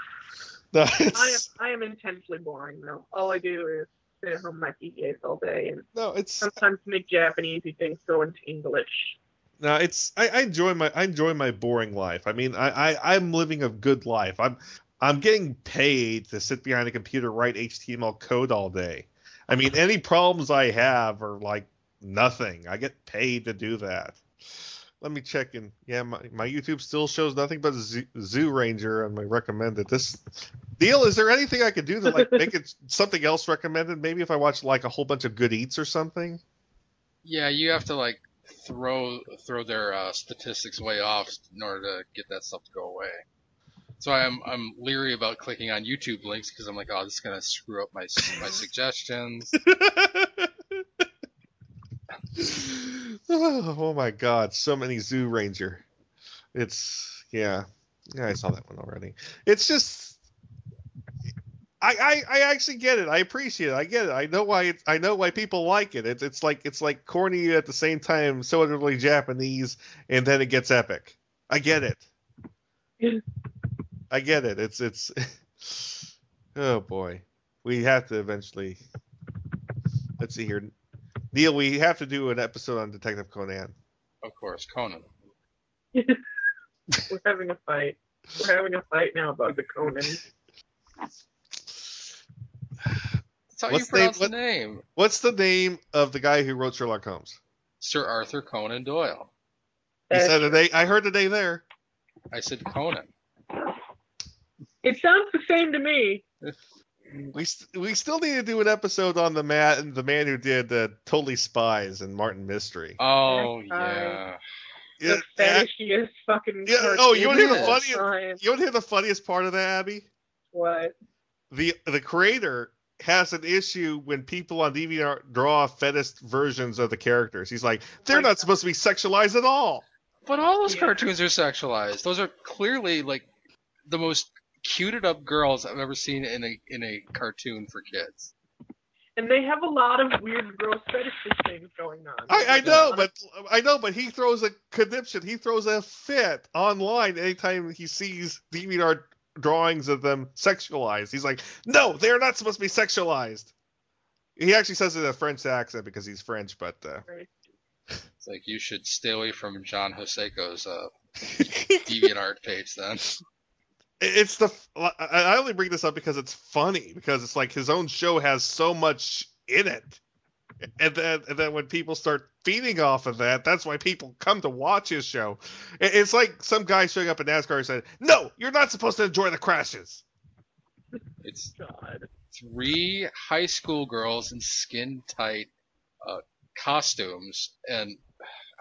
No, I am I am intensely boring though. All I do is sit at home my PJs all day and no, it's sometimes make Japanese things go into English. No, it's I, I enjoy my I enjoy my boring life. I mean, I, I I'm living a good life. I'm I'm getting paid to sit behind a computer write HTML code all day. I mean, any problems I have are like nothing. I get paid to do that. Let me check in. Yeah, my, my YouTube still shows nothing but Zoo, Zyuranger on my recommended. This deal is there anything I could do to like make it something else recommended? Maybe if I watch like a whole bunch of good eats or something. Yeah, you have to like throw throw their uh, statistics way off in order to get that stuff to go away. So I'm I'm leery about clicking on YouTube links because I'm like, oh, this is gonna screw up my my suggestions. oh my god, so many Zyuranger. It's yeah, yeah, I saw that one already. It's just I, I, I actually get it. I appreciate it. I get it. I know why it, I know why people like it. It's it's like it's like corny at the same time, so utterly Japanese, and then it gets epic. I get it. I get it. It's it's oh boy. We have to eventually let's see here. Neil, we have to do an episode on Detective Conan. Of course, Conan. We're having a fight. We're having a fight now about the Conan. That's how What's you pronounce the the name. What's the name of the guy who wrote Sherlock Holmes? Sir Arthur Conan Doyle. You said a name. I heard a name there. I said Conan. It sounds the same to me. We st- we still need to do an episode on the man the man who did uh, Totally Spies and Martin Mystery. Oh That's yeah. Yeah, The fetishiest fucking. yeah, oh, you want to hear the cartoon of all funniest? time. You want to hear the funniest part of that, Abby? What? The the creator has an issue when people on DeviantArt draw fetish versions of the characters. He's like, they're not supposed to be sexualized at all. But all those cartoons are sexualized. Those are clearly like the most cuted up girls I've ever seen in a in a cartoon for kids. And they have a lot of weird, gross fetish things going on. I, I know, but I know, but he throws a conniption. He throws a fit online anytime he sees DeviantArt drawings of them sexualized. He's like, no, they're not supposed to be sexualized. He actually says it in a French accent because he's French, but uh, It's like you should stay away from John Joseco's uh, DeviantArt page then. it's the. I I only bring this up because it's funny because it's like his own show has so much in it, and then and then when people start feeding off of that, that's why people come to watch his show. It's like some guy showing up in NASCAR and said, "No, you're not supposed to enjoy the crashes." It's three high school girls in skin tight uh, costumes, and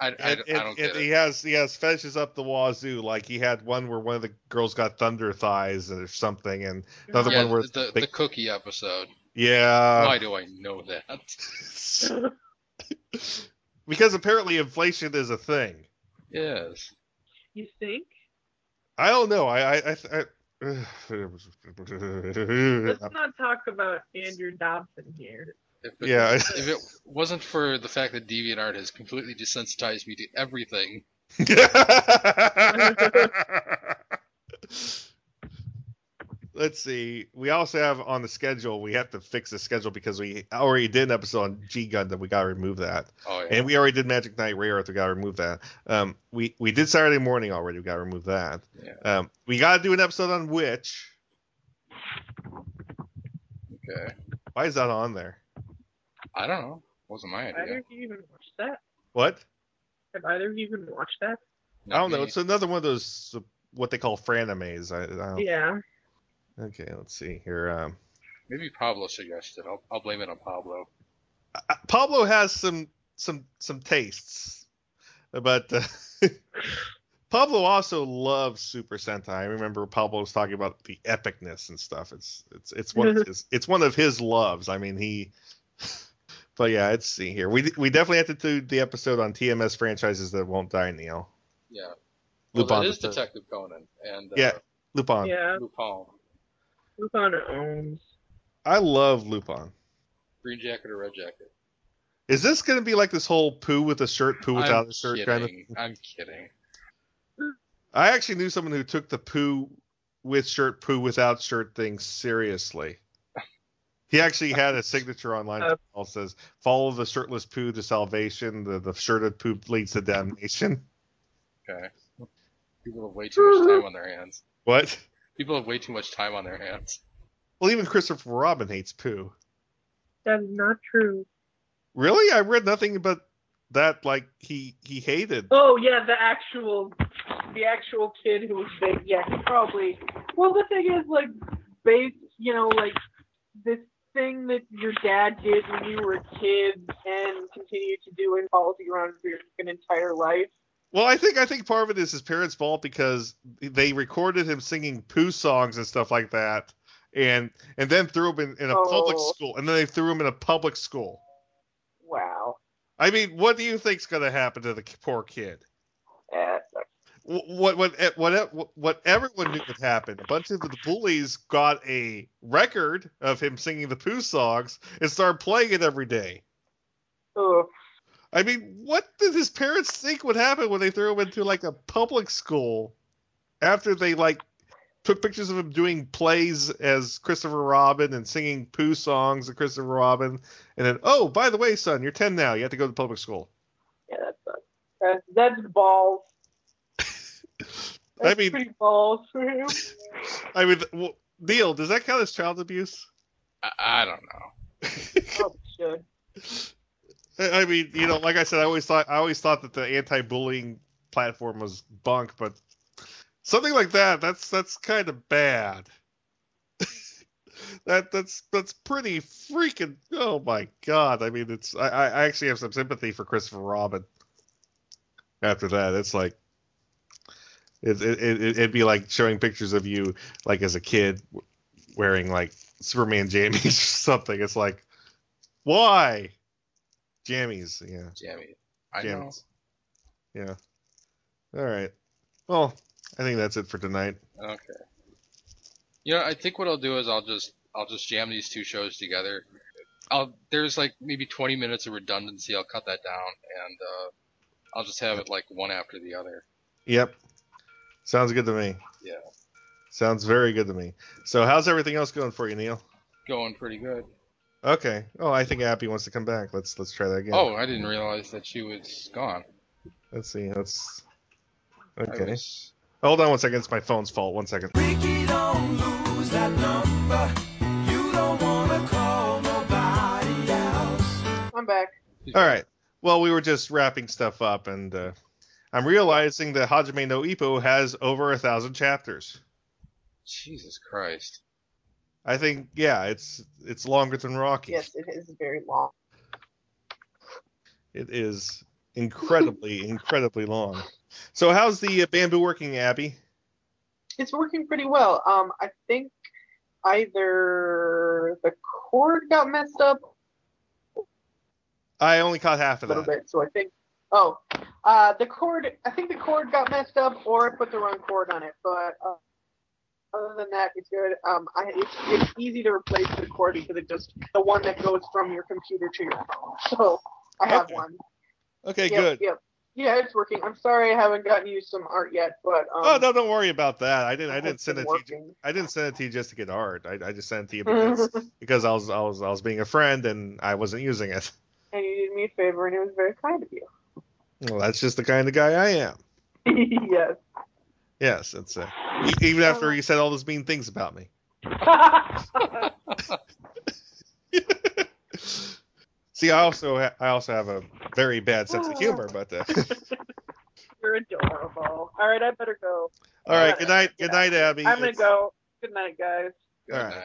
I, I, And, I don't and get he it. has he has fetishes up the wazoo. Like he had one where one of the girls got thunder thighs or something, and the other Yeah, one where the, they- the cookie episode. Yeah. Why do I know that? because apparently inflation is a thing. Yes. You think? I don't know. I I, I, I Let's not talk about Andrew Dobson here. If it, Yeah. if it wasn't for the fact that DeviantArt has completely desensitized me to everything, Let's see. We also have on the schedule. We have to fix the schedule because we already did an episode on G Gundam. We got to remove that. Oh, yeah. And we already did Magic Knight Rayearth. We got to remove that. Um, we we did Saturday morning already. We got to remove that. Yeah. Um, we got to do an episode on Witch. okay. Why is that on there? I don't know. It Wasn't my Either idea. of you even watched that? What? Have either of you even watched that? I don't know. It's another one of those uh, what they call franimes. I, I don't- Yeah. Okay, let's see here. Um, Maybe Pablo suggested. I'll, I'll blame it on Pablo. uh, Pablo has some some some tastes, but uh, Pablo also loves Super Sentai. I remember Pablo was talking about the epicness and stuff. It's it's it's one of his it's one of his loves. I mean he. But yeah, let's see here. We we definitely have to do the episode on TMS franchises that won't die, Neil. Yeah. Well, Lupin that is. Detective Conan and uh, Yeah, Lupin. Yeah. Lupin. Lupin owns. I love Lupin. Green jacket or red jacket. Is this going to be like this whole Pooh with a shirt, Pooh without I'm a shirt kidding. kind of? I'm kidding. I actually knew someone who took the Pooh with shirt, Pooh without shirt thing seriously. He actually had a signature online that uh, all says, "Follow the shirtless Pooh to salvation. The the shirted Pooh leads to damnation." Okay. People have way too much time on their hands. What? People have way too much time on their hands. Well, even Christopher Robin hates Pooh. That is not true. Really? I read nothing but that. Like he he hated. Oh yeah, the actual, the actual kid who was big. Yeah, he probably. Well, the thing is, like, based, you know, like this thing that your dad did when you were kids and continue to do and follows you around for your entire life. Well, I think I think part of it is his parents' fault because they recorded him singing Pooh songs and stuff like that, and and then threw him in, in a public Oh. school, and then they threw him in a public school. Wow. I mean, what do you think's going to happen to the poor kid? Yeah, what what eh, what what what everyone knew would happen. A bunch of the bullies got a record of him singing the Pooh songs and started playing it every day. Ugh. I mean, what did his parents think would happen when they threw him into like a public school after they like took pictures of him doing plays as Christopher Robin and singing Pooh songs of Christopher Robin, and then oh by the way, son, you're ten now. You have to go to public school. Yeah, that sucks. That's, that's balls. I mean, pretty balls for him. I mean, well, Neil, does that count as child abuse? I, I don't know. Probably should. I mean, you know, like I said, I always thought I always thought that the anti-bullying platform was bunk, but something like that, that's that's kind of bad. that that's that's pretty freaking. Oh my god! I mean, it's I, I actually have some sympathy for Christopher Robin. After that, it's like it, it, it it'd be like showing pictures of you like as a kid wearing like Superman jammies or something. It's like why jammies? Yeah, Jammy. I know. Yeah. All right. Well, I think that's it for tonight. Okay. You know, I think what I'll do is I'll just I'll just jam these two shows together. I'll there's like maybe 20 minutes of redundancy. I'll cut that down and uh, I'll just have it like one after the other. Yep. Sounds good to me. Yeah. Sounds very good to me. So, how's everything else going for you, Neil? Going pretty good. Okay. Oh, I think Abby wants to come back. Let's let's try that again. Oh, I didn't realize that she was gone. Let's see. Let's. Okay. was- Hold on one second. It's my phone's fault. One second. Ricky, don't lose that number. You don't wanna call nobody else. I'm back. All right. Well, we were just wrapping stuff up, and uh, I'm realizing that Hajime no Ippo has over a thousand chapters. Jesus Christ. I think, yeah, it's it's longer than Rocky. Yes, it is very long. It is incredibly, incredibly long. So, how's the uh, bamboo working, Abby? It's working pretty well. Um, I think either the cord got messed up I only caught half of it. a little that. bit, so I think. Oh, uh, the cord. I think the cord got messed up, or I put the wrong cord on it. But uh, other than that, it's good. Um, I, it's it's easy to replace the cord because it just the one that goes from your computer to your phone. So I have Okay. one. Okay, Yep, good. Yep. Yeah, it's working. I'm sorry I haven't gotten you some art yet, but um, oh no, don't worry about that. I didn't. I didn't send it to you. I didn't send it to you just to get art. I, I just sent it to you because because I was I was I was being a friend and I wasn't using it. and you did me a favor, and it was very kind of you. Well, that's just the kind of guy I am. yes. Yes, it's uh, e- even after you said all those mean things about me. See, I also ha- I also have a very bad sense of humor, but uh, You're adorable. All right, I better go. all right. Good night. Good night, Abby. I'm gonna It's- go. Good night, guys. All right.